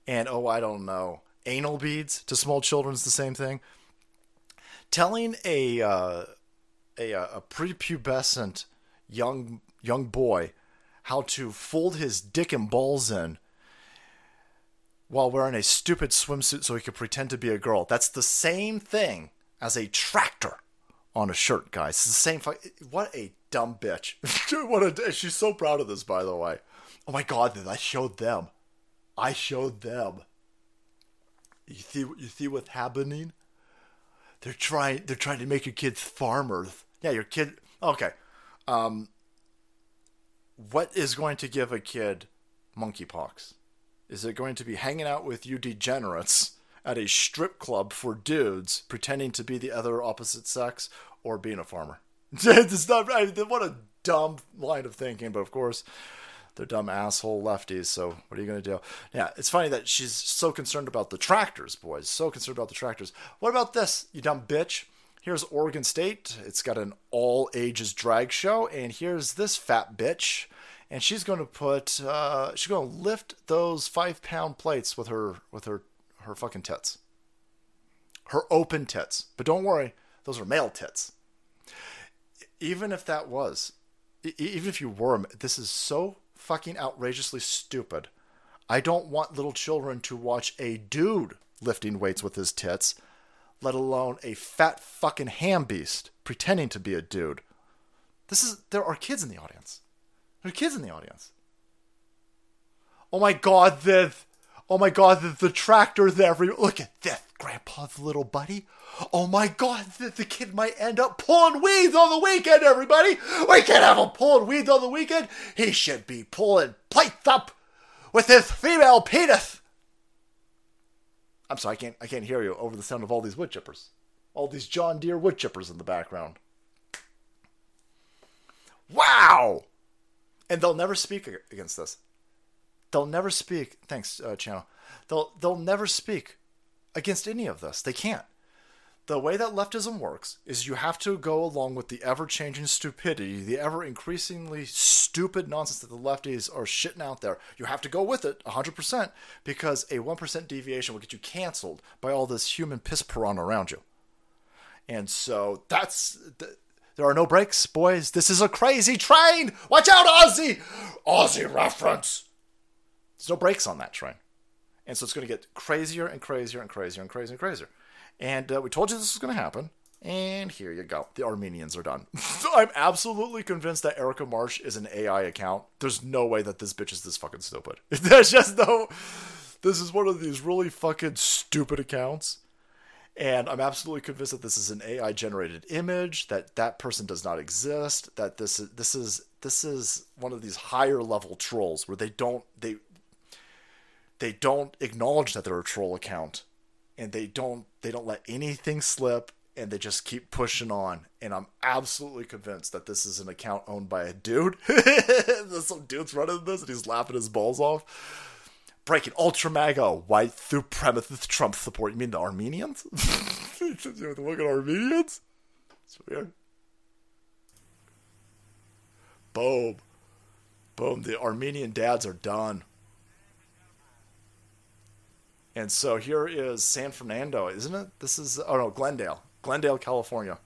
and, oh, I don't know, anal beads to small children is the same thing? Telling a, uh, a, a prepubescent young, young boy how to fold his dick and balls in while wearing a stupid swimsuit so he could pretend to be a girl. That's the same thing as a tractor on a shirt, guys. It's the same. What a dumb bitch. *laughs* what a. She's so proud of this, by the way. Oh my god, I showed them. I showed them. You see, you see what's happening? They're trying. They're trying to make your kids farmers. Yeah, your kid. Okay. Um. What is going to give a kid monkeypox? Is it going to be hanging out with you degenerates at a strip club for dudes pretending to be the other opposite sex or being a farmer? *laughs* it's not right. What a dumb line of thinking, but of course, they're dumb asshole lefties, so what are you going to do? Yeah, it's funny that she's so concerned about the tractors, boys. So concerned about the tractors. What about this, you dumb bitch? Here's Oregon State. It's got an all ages drag show, and here's this fat bitch and she's going to put uh, she's going to lift those five pound plates with her with her her fucking tits. her open tits. But don't worry, those are male tits. Even if that was, even if you were, this is so fucking outrageously stupid. I don't want little children to watch a dude lifting weights with his tits, let alone a fat fucking ham beast pretending to be a dude. This is there are kids in the audience. There are kids in the audience. Oh my god, the oh my god, the, the tractor there. Look at this, Grandpa's little buddy. Oh my god, the, the kid might end up pulling weeds on the weekend, everybody. We can't have him pulling weeds on the weekend. He should be pulling plates up with his female penis. I'm sorry, I can't I can't hear you over the sound of all these wood chippers. All these John Deere wood chippers in the background. Wow! And they'll never speak against this. They'll never speak. Thanks, uh, channel. They'll they'll never speak against any of this. They can't. The way that leftism works is you have to go along with the ever changing stupidity, the ever increasingly stupid nonsense that the lefties are shitting out there. You have to go with it 100% because a 1% deviation will get you canceled by all this human piss piranha around you. And so that's. There are no brakes, boys. This is a crazy train. Watch out, Ozzy! Ozzy reference. There's no brakes on that train. And so it's going to get crazier and crazier and crazier and crazier and crazier. And uh, we told you this was going to happen. And here you go. The Armenians are done. *laughs* I'm absolutely convinced that Erica Marsh is an AI account. There's no way that this bitch is this fucking stupid. *laughs* There's just no. This is one of these really fucking stupid accounts. And I'm absolutely convinced that this is an AI generated image, that that person does not exist, that this is this is this is one of these higher level trolls where they don't they they don't acknowledge that they're a troll account and they don't they don't let anything slip and they just keep pushing on. And i'm absolutely convinced that this is an account owned by a dude. *laughs* Some dude's running this and he's laughing his balls off breaking ultra mega white supremacist trump support you mean the armenians *laughs* you have to look at armenians it's weird boom boom the armenian dads are done and so here is San Fernando, isn't it? This is, oh no, Glendale. Glendale, California.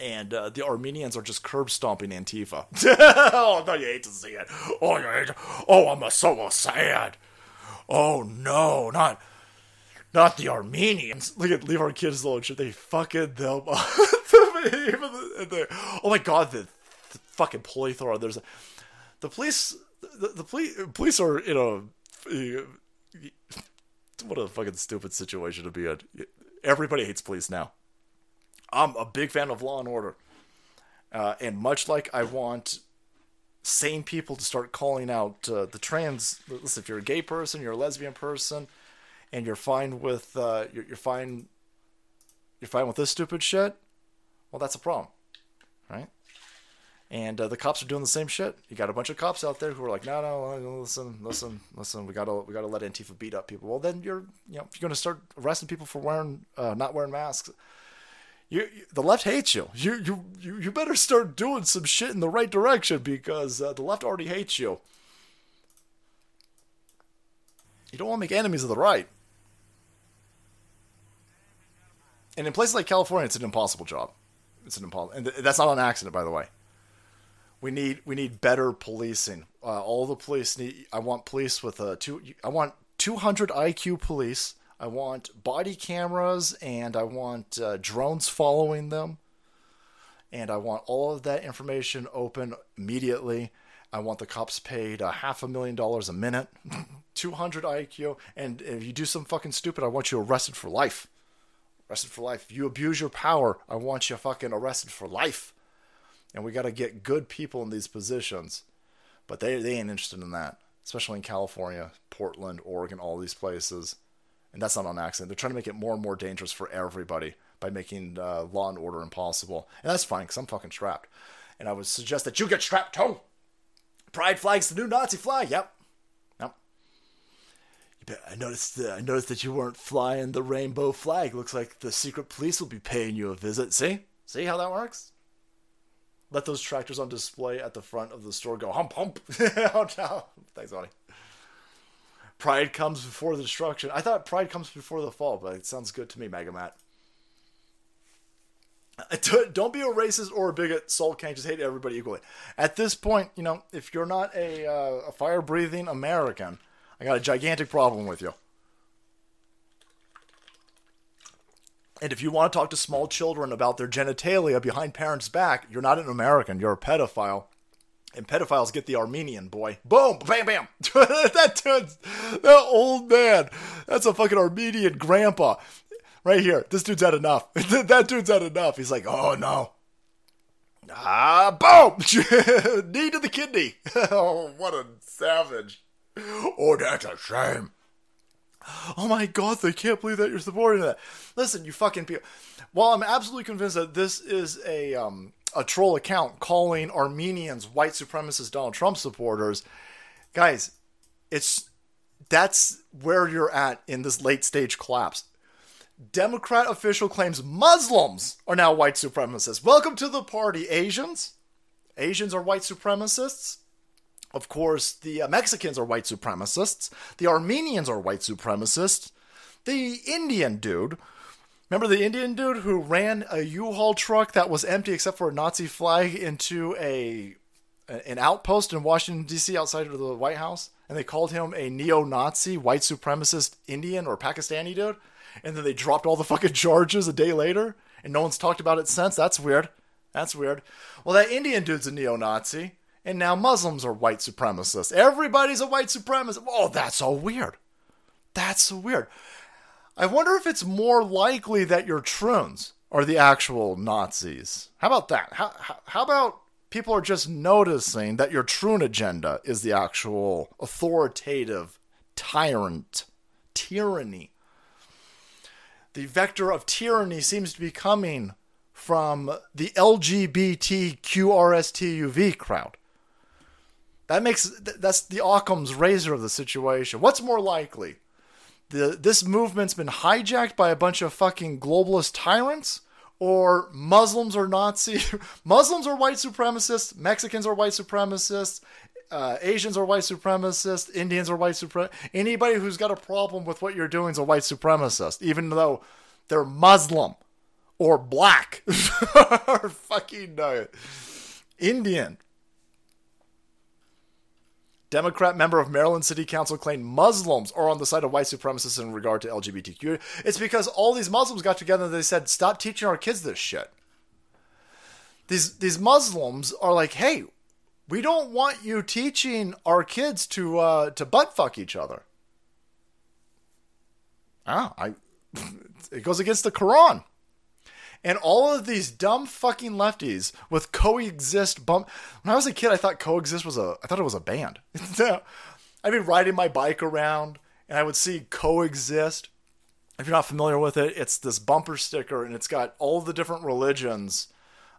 And uh, the Armenians are just curb stomping Antifa. *laughs* oh, no, you hate to see it. Oh, you hate Oh, I'm so sad. Oh, no, not not the Armenians. Look at leave our kids alone. Should they fucking them? *laughs* the, oh my god, the, the fucking are there's a, the police. The, the police police are you know what a fucking stupid situation to be in. Everybody hates police now. I'm a big fan of Law and Order, uh, and much like I want sane people to start calling out uh, the trans. Listen, if you're a gay person, you're a lesbian person, and you're fine with uh, you're, you're fine, you're fine with this stupid shit. Well, that's a problem, right? and uh, the cops are doing the same shit. You got a bunch of cops out there who are like, no, no, listen, listen, listen. We gotta, we gotta let Antifa beat up people. Well, then you're, you know, if you're gonna start arresting people for wearing, uh, not wearing masks. You, you, the left hates you. You, you, you, better start doing some shit in the right direction because uh, the left already hates you. You don't want to make enemies of the right. And in places like California, it's an impossible job. It's an impossible, and th- that's not an accident, by the way we need we need better policing. Uh, all the police need. I want police with a two. I want 200 IQ police. I want body cameras and I want uh, drones following them. And I want all of that information open immediately. I want the cops paid a half a million dollars a minute, *laughs* 200 IQ. And if you do something fucking stupid, I want you arrested for life. Arrested for life. If you abuse your power, I want you fucking arrested for life and we got to get good people in these positions. But they they ain't interested in that, especially in California, Portland, Oregon, all these places. And that's not on accident. They're trying to make it more and more dangerous for everybody by making uh, law and order impossible. And that's fine because I'm fucking strapped. And I would suggest that you get strapped too. Pride flag's the new Nazi flag. Yep. Yep. I noticed. Uh, I noticed that you weren't flying the rainbow flag. Looks like the secret police will be paying you a visit. See? See how that works? let those tractors on display at the front of the store go hump hump. *laughs* oh no! Thanks, buddy. Pride comes before the destruction. I thought pride comes before the fall, but it sounds good to me, Mega Matt. *laughs* Don't be a racist or a bigot. Soul can't just hate everybody equally. At this point, you know, if you're not a, uh, a fire breathing American, I got a gigantic problem with you. And if you want to talk to small children about their genitalia behind parents' back, you're not an American. You're a pedophile. And pedophiles get the Armenian boy. Boom, bam, bam. *laughs* that dude's, that old man. That's a fucking Armenian grandpa. Right here. This dude's had enough. *laughs* that dude's had enough. He's like, oh no. Ah, boom! *laughs* Knee to the kidney. oh, what a savage. Oh, that's a shame. Oh my god, they can't believe that you're supporting that. Listen, you fucking people. While I'm absolutely convinced that this is a um, a troll account calling Armenians white supremacist Donald Trump supporters, guys, it's that's where you're at in this late stage collapse. Democrat official claims Muslims are now white supremacists. Welcome to the party, Asians. Asians are white supremacists. Of course, the uh, Mexicans are white supremacists. The Armenians are white supremacists. The Indian dude, remember the Indian dude who ran a U-Haul truck that was empty except for a Nazi flag into a an outpost in Washington D.C. outside of the White House, and they called him a neo-Nazi, white supremacist Indian or Pakistani dude, and then they dropped all the fucking *laughs* charges a day later, and no one's talked about it since. That's weird. That's weird. Well, that Indian dude's a neo-Nazi and now Muslims are white supremacists. Everybody's a white supremacist. Oh, that's so weird. That's so weird. I wonder if it's more likely that your troons are the actual Nazis. How about that? How, how, about people are just noticing that your troon agenda is the actual authoritative tyrant, tyranny? The vector of tyranny seems to be coming from the LGBTQRSTUV crowd. That makes that's the Occam's razor of the situation. What's more likely? The this movement's been hijacked by a bunch of fucking globalist tyrants or Muslims or Nazi *laughs* Muslims are white supremacists, Mexicans are white supremacists, uh, Asians are white supremacists, Indians are white supremacists. Anybody who's got a problem with what you're doing is a white supremacist, even though they're Muslim or black *laughs* or fucking uh, Indian. Democrat member of Maryland City Council claimed Muslims are on the side of white supremacists in regard to LGBTQ. It's because all these Muslims got together and they said, "Stop teaching our kids this shit." These these Muslims are like, "Hey, we don't want you teaching our kids to uh, to butt fuck each other." Ah, I *laughs* it goes against the Quran. And all of these dumb fucking lefties with coexist bump. When I was a kid, I thought coexist was a. I thought it was a band. *laughs* I'd be riding my bike around, and I would see coexist. If you're not familiar with it, it's this bumper sticker, and it's got all the different religions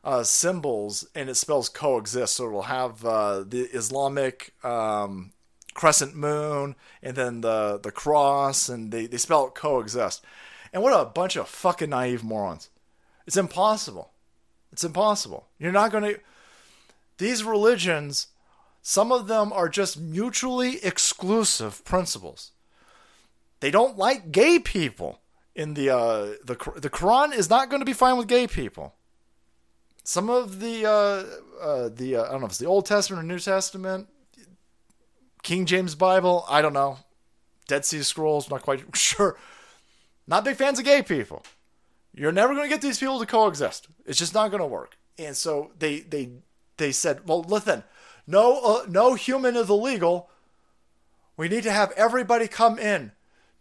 uh, symbols, and it spells coexist. So it will have uh, the Islamic um, crescent moon, and then the the cross, and they they spell it coexist. And what a bunch of fucking naive morons. It's impossible. It's impossible. You're not going to. These religions, some of them are just mutually exclusive principles. They don't like gay people. In the uh, the the Quran is not going to be fine with gay people. Some of the uh, uh, the uh, I don't know if it's the Old Testament or New Testament, King James Bible. I don't know. Dead Sea Scrolls. Not quite *laughs* sure. Not big fans of gay people. You're never going to get these people to coexist. It's just not going to work. And so they they they said, well, listen, no uh, no human is illegal. We need to have everybody come in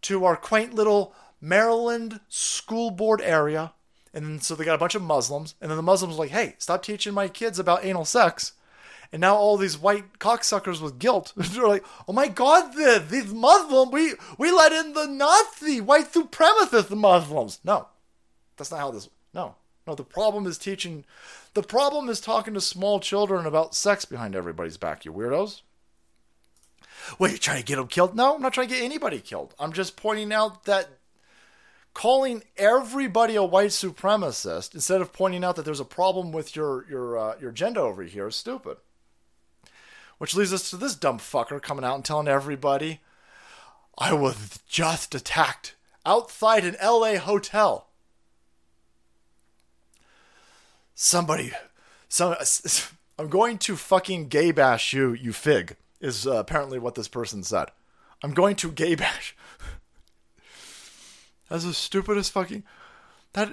to our quaint little Maryland school board area. And so they got a bunch of Muslims, and then the Muslims were like, "Hey, stop teaching my kids about anal sex." And now all these white cocksuckers with guilt, *laughs* they're like, "Oh my God, the, these Muslims, we we let in the Nazi white supremacist Muslims." No, that's not how this. No, no. The problem is teaching. The problem is talking to small children about sex behind everybody's back. You weirdos. What, you trying to get them killed? No, I'm not trying to get anybody killed. I'm just pointing out that calling everybody a white supremacist instead of pointing out that there's a problem with your your uh, your agenda over here is stupid. Which leads us to this dumb fucker coming out and telling everybody, "I was just attacked outside an L.A. hotel." Somebody, some, *laughs* I'm going to fucking gay bash you, you fig, is uh, apparently what this person said. I'm going to gay *laughs* bash. That's the stupidest fucking. That.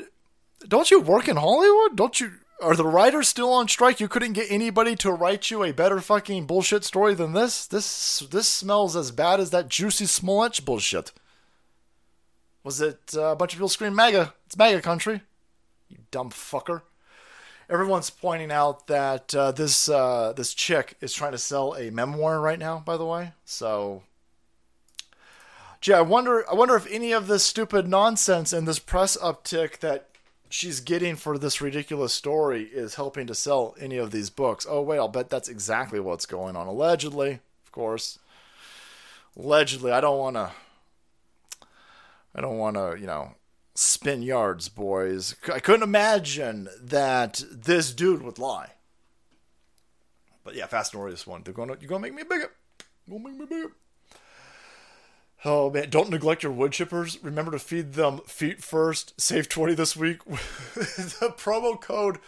Don't you work in Hollywood? Don't you. Are the writers still on strike? You couldn't get anybody to write you a better fucking bullshit story than this? This this smells as bad as that Juicy Smollett bullshit. Was it uh, a bunch of people scream MAGA? It's MAGA country. You dumb fucker. Everyone's pointing out that uh, this uh, this chick is trying to sell a memoir right now. By the way, so gee, I wonder I wonder if any of this stupid nonsense and this press uptick that she's getting for this ridiculous story is helping to sell any of these books. Oh wait, I'll bet that's exactly what's going on. Allegedly, of course. Allegedly, I don't want to I don't want to, you know, spin yards, boys. I couldn't imagine that this dude would lie. But yeah, Fast and Furious one. They're gonna you're gonna make me bigger. Gonna make me bigger. Oh man, don't neglect your wood chippers. Remember to feed them feet first. Save 20 this week. *laughs* with the promo code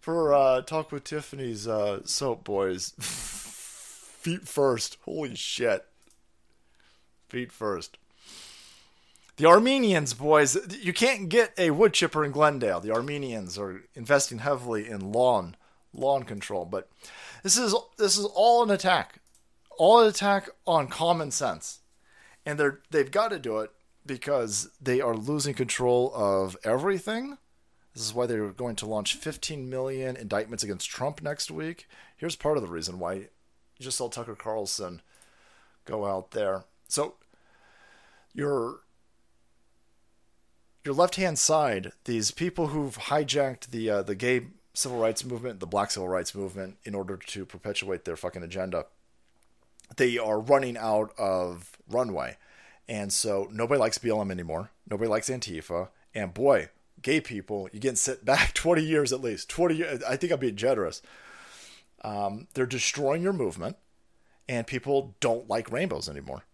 for uh, Talk with Tiffany's uh, soap boys. *laughs* feet first. Holy shit. Feet first. The Armenians, boys, you can't get a wood chipper in Glendale. The Armenians are investing heavily in lawn lawn control, but this is this is all an attack, all an attack on common sense, and they're they've got to do it because they are losing control of everything. This is why they're going to launch 15 million indictments against Trump next week. Here's part of the reason why you just saw Tucker Carlson go out there. So you're your left hand side, these people who've hijacked the uh, the gay civil rights movement, the black civil rights movement, in order to perpetuate their fucking agenda, they are running out of runway, and so nobody likes BLM anymore. Nobody likes Antifa, and boy, gay people, you getting sit back *laughs* twenty years at least. Twenty years, I think I'm being generous. Um, they're destroying your movement, and people don't like rainbows anymore.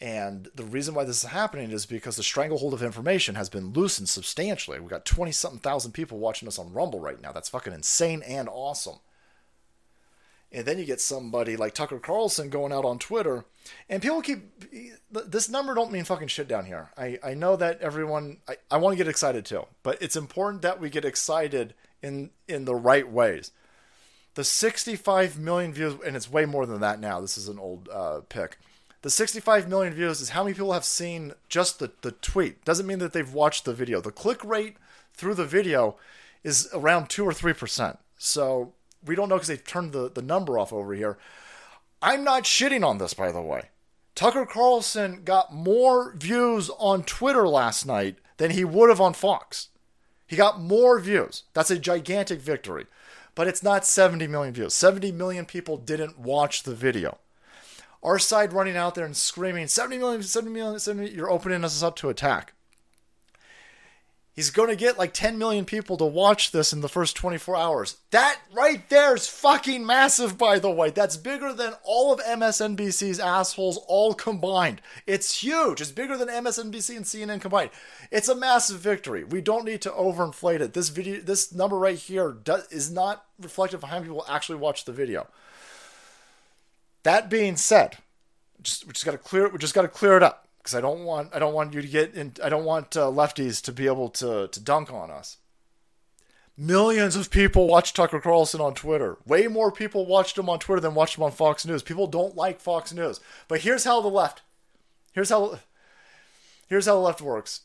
And the reason why this is happening is because the stranglehold of information has been loosened substantially. We've got 20 something thousand people watching us on Rumble right now. That's fucking insane and awesome. And then you get somebody like Tucker Carlson going out on Twitter, and people keep this number don't mean fucking shit down here. I, I know that everyone I, I want to get excited too, but it's important that we get excited in in the right ways. The 65 million views, and it's way more than that now. This is an old uh, pick the 65 million views is how many people have seen just the, the tweet. Doesn't mean that they've watched the video. The click rate through the video is around 2 or 3%. So we don't know because they've turned the, the number off over here. I'm not shitting on this, by the way. Tucker Carlson got more views on Twitter last night than he would have on Fox. He got more views. That's a gigantic victory. But it's not 70 million views. 70 million people didn't watch the video. Our side running out there and screaming, 70 million, 70 million, 70 you're opening us up to attack. He's going to get like 10 million people to watch this in the first 24 hours. That right there is fucking massive, by the way. That's bigger than all of MSNBC's assholes all combined. It's huge. It's bigger than MSNBC and CNN combined. It's a massive victory. We don't need to overinflate it. This video, this number right here, does, is not reflective of how many people actually watch the video. That being said, just we just got to clear we just got to clear it up because I don't want I don't want you to get in I don't want uh, lefties to be able to to dunk on us. Millions of people watch Tucker Carlson on Twitter. Way more people watched him on Twitter than watched him on Fox News. People don't like Fox News. But here's how the left here's how here's how the left works.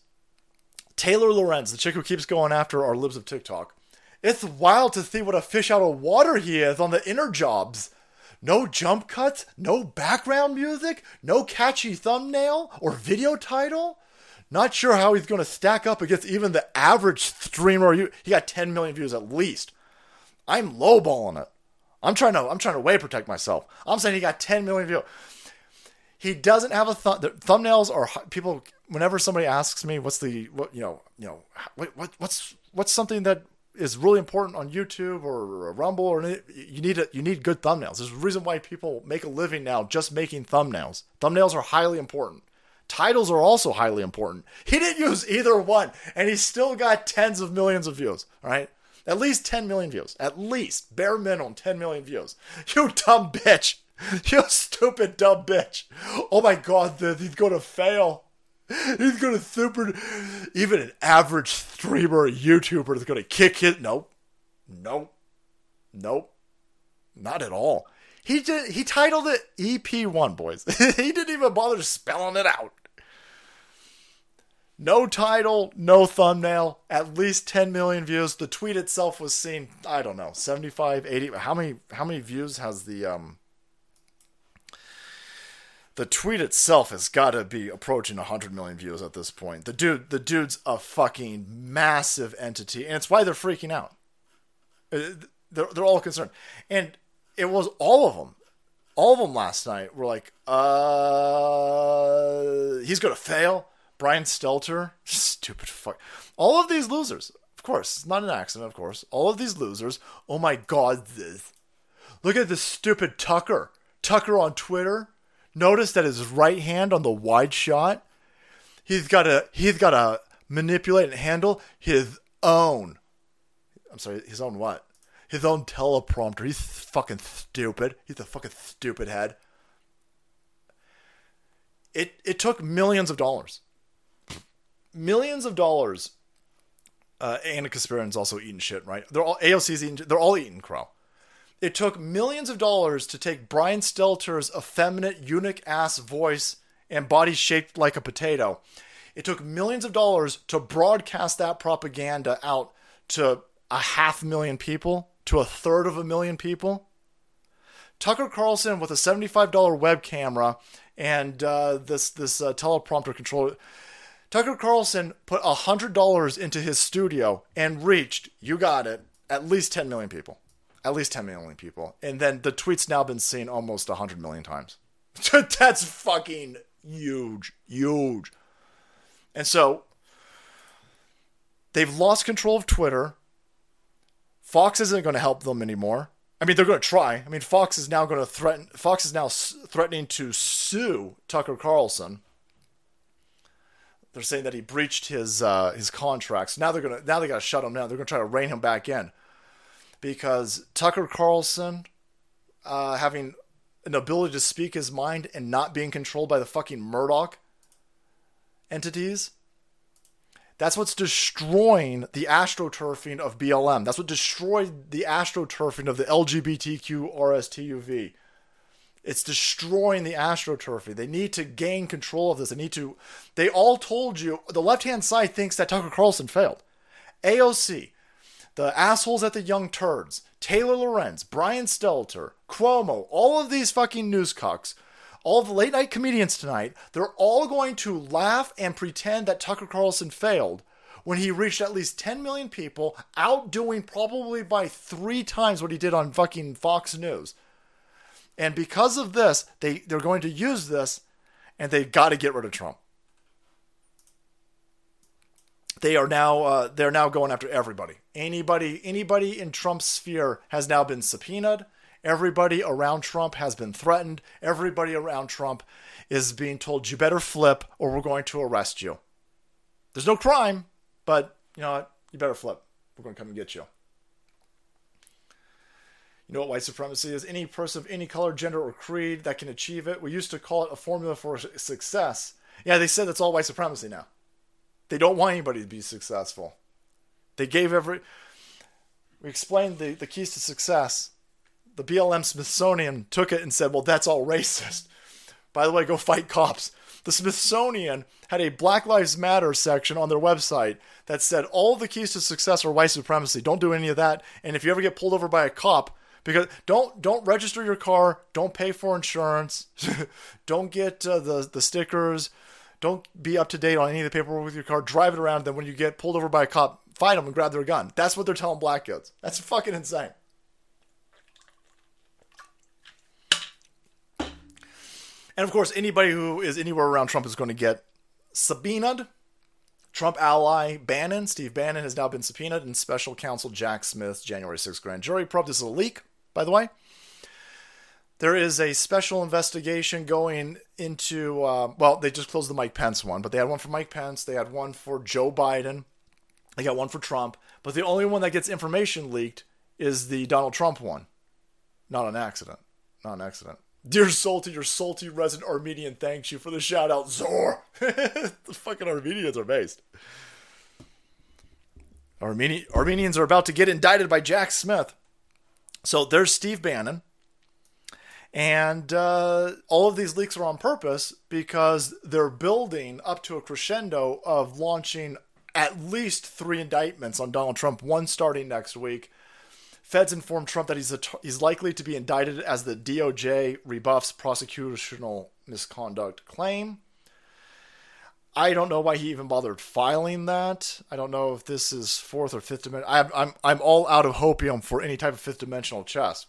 Taylor Lorenz, the chick who keeps going after our libs of TikTok. It's wild to see what a fish out of water he is on the inner jobs. No jump cuts, no background music, no catchy thumbnail or video title. Not sure how he's going to stack up against even the average streamer. He got 10 million views at least. I'm lowballing it. I'm trying to I'm trying to way protect myself. I'm saying he got 10 million views. He doesn't have a th- thumbnails are people. Whenever somebody asks me what's the what you know you know what, what what's what's something that is really important on YouTube or Rumble or you need a, you need good thumbnails. There's a reason why people make a living now just making thumbnails. Thumbnails are highly important. Titles are also highly important. He didn't use either one, and he still got tens of millions of views. All right, at least 10 million views. At least bare minimum 10 million views. You dumb bitch. *laughs* You stupid dumb bitch. Oh my god, he's gonna fail. *laughs* He's gonna super. Even an average streamer, YouTuber is gonna kick it. Nope. Nope. Nope. Not at all. He did. He titled it EP1, boys. *laughs* he didn't even bother spelling it out. No title, no thumbnail, at least 10 million views. The tweet itself was seen, I don't know, 75, 80. How many how many views has the um the tweet itself has got to be approaching 100 million views at this point. The dude the dude's a fucking massive entity and it's why they're freaking out. Uh, they're, they're all concerned. And it was all of them. All of them last night were like, uh, he's to fail Brian Stelter, *laughs* stupid fuck. All of these losers, of course, it's not an accident, of course. All of these losers, oh my god, this. Look at this stupid Tucker. Tucker on Twitter. Notice that his right hand on the wide shot, he's got to he's got to manipulate and handle his own. I'm sorry, his own what? His own teleprompter. He's fucking stupid. He's a fucking stupid head. It it took millions of dollars millions of dollars. Uh, Ana Kasparian's also eating shit, right? They're all AOC's eating. They're all eating crow. It took millions of dollars to take Brian Stelter's effeminate eunuch ass voice and body shaped like a potato. It took millions of dollars to broadcast that propaganda out to a half million people, to a third of a million people. Tucker Carlson with a $75 web camera and uh, this this uh, teleprompter controller Tucker Carlson put $100 into his studio and reached, you got it, at least 10 million people. At least 10 million people. And then the tweet's now been seen almost 100 million times. *laughs* That's fucking huge. Huge. And so they've lost control of Twitter. Fox isn't going to help them anymore. I mean, they're going to try. I mean, Fox is now going to threaten. Fox is now threatening to sue Tucker Carlson they're saying that he breached his uh, his contracts. Now they're gonna now they gotta shut him down. They're gonna try to rein him back in because Tucker Carlson uh, having an ability to speak his mind and not being controlled by the fucking Murdoch entities. That's what's destroying the astroturfing of BLM. That's what destroyed the astroturfing of the LGBTQ RSTUV. It's destroying the astroturfy. They need to gain control of this. They need to. They all told you. The left hand side thinks that Tucker Carlson failed. AOC, the assholes at the Young Turds, Taylor Lorenz, Brian Stelter, Cuomo, all of these fucking newscocks, all the late night comedians tonight, they're all going to laugh and pretend that Tucker Carlson failed when he reached at least 10 million people, outdoing probably by three times what he did on fucking Fox News. And because of this, they, they're going to use this and they've got to get rid of Trump. They are now uh, they're now going after everybody. Anybody anybody in Trump's sphere has now been subpoenaed. Everybody around Trump has been threatened. Everybody around Trump is being told you better flip or we're going to arrest you. There's no crime, but you know what? You better flip. We're going to come and get you. You know what white supremacy is? Any person of any color, gender, or creed that can achieve it. We used to call it a formula for success. Yeah, they said that's all white supremacy now. They don't want anybody to be successful. They gave every. We explained the, the keys to success. The BLM Smithsonian took it and said, well, that's all racist. *laughs* By the way, go fight cops. The Smithsonian had a Black Lives Matter section on their website that said all the keys to success are white supremacy. Don't do any of that. And if you ever get pulled over by a cop, because don't don't register your car, don't pay for insurance, *laughs* don't get uh, the the stickers, don't be up to date on any of the paperwork with your car. Drive it around. Then when you get pulled over by a cop, find them and grab their gun. That's what they're telling black kids. That's fucking insane. And of course, anybody who is anywhere around Trump is going to get subpoenaed. Trump ally Bannon, Steve Bannon, has now been subpoenaed in special counsel Jack Smith's January 6th grand jury probe. This is a leak by the way. There is a special investigation going into. Uh, well, they just closed the Mike Pence one, but they had one for Mike Pence. They had one for Joe Biden. They got one for Trump. But the only one that gets information leaked is the Donald Trump one. Not an accident. Not an accident. Dear Salty, your salty resident Armenian thanks you for the shout out, Zor. *laughs* the fucking Armenians are based. Armeni- Armenians are about to get indicted by Jack Smith. So there's Steve Bannon. And uh, all of these leaks are on purpose because they're building up to a crescendo of launching at least three indictments on Donald Trump, one starting next week. Feds informed Trump that he's, he's likely to be indicted as the DOJ rebuffs prosecutorial misconduct claim. I don't know why he even bothered filing that. I don't know if this is fourth or fifth dimension. I'm, I'm, I'm all out of hopium for any type of fifth dimensional chess.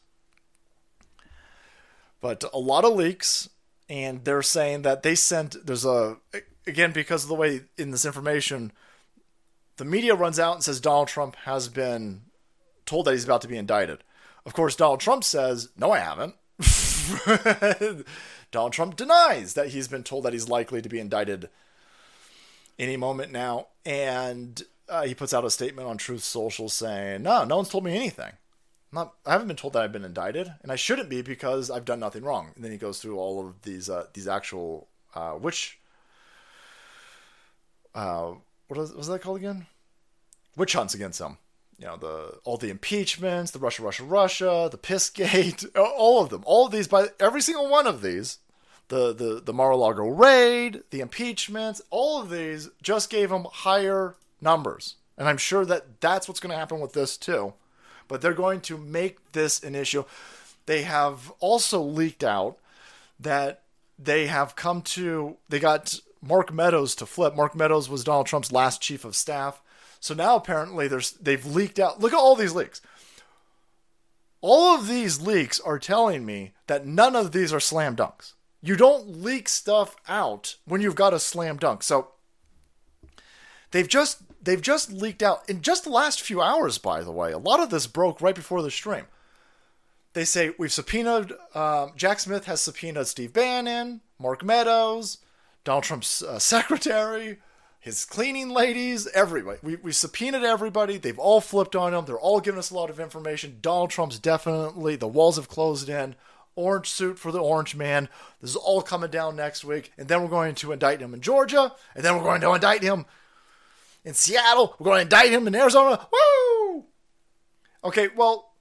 But a lot of leaks, and they're saying that they sent. There's a again because of the way in this information, the media runs out and says Donald Trump has been told that he's about to be indicted. Of course, Donald Trump says, "No, I haven't." *laughs* Donald Trump denies that he's been told that he's likely to be indicted any moment now, and uh, he puts out a statement on Truth Social saying, "No, no one's told me anything." Not I haven't been told that I've been indicted, and I shouldn't be because I've done nothing wrong. And then he goes through all of these uh, these actual uh, which uh, what was, was that called again? Witch hunts against him. You know the all the impeachments, the Russia, Russia, Russia, the Pissgate, *laughs* all of them, all of these. By every single one of these, the the the Mar-a-Lago raid, the impeachments, all of these just gave him higher numbers, and I'm sure that that's what's going to happen with this too but they're going to make this an issue. They have also leaked out that they have come to, they got Mark Meadows to flip. Mark Meadows was Donald Trump's last chief of staff. So now apparently there's they've leaked out. Look at all these leaks. All of these leaks are telling me that none of these are slam dunks. You don't leak stuff out when you've got a slam dunk. So they've just they've just leaked out in just the last few hours, by the way. A lot of this broke right before the stream. They say we've subpoenaed, um, Jack Smith has subpoenaed Steve Bannon, Mark Meadows, Donald Trump's uh, secretary, his cleaning ladies, everybody. We, we subpoenaed everybody. They've all flipped on him. They're all giving us a lot of information. Donald Trump's definitely, the walls have closed in. Orange suit for the orange man. This is all coming down next week. And then we're going to indict him in Georgia. And then we're going to indict him in Seattle. We're going to indict him in Arizona. Woo! Okay, well,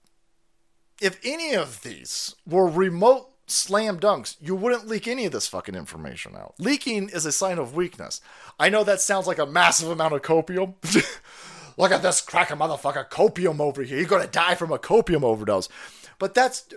if any of these were remote slam dunks, you wouldn't leak any of this fucking information out. Leaking is a sign of weakness. I know that sounds like a massive amount of copium. *laughs* Look at this cracker motherfucker, copium over here. You're going to die from a copium overdose. But that's.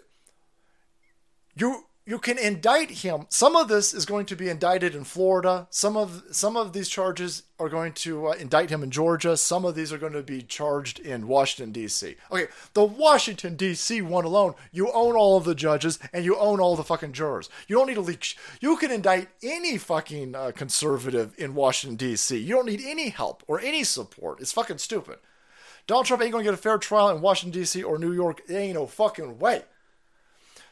You you can indict him. Some of this is going to be indicted in Florida. Some of some of these charges are going to uh, indict him in Georgia. Some of these are going to be charged in Washington D.C. Okay, the Washington D.C. one alone, you own all of the judges and you own all the fucking jurors. You don't need to leak. Sh- you can indict any fucking uh, conservative in Washington D.C. You don't need any help or any support. It's fucking stupid. Donald Trump ain't going to get a fair trial in Washington D.C. or New York. There ain't no fucking way.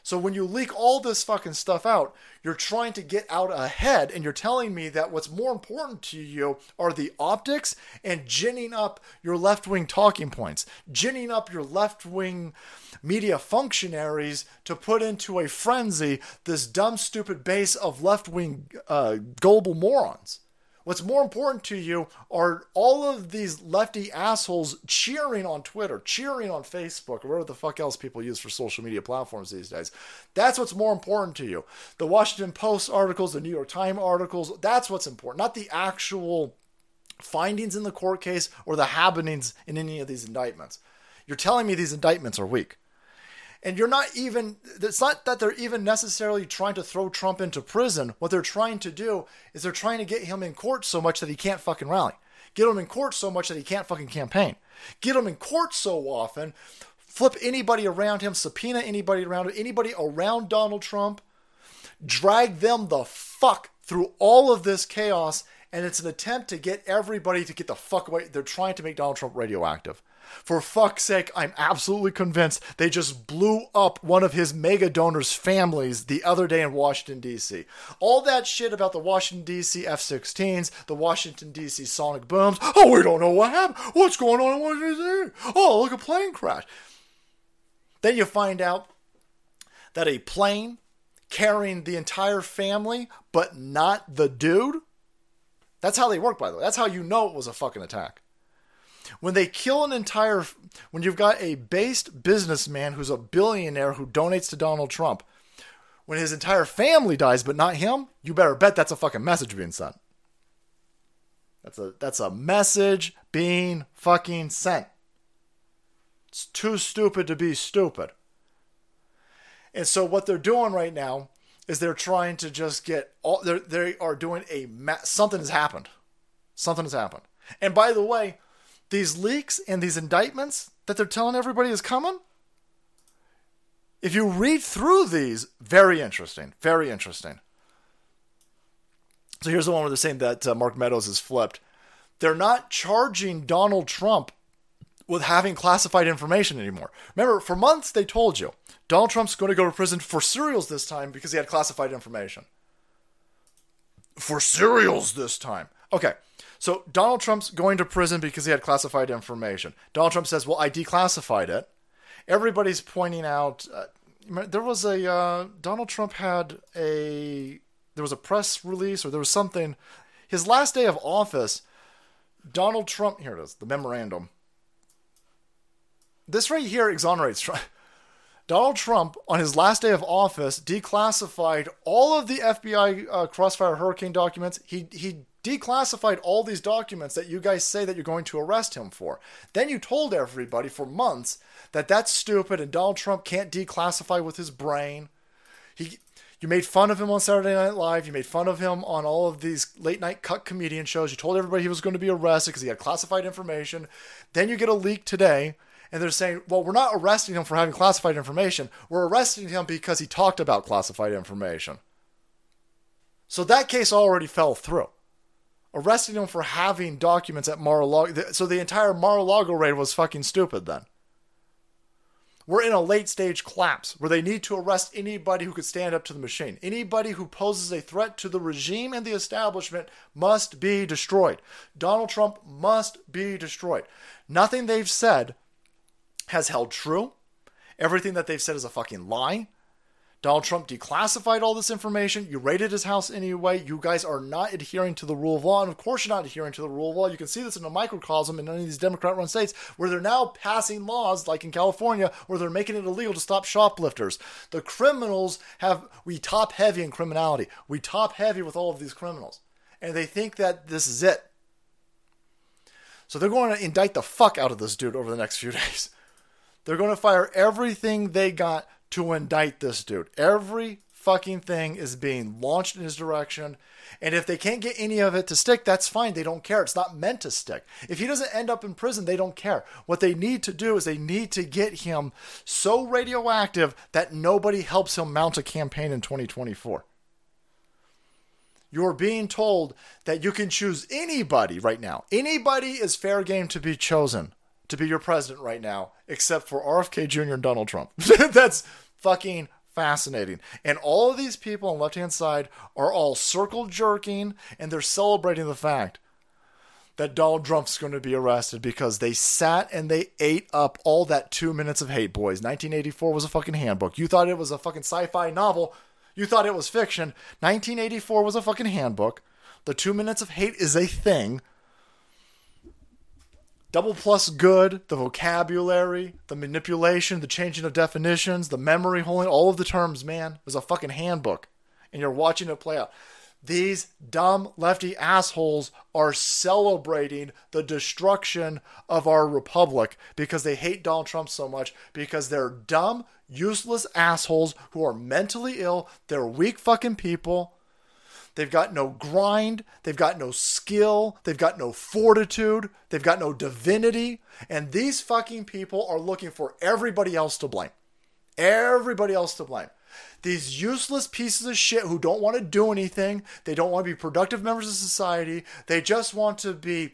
So when you leak all this fucking stuff out, you're trying to get out ahead and you're telling me that what's more important to you are the optics and ginning up your left-wing talking points, ginning up your left-wing media functionaries to put into a frenzy this dumb stupid base of left-wing uh, morons. What's more important to you are all of these lefty assholes cheering on Twitter, cheering on Facebook, or whatever the fuck else people use for social media platforms these days. That's what's more important to you. The Washington Post articles, the New York Times articles, that's what's important, not the actual findings in the court case or the happenings in any of these indictments. You're telling me these indictments are weak and you're not even it's not that they're even necessarily trying to throw Trump into prison. What they're trying to do is they're trying to get him in court so much that he can't fucking rally. Get him in court so much that he can't fucking campaign. Get him in court so often, flip anybody around him, subpoena anybody around him, anybody around Donald Trump, drag them the fuck through all of this chaos, and it's an attempt to get everybody to get the fuck away. They're trying to make Donald Trump radioactive. For fuck's sake, I'm absolutely convinced they just blew up one of his mega donors' families the other day in Washington, D.C. All that shit about the Washington, D.C. F 16s, the Washington, D.C. sonic booms. Oh, we don't know what happened. What's going on in Washington, D.C.? Oh, look, a plane crash. Then you find out that a plane carrying the entire family, but not the dude. That's how they work, by the way. That's how you know it was a fucking attack. When they kill an entire, when you've got a based businessman who's a billionaire who donates to Donald Trump, when his entire family dies but not him, you better bet that's a fucking message being sent. That's a that's a message being fucking sent. It's too stupid to be stupid. And so what they're doing right now is they're trying to just get all they they are doing a something has happened. Something has happened. And by the way, these leaks and these indictments that they're telling everybody is coming. If you read through these, very interesting, very interesting. So here's the one where they're saying that uh, Mark Meadows is flipped. They're not charging Donald Trump with having classified information anymore. Remember, for months they told you Donald Trump's going to go to prison for serials this time because he had classified information. For serials this time. Okay, so Donald Trump's going to prison because he had classified information. Donald Trump says, Well, I declassified it. Everybody's pointing out uh, there was a uh, Donald Trump had a there was a press release or there was something his last day of office Donald Trump here it is the memorandum this right here exonerates Trump. Donald Trump, on his last day of office, declassified all of the FBI uh, Crossfire Hurricane documents. He he declassified all these documents that you guys say that you're going to arrest him for. Then you told everybody for months that that's stupid and Donald Trump can't declassify with his brain. He you made fun of him on Saturday Night Live. You made fun of him on all of these late night cut comedian shows. You told everybody he was going to be arrested because he had classified information. Then you get a leak today and they're saying, well, we're not arresting him for having classified information. We're arresting him because he talked about classified information. So that case already fell through. Arresting him for having documents at Mar-a-Lago. So the entire Mar-a-Lago raid was fucking stupid then. We're in a late stage collapse where they need to arrest anybody who could stand up to the machine. Anybody who poses a threat to the regime and the establishment must be destroyed. Donald Trump must be destroyed. Nothing they've said has held true. Everything that they've said is a fucking lie. Donald Trump declassified all this information. You raided his house anyway. You guys are not adhering to the rule of law. And of course, you're not adhering to the rule of law. You can see this in a microcosm in any of these Democrat run states where they're now passing laws, like in California, where they're making it illegal to stop shoplifters. The criminals have, we top heavy in criminality. We top heavy with all of these criminals. And they think that this is it. So they're going to indict the fuck out of this dude over the next few *laughs* days. They're going to fire everything they got to indict this dude. Every fucking thing is being launched in his direction. And if they can't get any of it to stick, that's fine. They don't care. It's not meant to stick. If he doesn't end up in prison, they don't care. What they need to do is they need to get him so radioactive that nobody helps him mount a campaign in 2024. You're being told that you can choose anybody right now. Anybody is fair game to be chosen to be your president right now, except for RFK Jr. and Donald Trump. *laughs* That's fucking fascinating. And all of these people on the left hand side are all circle jerking and they're celebrating the fact that Donald Trump's going to be arrested because they sat and they ate up all that two minutes of hate, boys. 1984 was a fucking handbook. You thought it was a fucking sci fi novel. You thought it was fiction. 1984 was a fucking handbook. The two minutes of hate is a thing. Double plus good, the vocabulary, the manipulation, the changing of definitions, the memory holding, all of the terms, man, is a fucking handbook. And you're watching it play out. These dumb lefty assholes are celebrating the destruction of our republic because they hate Donald Trump so much because they're dumb, useless assholes who are mentally ill. They're weak fucking people They've got no grind. They've got no skill. They've got no fortitude. They've got no divinity. And these fucking people are looking for everybody else to blame. Everybody else to blame. These useless pieces of shit who don't want to do anything. They don't want to be productive members of society. They just want to be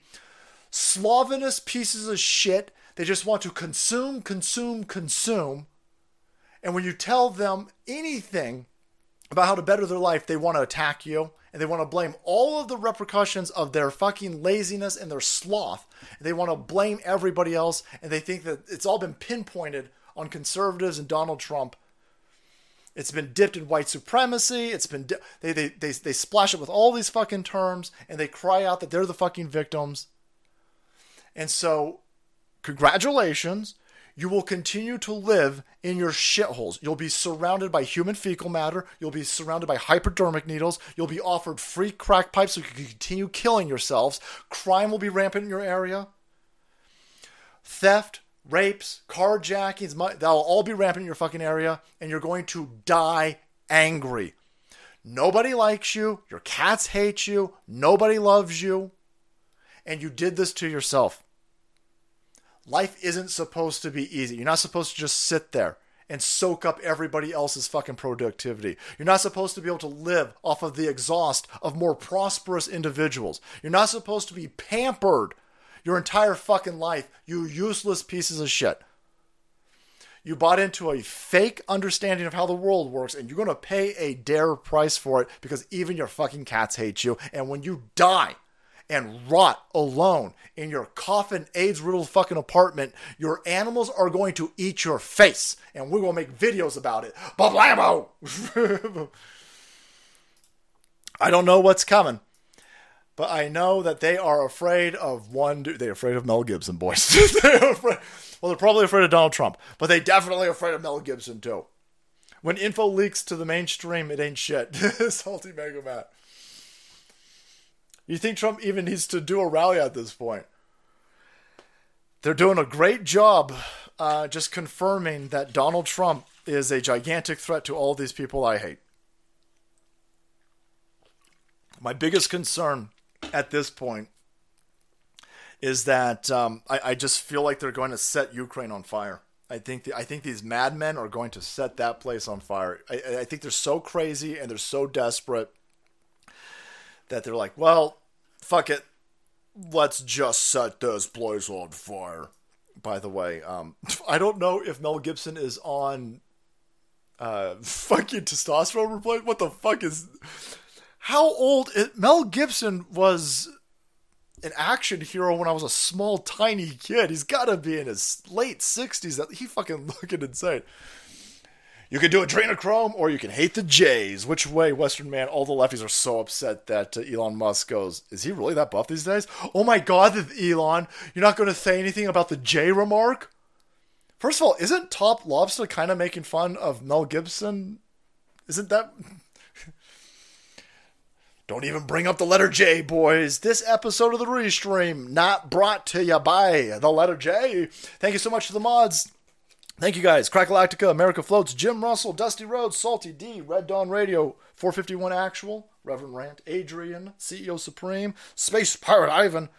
slovenous pieces of shit They just want to consume, consume, consume. And when you tell them anything about how to better their life, they want to attack you and they want to blame all of the repercussions of their fucking laziness and their sloth. They want to blame everybody else and they think that it's all been pinpointed on conservatives and Donald Trump. It's been dipped in white supremacy. It's been di- they, they they they splash it with all these fucking terms and they cry out that they're the fucking victims. And so, congratulations, you will continue to live in your shitholes. You'll be surrounded by human fecal matter. You'll be surrounded by hypodermic needles. You'll be offered free crack pipes so you can continue killing yourselves. Crime will be rampant in your area. Theft, rapes, carjackings, that'll all be rampant in your fucking area, and you're going to die angry. Nobody likes you. Your cats hate you. Nobody loves you. And you did this to yourself. Life isn't supposed to be easy. You're not supposed to just sit there and soak up everybody else's fucking productivity. You're not supposed to be able to live off of the exhaust of more prosperous individuals. You're not supposed to be pampered your entire fucking life, you useless pieces of shit. You bought into a fake understanding of how the world works, and you're to pay a dare price for it because even your fucking cats hate you. And when you die, and rot alone in your coffin AIDS riddled fucking apartment, your animals are going to eat your face. And we're going to make videos about it. Bablamo! *laughs* I don't know what's coming. But I know that they are afraid of one dude. They're afraid of Mel Gibson, boys. *laughs* they're afraid, well, they're probably afraid of Donald Trump, but they definitely afraid of Mel Gibson, too. When info leaks to the mainstream, it ain't shit. *laughs* Salty Mega Matt. You think Trump even needs to do a rally at this point? They're doing a great job uh, just confirming that Donald Trump is a gigantic threat to all these people I hate. My biggest concern at this point is that um, I, I, just feel like they're going to set Ukraine on fire. I think the, I think these madmen are going to set that place on fire. I, I think they're so crazy and they're so desperate that they're like, well, fuck it, let's just set this place on fire. By the way, um, *laughs* I don't know if Mel Gibson is on uh, *laughs* fucking testosterone replacement. What the fuck is? How old? Is, Mel Gibson was an action hero when I was a small, tiny kid. He's got to be in his late sixties. He fucking *laughs* looking insane. You can do adrenochrome or you can hate the Jays. Which way, Western man? All the lefties are so upset that uh, Elon Musk goes, Is he really that buff these days? Oh my god, Elon, you're not going to say anything about the Jay remark? First of all, isn't Top Lobster kind of making fun of Mel Gibson? Isn't that. *laughs* Don't even bring up the letter J, boys. This episode of the Restream not brought to you by the letter J. Thank you so much to the mods. Thank you guys. Crackalactica, America Floats, Jim Russell, Dusty Rhodes, Salty D, Red Dawn Radio, 451 Actual, Reverend Rant, Adrian, CEO Supreme, Space Pirate Ivan,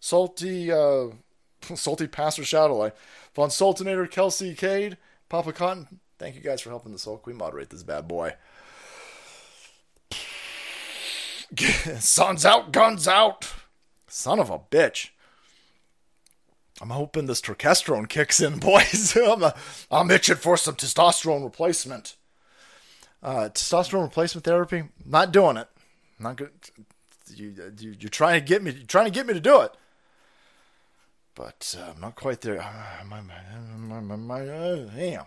Salty, uh, *laughs* Salty Pastor Shadowlight, Von Sultanator, Kelsey Cade, Papa Cotton. Thank you guys for helping the Soul Queen moderate this bad boy. *laughs* Sun's out, guns out. Son of a bitch. I'm hoping this testosterone kicks in, *laughs* boys. I'm, a, I'm itching for some testosterone replacement. Uh, testosterone replacement therapy, not doing it. Not good. You, you, you're trying to get me. You're trying to get me to do it, but uh, I'm not quite there. *sighs* Uh, damn.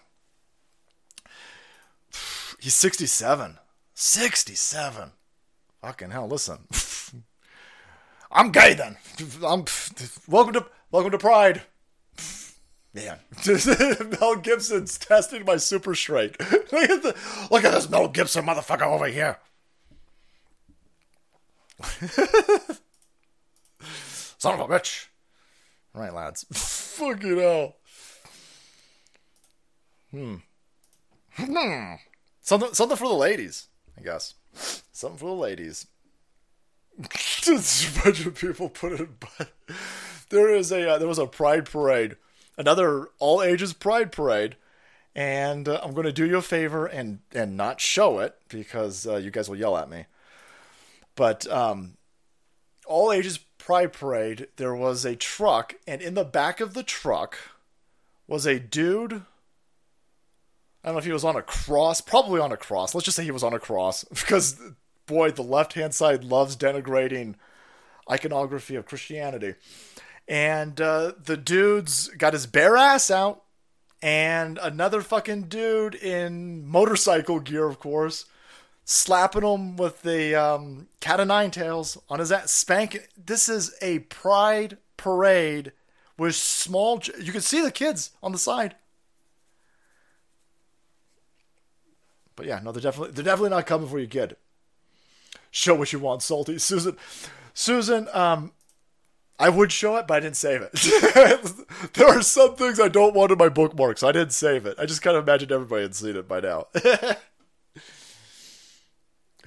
*sighs* He's 67. 67. Fucking hell! Listen, *laughs* I'm gay then. *laughs* I'm welcome to Welcome to Pride. *laughs* Man, *laughs* Mel Gibson's testing my super strength. *laughs* look at the, look at this Mel Gibson motherfucker over here. Son of a bitch. Right, lads. Fucking hell. Hmm. Hmm. Something, something for the ladies, I guess. Something for the ladies. Just a bunch of people put it, but there is a uh, there was a pride parade, another all ages pride parade, and uh, I'm going to do you a favor and and not show it because uh, you guys will yell at me. But um, all ages pride parade, there was a truck, and in the back of the truck was a dude. I don't know if he was on a cross, probably on a cross. Let's just say he was on a cross *laughs* because, boy, the left hand side loves denigrating iconography of Christianity. And uh, the dude's got his bare ass out, and another fucking dude in motorcycle gear, of course, slapping him with the um, cat of nine tails on his ass, spanking. This is a pride parade with small. You can see the kids on the side. But yeah, no, they're definitely they're definitely not coming for you, kid. Show what you want, salty Susan. Susan, um, I would show it, but I didn't save it. *laughs* there are some things I don't want in my bookmarks. So I didn't save it. I just kind of imagined everybody had seen it by now. *laughs*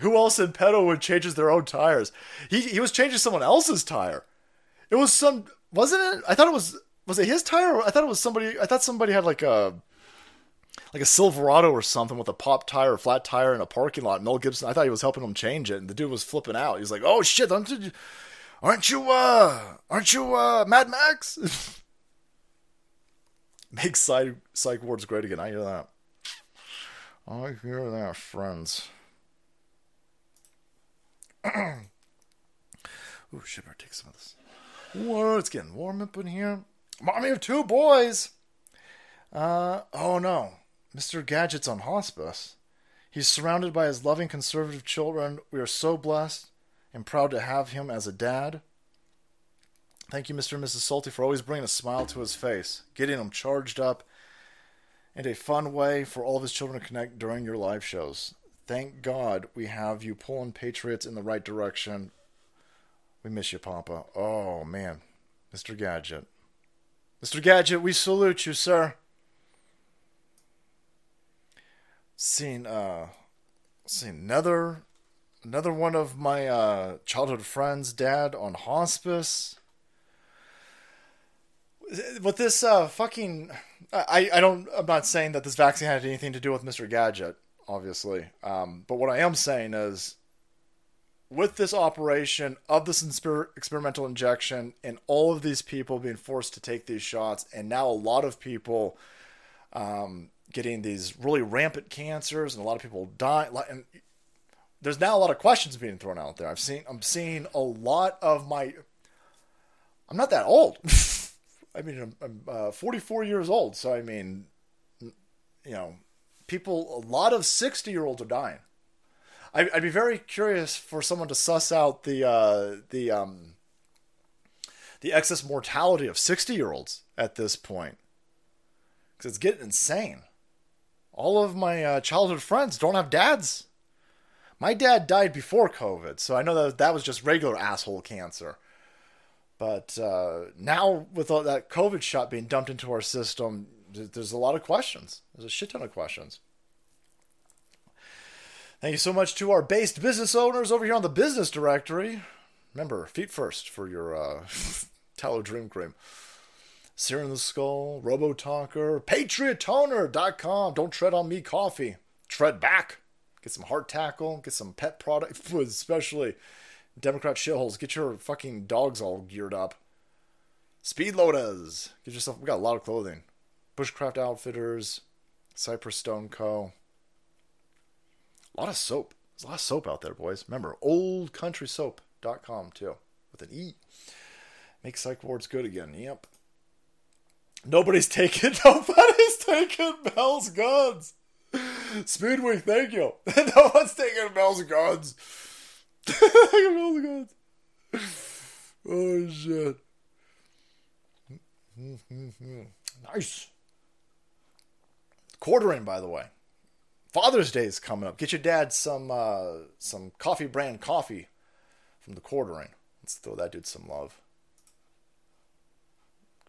Who else in Pedowood changes their own tires? He he was changing someone else's tire. It was some wasn't it? I thought it was was it his tire? I thought it was somebody. I thought somebody had like a like a Silverado or something with a pop tire, or flat tire in a parking lot. Mel Gibson. I thought he was helping him change it, and the dude was flipping out. He was like, "Oh shit! Aren't you, uh, aren't you, uh, Mad Max?" *laughs* Make psych, psych wards great again. I hear that. I hear that, friends. *clears throat* Ooh, shit, better take some of this. Whoa, it's getting warm up in here. Mommy of two boys. Uh, oh no. Mr. Gadget's on hospice. He's surrounded by his loving conservative children. We are so blessed and proud to have him as a dad. Thank you, Mr. and Mrs. Salty, for always bringing a smile to his face, getting him charged up, and a fun way for all of his children to connect during your live shows. Thank God we have you pulling Patriots in the right direction. We miss you, Papa. Oh, man. Mr. Gadget. Mr. Gadget, we salute you, sir. Seen, uh, seen another, another one of my, uh, childhood friends' dad on hospice. With this, uh, fucking, I, I don't, I'm not saying that this vaccine had anything to do with Mr. Gadget, obviously. Um, but what I am saying is, with this operation of this experimental injection and all of these people being forced to take these shots, and now a lot of people um, getting these really rampant cancers, and a lot of people dying. There's now a lot of questions being thrown out there. I've seen, I'm seeing a lot of my. I'm not that old. *laughs* I mean, I'm, I'm uh, 44 years old, so I mean, you know, people, a lot of 60 year olds are dying. I, I'd be very curious for someone to suss out the uh, the um, the excess mortality of 60 year olds at this point because it's getting insane. All of my uh, childhood friends don't have dads. My dad died before COVID, so I know that that was just regular asshole cancer. But uh, now, with all that COVID shot being dumped into our system, there's a lot of questions. There's a shit ton of questions. Thank you so much to our based business owners over here on the business directory. Remember, feet first for your uh, *laughs* tallow dream cream. Searing the Skull, Robo Talker, PatriotToner.com. Don't tread on me coffee. Tread back. Get some hard tackle. Get some pet product, *laughs* especially Democrat shitholes. Get your fucking dogs all geared up. Speed Loaders. Get yourself. We got a lot of clothing. Bushcraft Outfitters, Cypress Stone Co. A lot of soap. There's a lot of soap out there, boys. Remember, oldecountrysoap.com too, with an E. Make psych wards good again. Yep. Nobody's *laughs* taking. Nobody's taking Bell's guns. Speedwing, thank you. *laughs* no one's taking Mel's guns. Guns. *laughs* Oh shit. *laughs* nice. Quartering, by the way. Father's Day is coming up. Get your dad some uh, some coffee brand coffee from the quartering. Let's throw that dude some love.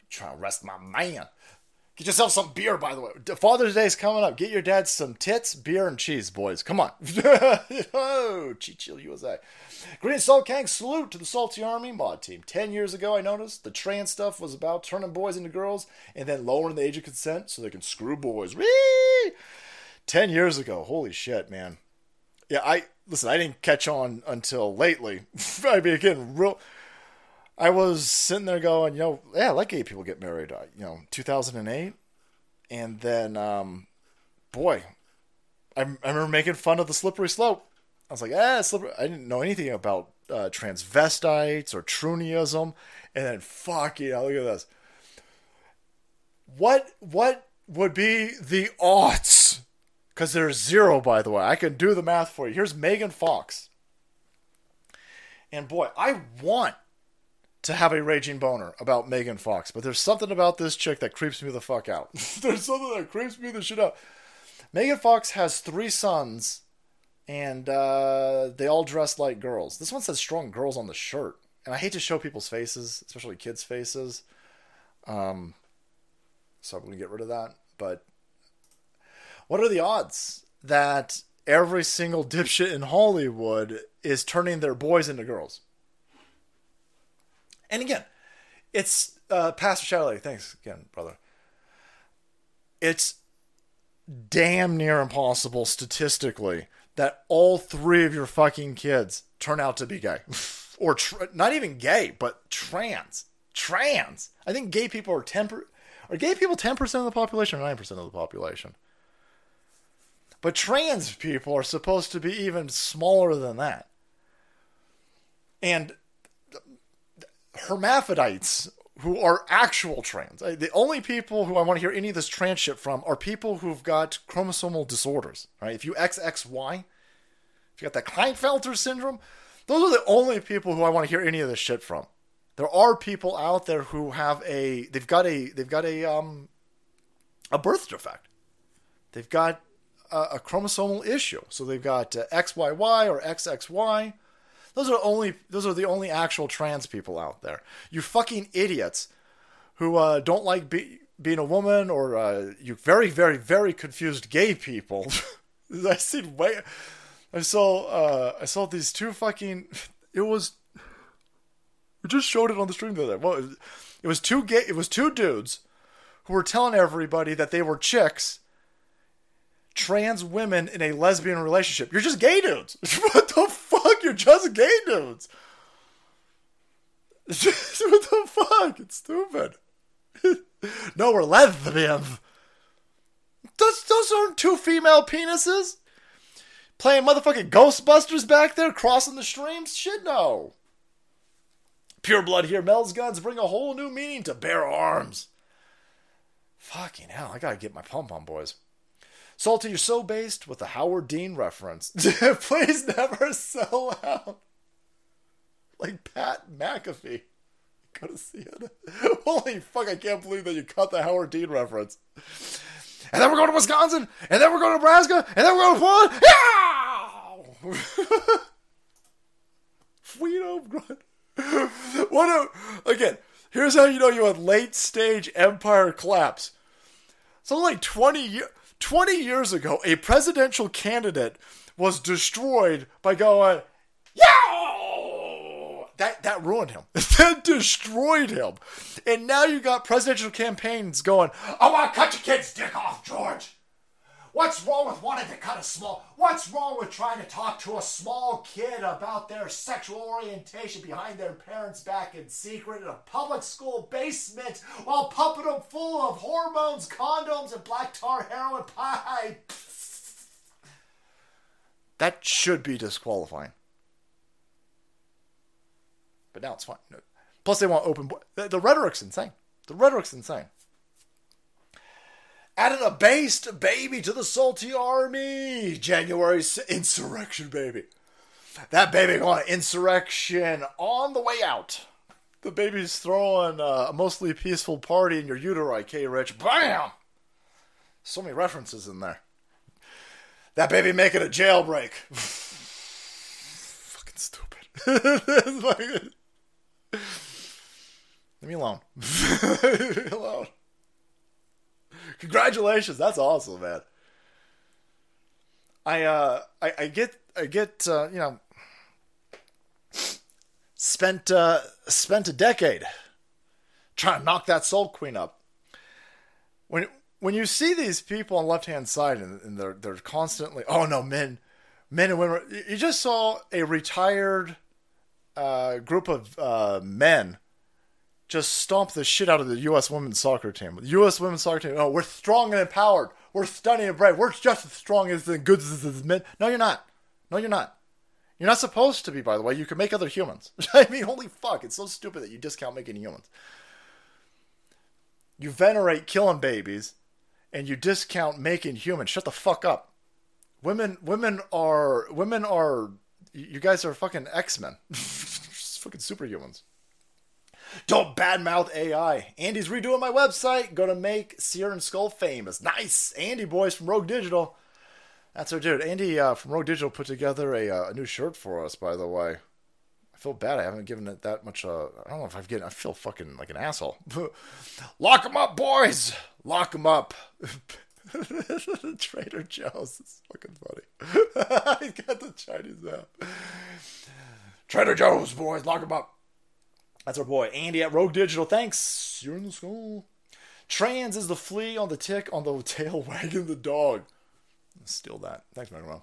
Trying to rest my man. Get yourself some beer, by the way. Father's Day is coming up. Get your dad some tits, beer, and cheese, boys. Come on. *laughs* oh, Cheat Chill USA. Green Salt Kang salute to the Salty Army mod team. Ten years ago, I noticed the trans stuff was about turning boys into girls and then lowering the age of consent so they can screw boys. Whee! Ten years ago. Holy shit, man. Yeah, I listen. I didn't catch on until lately. *laughs* I mean, again, real. I was sitting there going, you know, yeah, like gay people get married. Uh, you know, 2008. and then, um, boy, I, remember making fun of the slippery slope. I was like, ah, slippery. I didn't know anything about uh, transvestites or trunism, and then fuck you know, look at this. What what would be the odds? Because there's zero, by the way. I can do the math for you. Here's Megan Fox. And boy, I want to have a raging boner about Megan Fox, but there's something about this chick that creeps me the fuck out. *laughs* there's something that creeps me the shit out. Megan Fox has three sons, and uh, they all dress like girls. This one says "strong girls" on the shirt, and I hate to show people's faces, especially kids' faces. Um, so I'm gonna get rid of that. But what are the odds that every single dipshit in Hollywood is turning their boys into girls? And again, it's uh, Pastor Shadley. Thanks again, brother. It's damn near impossible statistically that all three of your fucking kids turn out to be gay. *laughs* or not even gay, but trans. Trans. I think gay people are 10 per- are gay people 10% of the population or 9% of the population? But trans people are supposed to be even smaller than that. And hermaphrodites who are actual trans. The only people who I want to hear any of this trans shit from are people who've got chromosomal disorders. Right? If you XXY, if you got that Klinefelter syndrome, those are the only people who I want to hear any of this shit from. There are people out there who have a they've got a they've got a um a birth defect. They've got a, a chromosomal issue. So they've got uh, XYY or XXY those are only those are the only actual trans people out there. You fucking idiots who uh, don't like be, being a woman, or uh, you very very very confused gay people. *laughs* I seen way. I saw uh, I saw these two fucking. It was. We just showed it on the stream the other day. Well, it was two gay. It was two dudes who were telling everybody that they were chicks trans women in a lesbian relationship. You're just gay dudes. *laughs* what the? You're just gay dudes. *laughs* what the fuck? It's stupid. *laughs* no, we're lesbians. Those, those aren't two female penises. Playing motherfucking Ghostbusters back there, crossing the streams? Shit, no. Pure blood here. Mel's guns bring a whole new meaning to bare arms. Fucking hell, I gotta get my pump on, boys. Salty, you're so based with the Howard Dean reference. *laughs* Please never sell out. Like Pat McAfee. Gotta see it. Holy fuck, I can't believe that you caught the Howard Dean reference. And then we're going to Wisconsin, and then we're going to Nebraska, and then we're going to Florida. Yeah! *laughs* Freedom grunt. *laughs* What a, again, here's how you know you had late stage empire collapse. So like 20 years 20 years ago, a presidential candidate was destroyed by going, Yo! That, that ruined him. *laughs* that destroyed him. And now you got presidential campaigns going, I want to cut your kid's dick off, George. What's wrong with wanting to cut a small? What's wrong with trying to talk to a small kid about their sexual orientation behind their parents' back in secret in a public school basement while pumping them full of hormones, condoms, and black tar heroin pie? That should be disqualifying. But now it's fine. Plus, they want open. The, the rhetoric's insane. The rhetoric's insane. Added a based baby to the salty army. January insurrection baby. That baby going insurrection on the way out. The baby's throwing a mostly peaceful party in your uteri, K. Rich. Bam! So many references in there. That baby making a jailbreak. *laughs* Fucking stupid. *laughs* Leave me alone. *laughs* Leave me alone. *laughs* Congratulations, that's awesome, man. I uh I, I get I get uh, you know spent uh spent a decade trying to knock that soul queen up. When when you see these people on left hand side and, and they're they're constantly oh no men men and women you just saw a retired uh, group of uh, men just stomp the shit out of the U.S. women's soccer team. The U.S. women's soccer team, oh, we're strong and empowered. We're stunning and brave. We're just as strong as the good as the men. No, you're not. No, you're not. You're not supposed to be, by the way. You can make other humans. *laughs* I mean, holy fuck. It's so stupid that you discount making humans. You venerate killing babies and you discount making humans. Shut the fuck up. Women women are women are you guys are fucking X-Men. *laughs* fucking superhumans. Don't badmouth AI. Andy's redoing my website. Gonna make Sear and Skull famous. Nice. Andy boys from Rogue Digital. That's our dude. Andy uh, from Rogue Digital put together a, uh, a new shirt for us, by the way. I feel bad. I haven't given it that much. Uh, I don't know if I've given. I feel fucking like an asshole. *laughs* Lock them up, boys. Lock them up. *laughs* Trader Joe's is fucking funny. *laughs* He's got the Chinese app. Trader Joe's, boys. Lock them up. That's our boy Andy at Rogue Digital. Thanks. You're in the school. Trans is the flea on the tick on the *laughs* tail wagging the dog. Steal that. Thanks, Megan.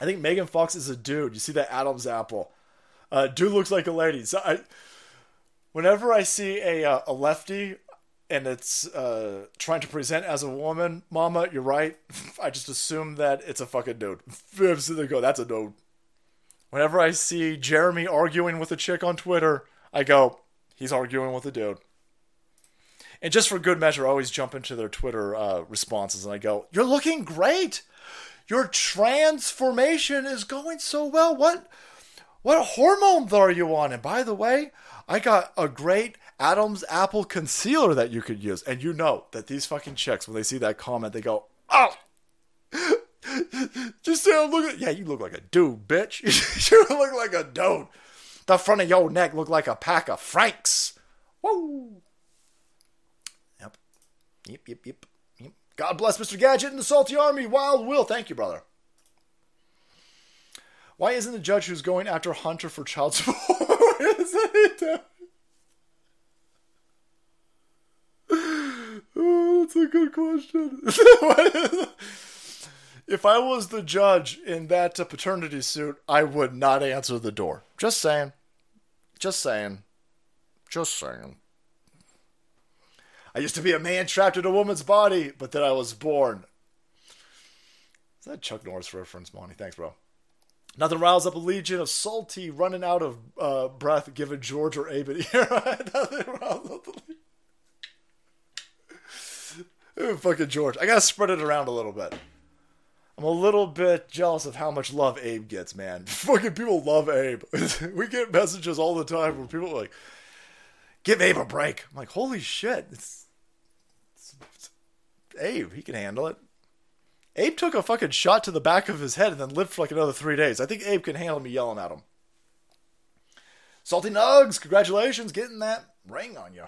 I think Megan Fox is a dude. You see that Adam's apple. Uh, dude looks like a lady. So I, whenever I see a uh, a lefty and it's uh, trying to present as a woman, Mama, you're right. *laughs* I just assume that it's a fucking dude. *laughs* so they go, that's a dude. Whenever I see Jeremy arguing with a chick on Twitter, I go, he's arguing with a dude. And just for good measure, I always jump into their Twitter uh, responses and I go, You're looking great. Your transformation is going so well. What what hormones are you on? And by the way, I got a great Adam's apple concealer that you could use. And you know that these fucking chicks, when they see that comment, they go, Oh just say I'm looking Yeah, you look like a dude, bitch. *laughs* you look like a dude. The front of your neck look like a pack of Franks. Woo! Yep, yep, yep, yep. God bless Mr. Gadget and the Salty Army. Wild Will, thank you, brother. Why isn't the judge who's going after Hunter for child support? *laughs* *laughs* oh, that's a good question. If I was the judge in that paternity suit, I would not answer the door. Just saying. Just saying. Just saying. I used to be a man trapped in a woman's body, but then I was born. Is that Chuck Norris reference, Monty? Thanks, bro. Nothing riles up a legion of salty running out of uh, breath given George or Abe here. *laughs* Nothing riles up the legion. *laughs* Ooh, Fucking George. I gotta spread it around a little bit. I'm a little bit jealous of how much love Abe gets, man. *laughs* Fucking people love Abe. *laughs* we get messages all the time where people like, give Abe a break. I'm like, holy shit. It's Abe, he can handle it. Abe took a fucking shot to the back of his head and then lived for like another three days. I think Abe can handle me yelling at him. Salty Nugs, congratulations getting that ring on you.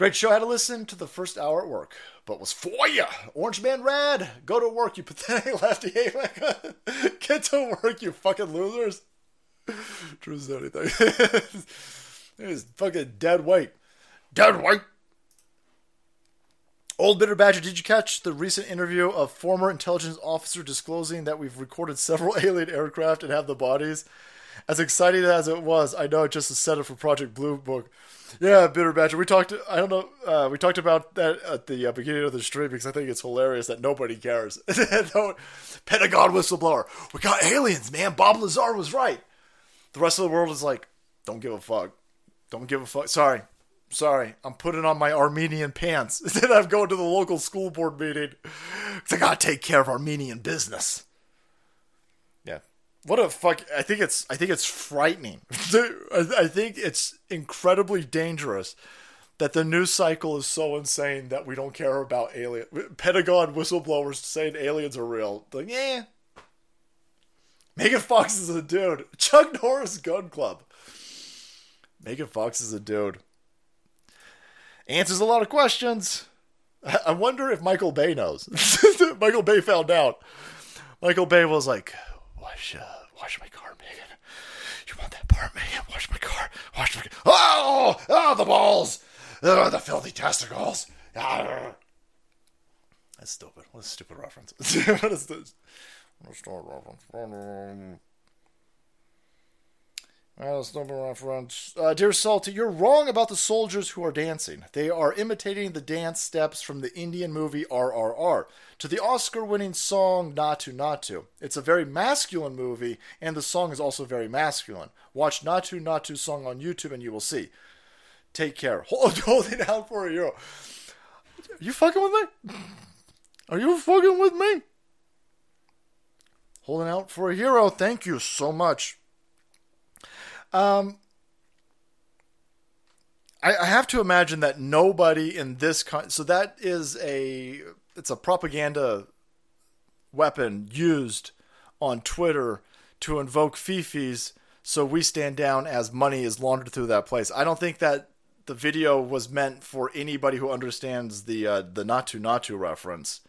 Great show. I had to listen to the first hour at work, but was for you. Orange Man Rad, go to work, you pathetic *laughs* lefty. *laughs* Get to work, you fucking losers. *laughs* True as anything. it was fucking dead weight. Dead weight. Old Bitter Badger, did you catch the recent interview of former intelligence officer disclosing that we've recorded several alien aircraft and have the bodies? As exciting as it was, I know it's just a setup for Project Blue Book. Yeah, Bitter Badger. We talked. I don't know. Uh, we talked about that at the uh, beginning of the stream because I think it's hilarious that nobody cares. *laughs* Pentagon whistleblower. We got aliens, man. Bob Lazar was right. The rest of the world is like, don't give a fuck. Don't give a fuck. Sorry, Sorry, I'm putting on my Armenian pants. *laughs* then I'm going to the local school board meeting. I gotta take care of Armenian business. What a fuck! I think it's I think it's frightening. *laughs* I think it's incredibly dangerous that the news cycle is so insane that we don't care about alien Pentagon whistleblowers saying aliens are real. Like, yeah. Megan Fox is a dude. Chuck Norris Gun Club. Megan Fox is a dude answers a lot of questions. *laughs* I wonder if Michael Bay knows. *laughs* Michael Bay found out. Michael Bay was like, "Wash, uh, wash my car, Megan. You want that part, Megan? Wash my car. Wash my. Car. Oh, oh, the balls. Oh, the filthy testicles. Ah. That's stupid. What a stupid reference. *laughs* what is this? What a stupid reference. Uh. Uh, Dear Salty, you're wrong about the soldiers who are dancing. They are imitating the dance steps from the Indian movie RRR to the Oscar winning song Naatu Naatu. It's a very masculine movie, and the song is also very masculine. Watch Naatu Naatu song on YouTube and you will see. Take care. *laughs* Hold, hold it out for a hero. Are you fucking with me? Are you fucking with me? Holding out for a hero. Thank you so much. Um, I, I have to imagine that nobody in this con- so that is a it's a propaganda weapon used on Twitter to invoke fifis so we stand down as money is laundered through that place. I don't think that the video was meant for anybody who understands the uh, the Naatu Naatu reference.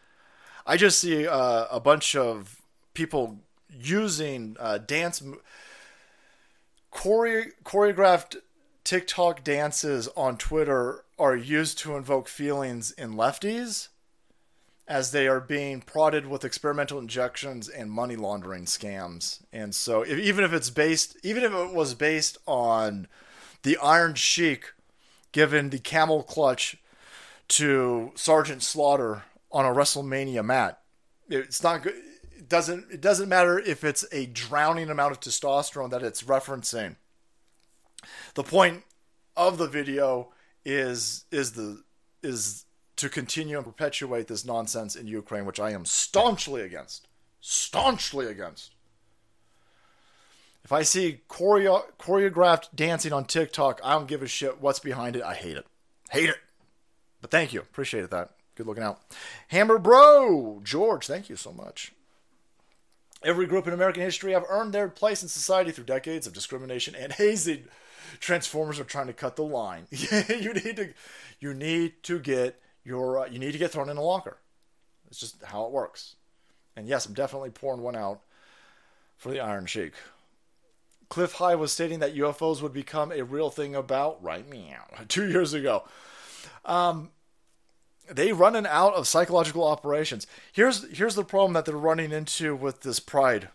I just see uh, a bunch of people using uh, dance chore- choreographed TikTok dances on Twitter are used to invoke feelings in lefties as they are being prodded with experimental injections and money laundering scams. And so, if, even if it's based, even if it was based on the Iron Sheik giving the camel clutch to Sergeant Slaughter on a WrestleMania mat, it's not good. Doesn't. It doesn't matter if it's a drowning amount of testosterone that it's referencing. The point of the video is is the is to continue and perpetuate this nonsense in Ukraine, which I am staunchly against. Staunchly against. If I see choreo- choreographed dancing on TikTok, I don't give a shit what's behind it. I hate it. Hate it. But thank you. Appreciate that. Good looking out. Hammer Bro, George, thank you so much. Every group in American history have earned their place in society through decades of discrimination and hazing. Transformers are trying to cut the line. *laughs* you need to, you need to get your, uh, you need to get thrown in a locker. It's just how it works. And yes, I'm definitely pouring one out for the Iron Sheik. Cliff High was stating that UFOs would become a real thing about right meow *laughs* two years ago. Um, they running out of psychological operations. Here's here's the problem that they're running into with this pride.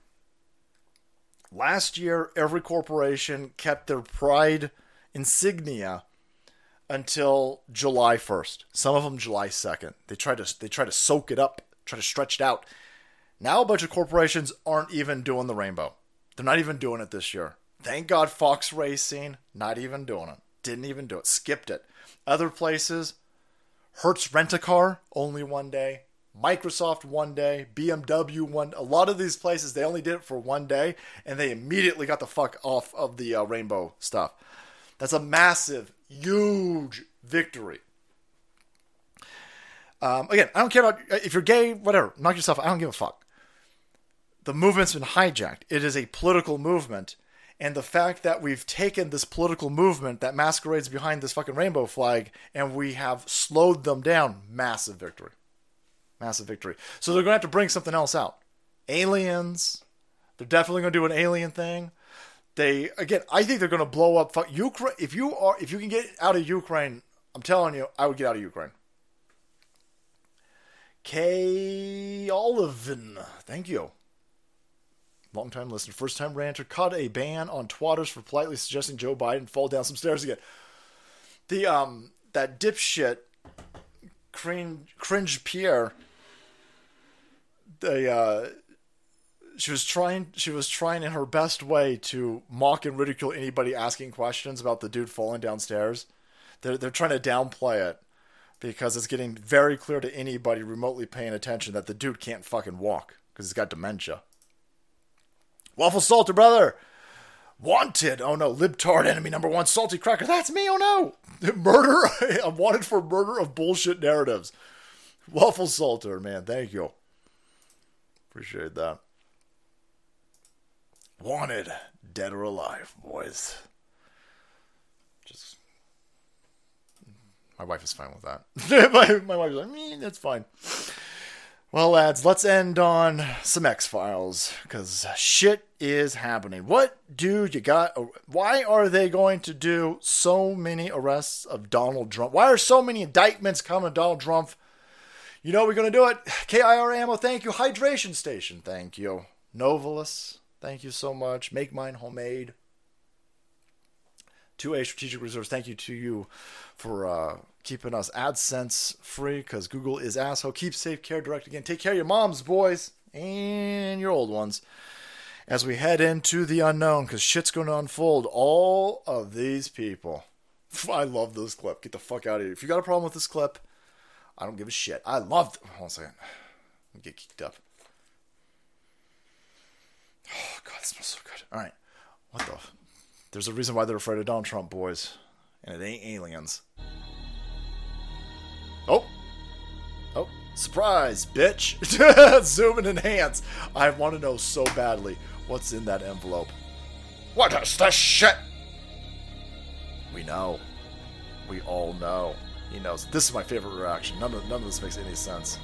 Last year, every corporation kept their pride insignia until July 1st. Some of them July 2nd. They try to they try to soak it up, try to stretch it out. Now a bunch of corporations aren't even doing the rainbow. They're not even doing it this year. Thank God Fox Racing not even doing it. Didn't even do it. Skipped it. Other places Hertz Rent a Car only one day. Microsoft one day, BMW one. A lot of these places they only did it for one day, and they immediately got the fuck off of the uh, rainbow stuff. That's a massive, huge victory. Um, again, I don't care about if you're gay, whatever. Knock yourself. I don't give a fuck. The movement's been hijacked. It is a political movement, and the fact that we've taken this political movement that masquerades behind this fucking rainbow flag and we have slowed them down, massive victory. Massive victory. So they're going to have to bring something else out. Aliens. They're definitely going to do an alien thing. They again, I think they're going to blow up fuck Ukraine. If you are, if you can get out of Ukraine, I'm telling you, I would get out of Ukraine. K. Olivin, thank you. Long time listener, first time ranter, caught a ban on Twatters for politely suggesting Joe Biden fall down some stairs again. The um that dipshit cringe, cringe Pierre. The uh, she was trying she was trying in her best way to mock and ridicule anybody asking questions about the dude falling downstairs. They're they're trying to downplay it because it's getting very clear to anybody remotely paying attention that the dude can't fucking walk because he's got dementia. Waffle Salter, brother. Wanted. Oh no, libtard enemy number one, salty cracker. That's me. Oh no, *laughs* murder. *laughs* I'm wanted for murder of bullshit narratives. Waffle Salter, man. Thank you. Appreciate that. Wanted, dead or alive, boys. Just my wife is fine with that. *laughs* my, my wife's like, mm, that's fine. Well, lads, let's end on some X Files because shit is happening. What do you got? Why are they going to do so many arrests of Donald Trump? Why are so many indictments coming Donald Trump? You know we're going to do it. KIR Ammo, thank you. Hydration Station, thank you. Novalis, thank you so much. Make mine homemade. 2A Strategic Reserves, thank you to you for uh, keeping us AdSense free because Google is asshole. Keep safe, care direct again. Take care of your moms, boys, and your old ones as we head into the unknown because shit's going to unfold. All of these people. *laughs* I love this clip. Get the fuck out of here. If you got a problem with this clip, I don't give a shit. I love. Hold on a second. Let me get kicked up. Oh, God, it smells so good. All right. What the? There's a reason why they're afraid of Donald Trump, boys. And it ain't aliens. Oh. Oh. Surprise, bitch. Zoom and enhance. I want to know so badly what's in that envelope. What is this shit? We know. We all know. He knows. This is my favorite reaction. None of, none of this makes any sense.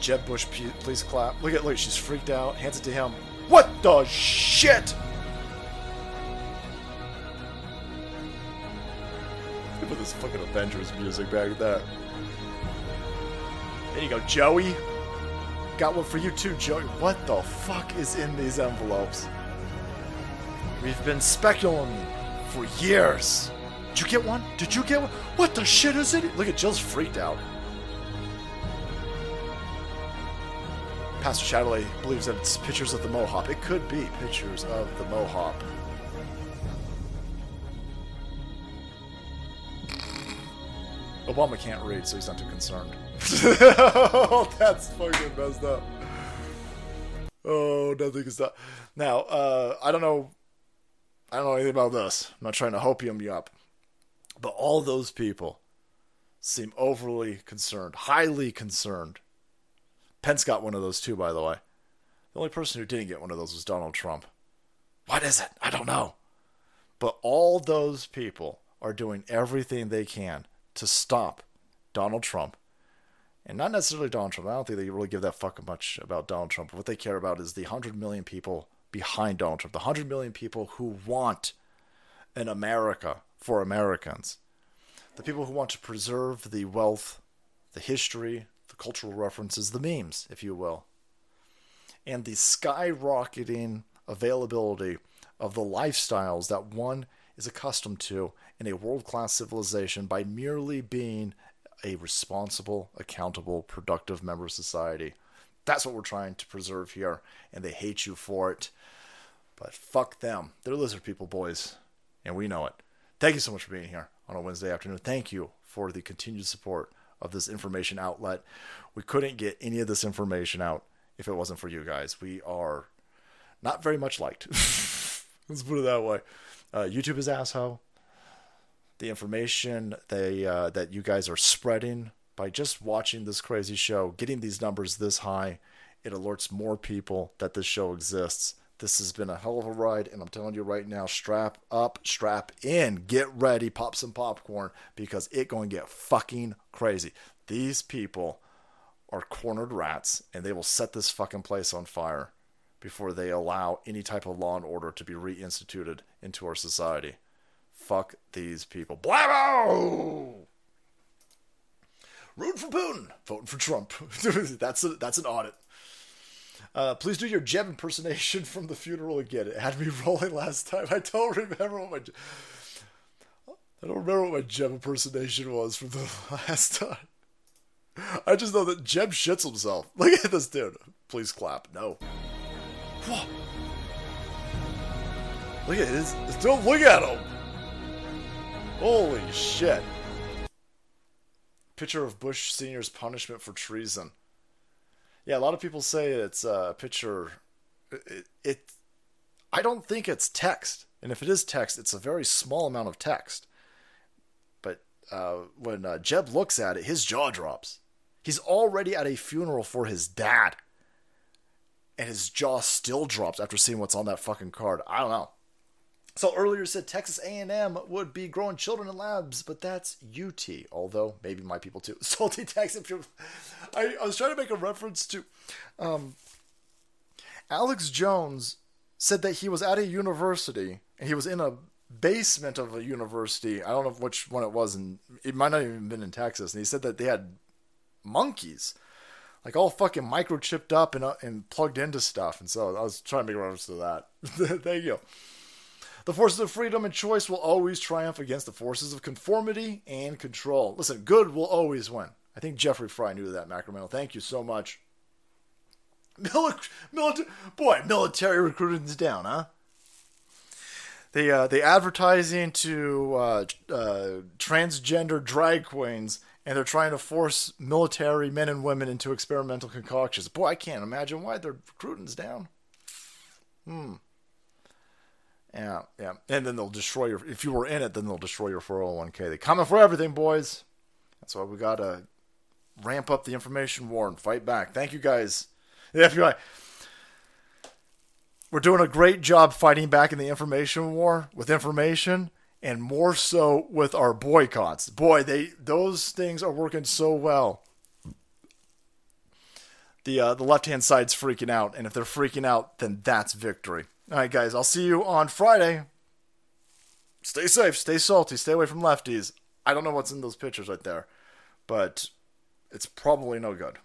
Jeb Bush, please clap. Look at, look, she's freaked out. Hands it to him. What the shit? *laughs* Put this fucking Avengers music back there. There you go, Joey. Got one for you too, Joey. What the fuck is in these envelopes? We've been speculating for years. Did you get one? Did you get one? What the shit is it? Look at Jill's freaked out. Pastor Chatterley believes that it's pictures of the Mohawk. It could be pictures of the Mohawk. Obama can't read, so he's not too concerned. oh, *laughs* that's fucking messed up. Oh, nothing is that. Now, uh, I don't know. I don't know anything about this. I'm not trying to hopium you up. But all those people seem overly concerned, highly concerned. Pence got one of those too, by the way. The only person who didn't get one of those was Donald Trump. What is it? I don't know. But all those people are doing everything they can to stop Donald Trump. And not necessarily Donald Trump. I don't think they really give that fuck much about Donald Trump. What they care about is the 100 million people behind Donald Trump, the 100 million people who want an America for Americans, the people who want to preserve the wealth, the history, the cultural references, the memes, if you will, and the skyrocketing availability of the lifestyles that one is accustomed to in a world class civilization by merely being a responsible, accountable, productive member of society. That's what we're trying to preserve here, and they hate you for it. But fuck them. They're lizard people, boys, and we know it. Thank you so much for being here on a Wednesday afternoon. Thank you for the continued support of this information outlet. We couldn't get any of this information out if it wasn't for you guys. We are not very much liked. *laughs* Let's put it that way. Uh, YouTube is asshole. The information they uh, that you guys are spreading by just watching this crazy show, getting these numbers this high, it alerts more people that this show exists. This has been a hell of a ride, and I'm telling you right now, strap up, strap in, get ready, pop some popcorn, because it going to get fucking crazy. These people are cornered rats, and they will set this fucking place on fire before they allow any type of law and order to be reinstituted into our society. Fuck these people. Blammo! Root for Putin, voting for Trump. *laughs* that's a, that's an audit. Uh, please do your Jeb impersonation from the funeral again. It had me *laughs* rolling last time. I don't remember what my I don't remember what my Jeb impersonation was from the *laughs* last time. I just know that Jeb shits himself. Look at this dude. Please clap. No. Whoa. Look at this. Don't look at him. Holy shit. Picture of Bush Sr.'s punishment for treason. Yeah, a lot of people say it's a picture. It, it, I don't think it's text, and if it is text, it's a very small amount of text. But uh, when uh, Jeb looks at it, his jaw drops. He's already at a funeral for his dad, and his jaw still drops after seeing what's on that fucking card. I don't know. So earlier said Texas A&M would be growing children in labs, but that's UT. Although maybe my people too. *laughs* Salty Texas. I, I was trying to make a reference to um, Alex Jones said that he was at a university and he was in a basement of a university. I don't know which one it was, and it might not even been in Texas. And he said that they had monkeys, like all fucking microchipped up and uh, and plugged into stuff. And so I was trying to make a reference to that. *laughs* Thank you. The forces of freedom and choice will always triumph against the forces of conformity and control. Listen, good will always win. I think Jeffrey Fry knew that, Macromental. Thank you so much. *laughs* Mili- milita- boy, military recruiting's down, huh? They uh, they advertising to uh, uh, transgender drag queens, and they're trying to force military men and women into experimental concoctions. Boy, I can't imagine why their recruiting's down. Hmm. Yeah, yeah. And then they'll destroy your. If you were in it, then they'll destroy your 401k. They coming for everything, boys. That's why we gotta ramp up the information war and fight back. Thank you guys. The FBI. We're doing a great job fighting back in the information war with information and more so with our boycotts. Boy, they those things are working so well. The uh, the left hand side's freaking out, and if they're freaking out, then that's victory. All right, guys, I'll see you on Friday. Stay safe, stay salty, stay away from lefties. I don't know what's in those pictures right there, but it's probably no good.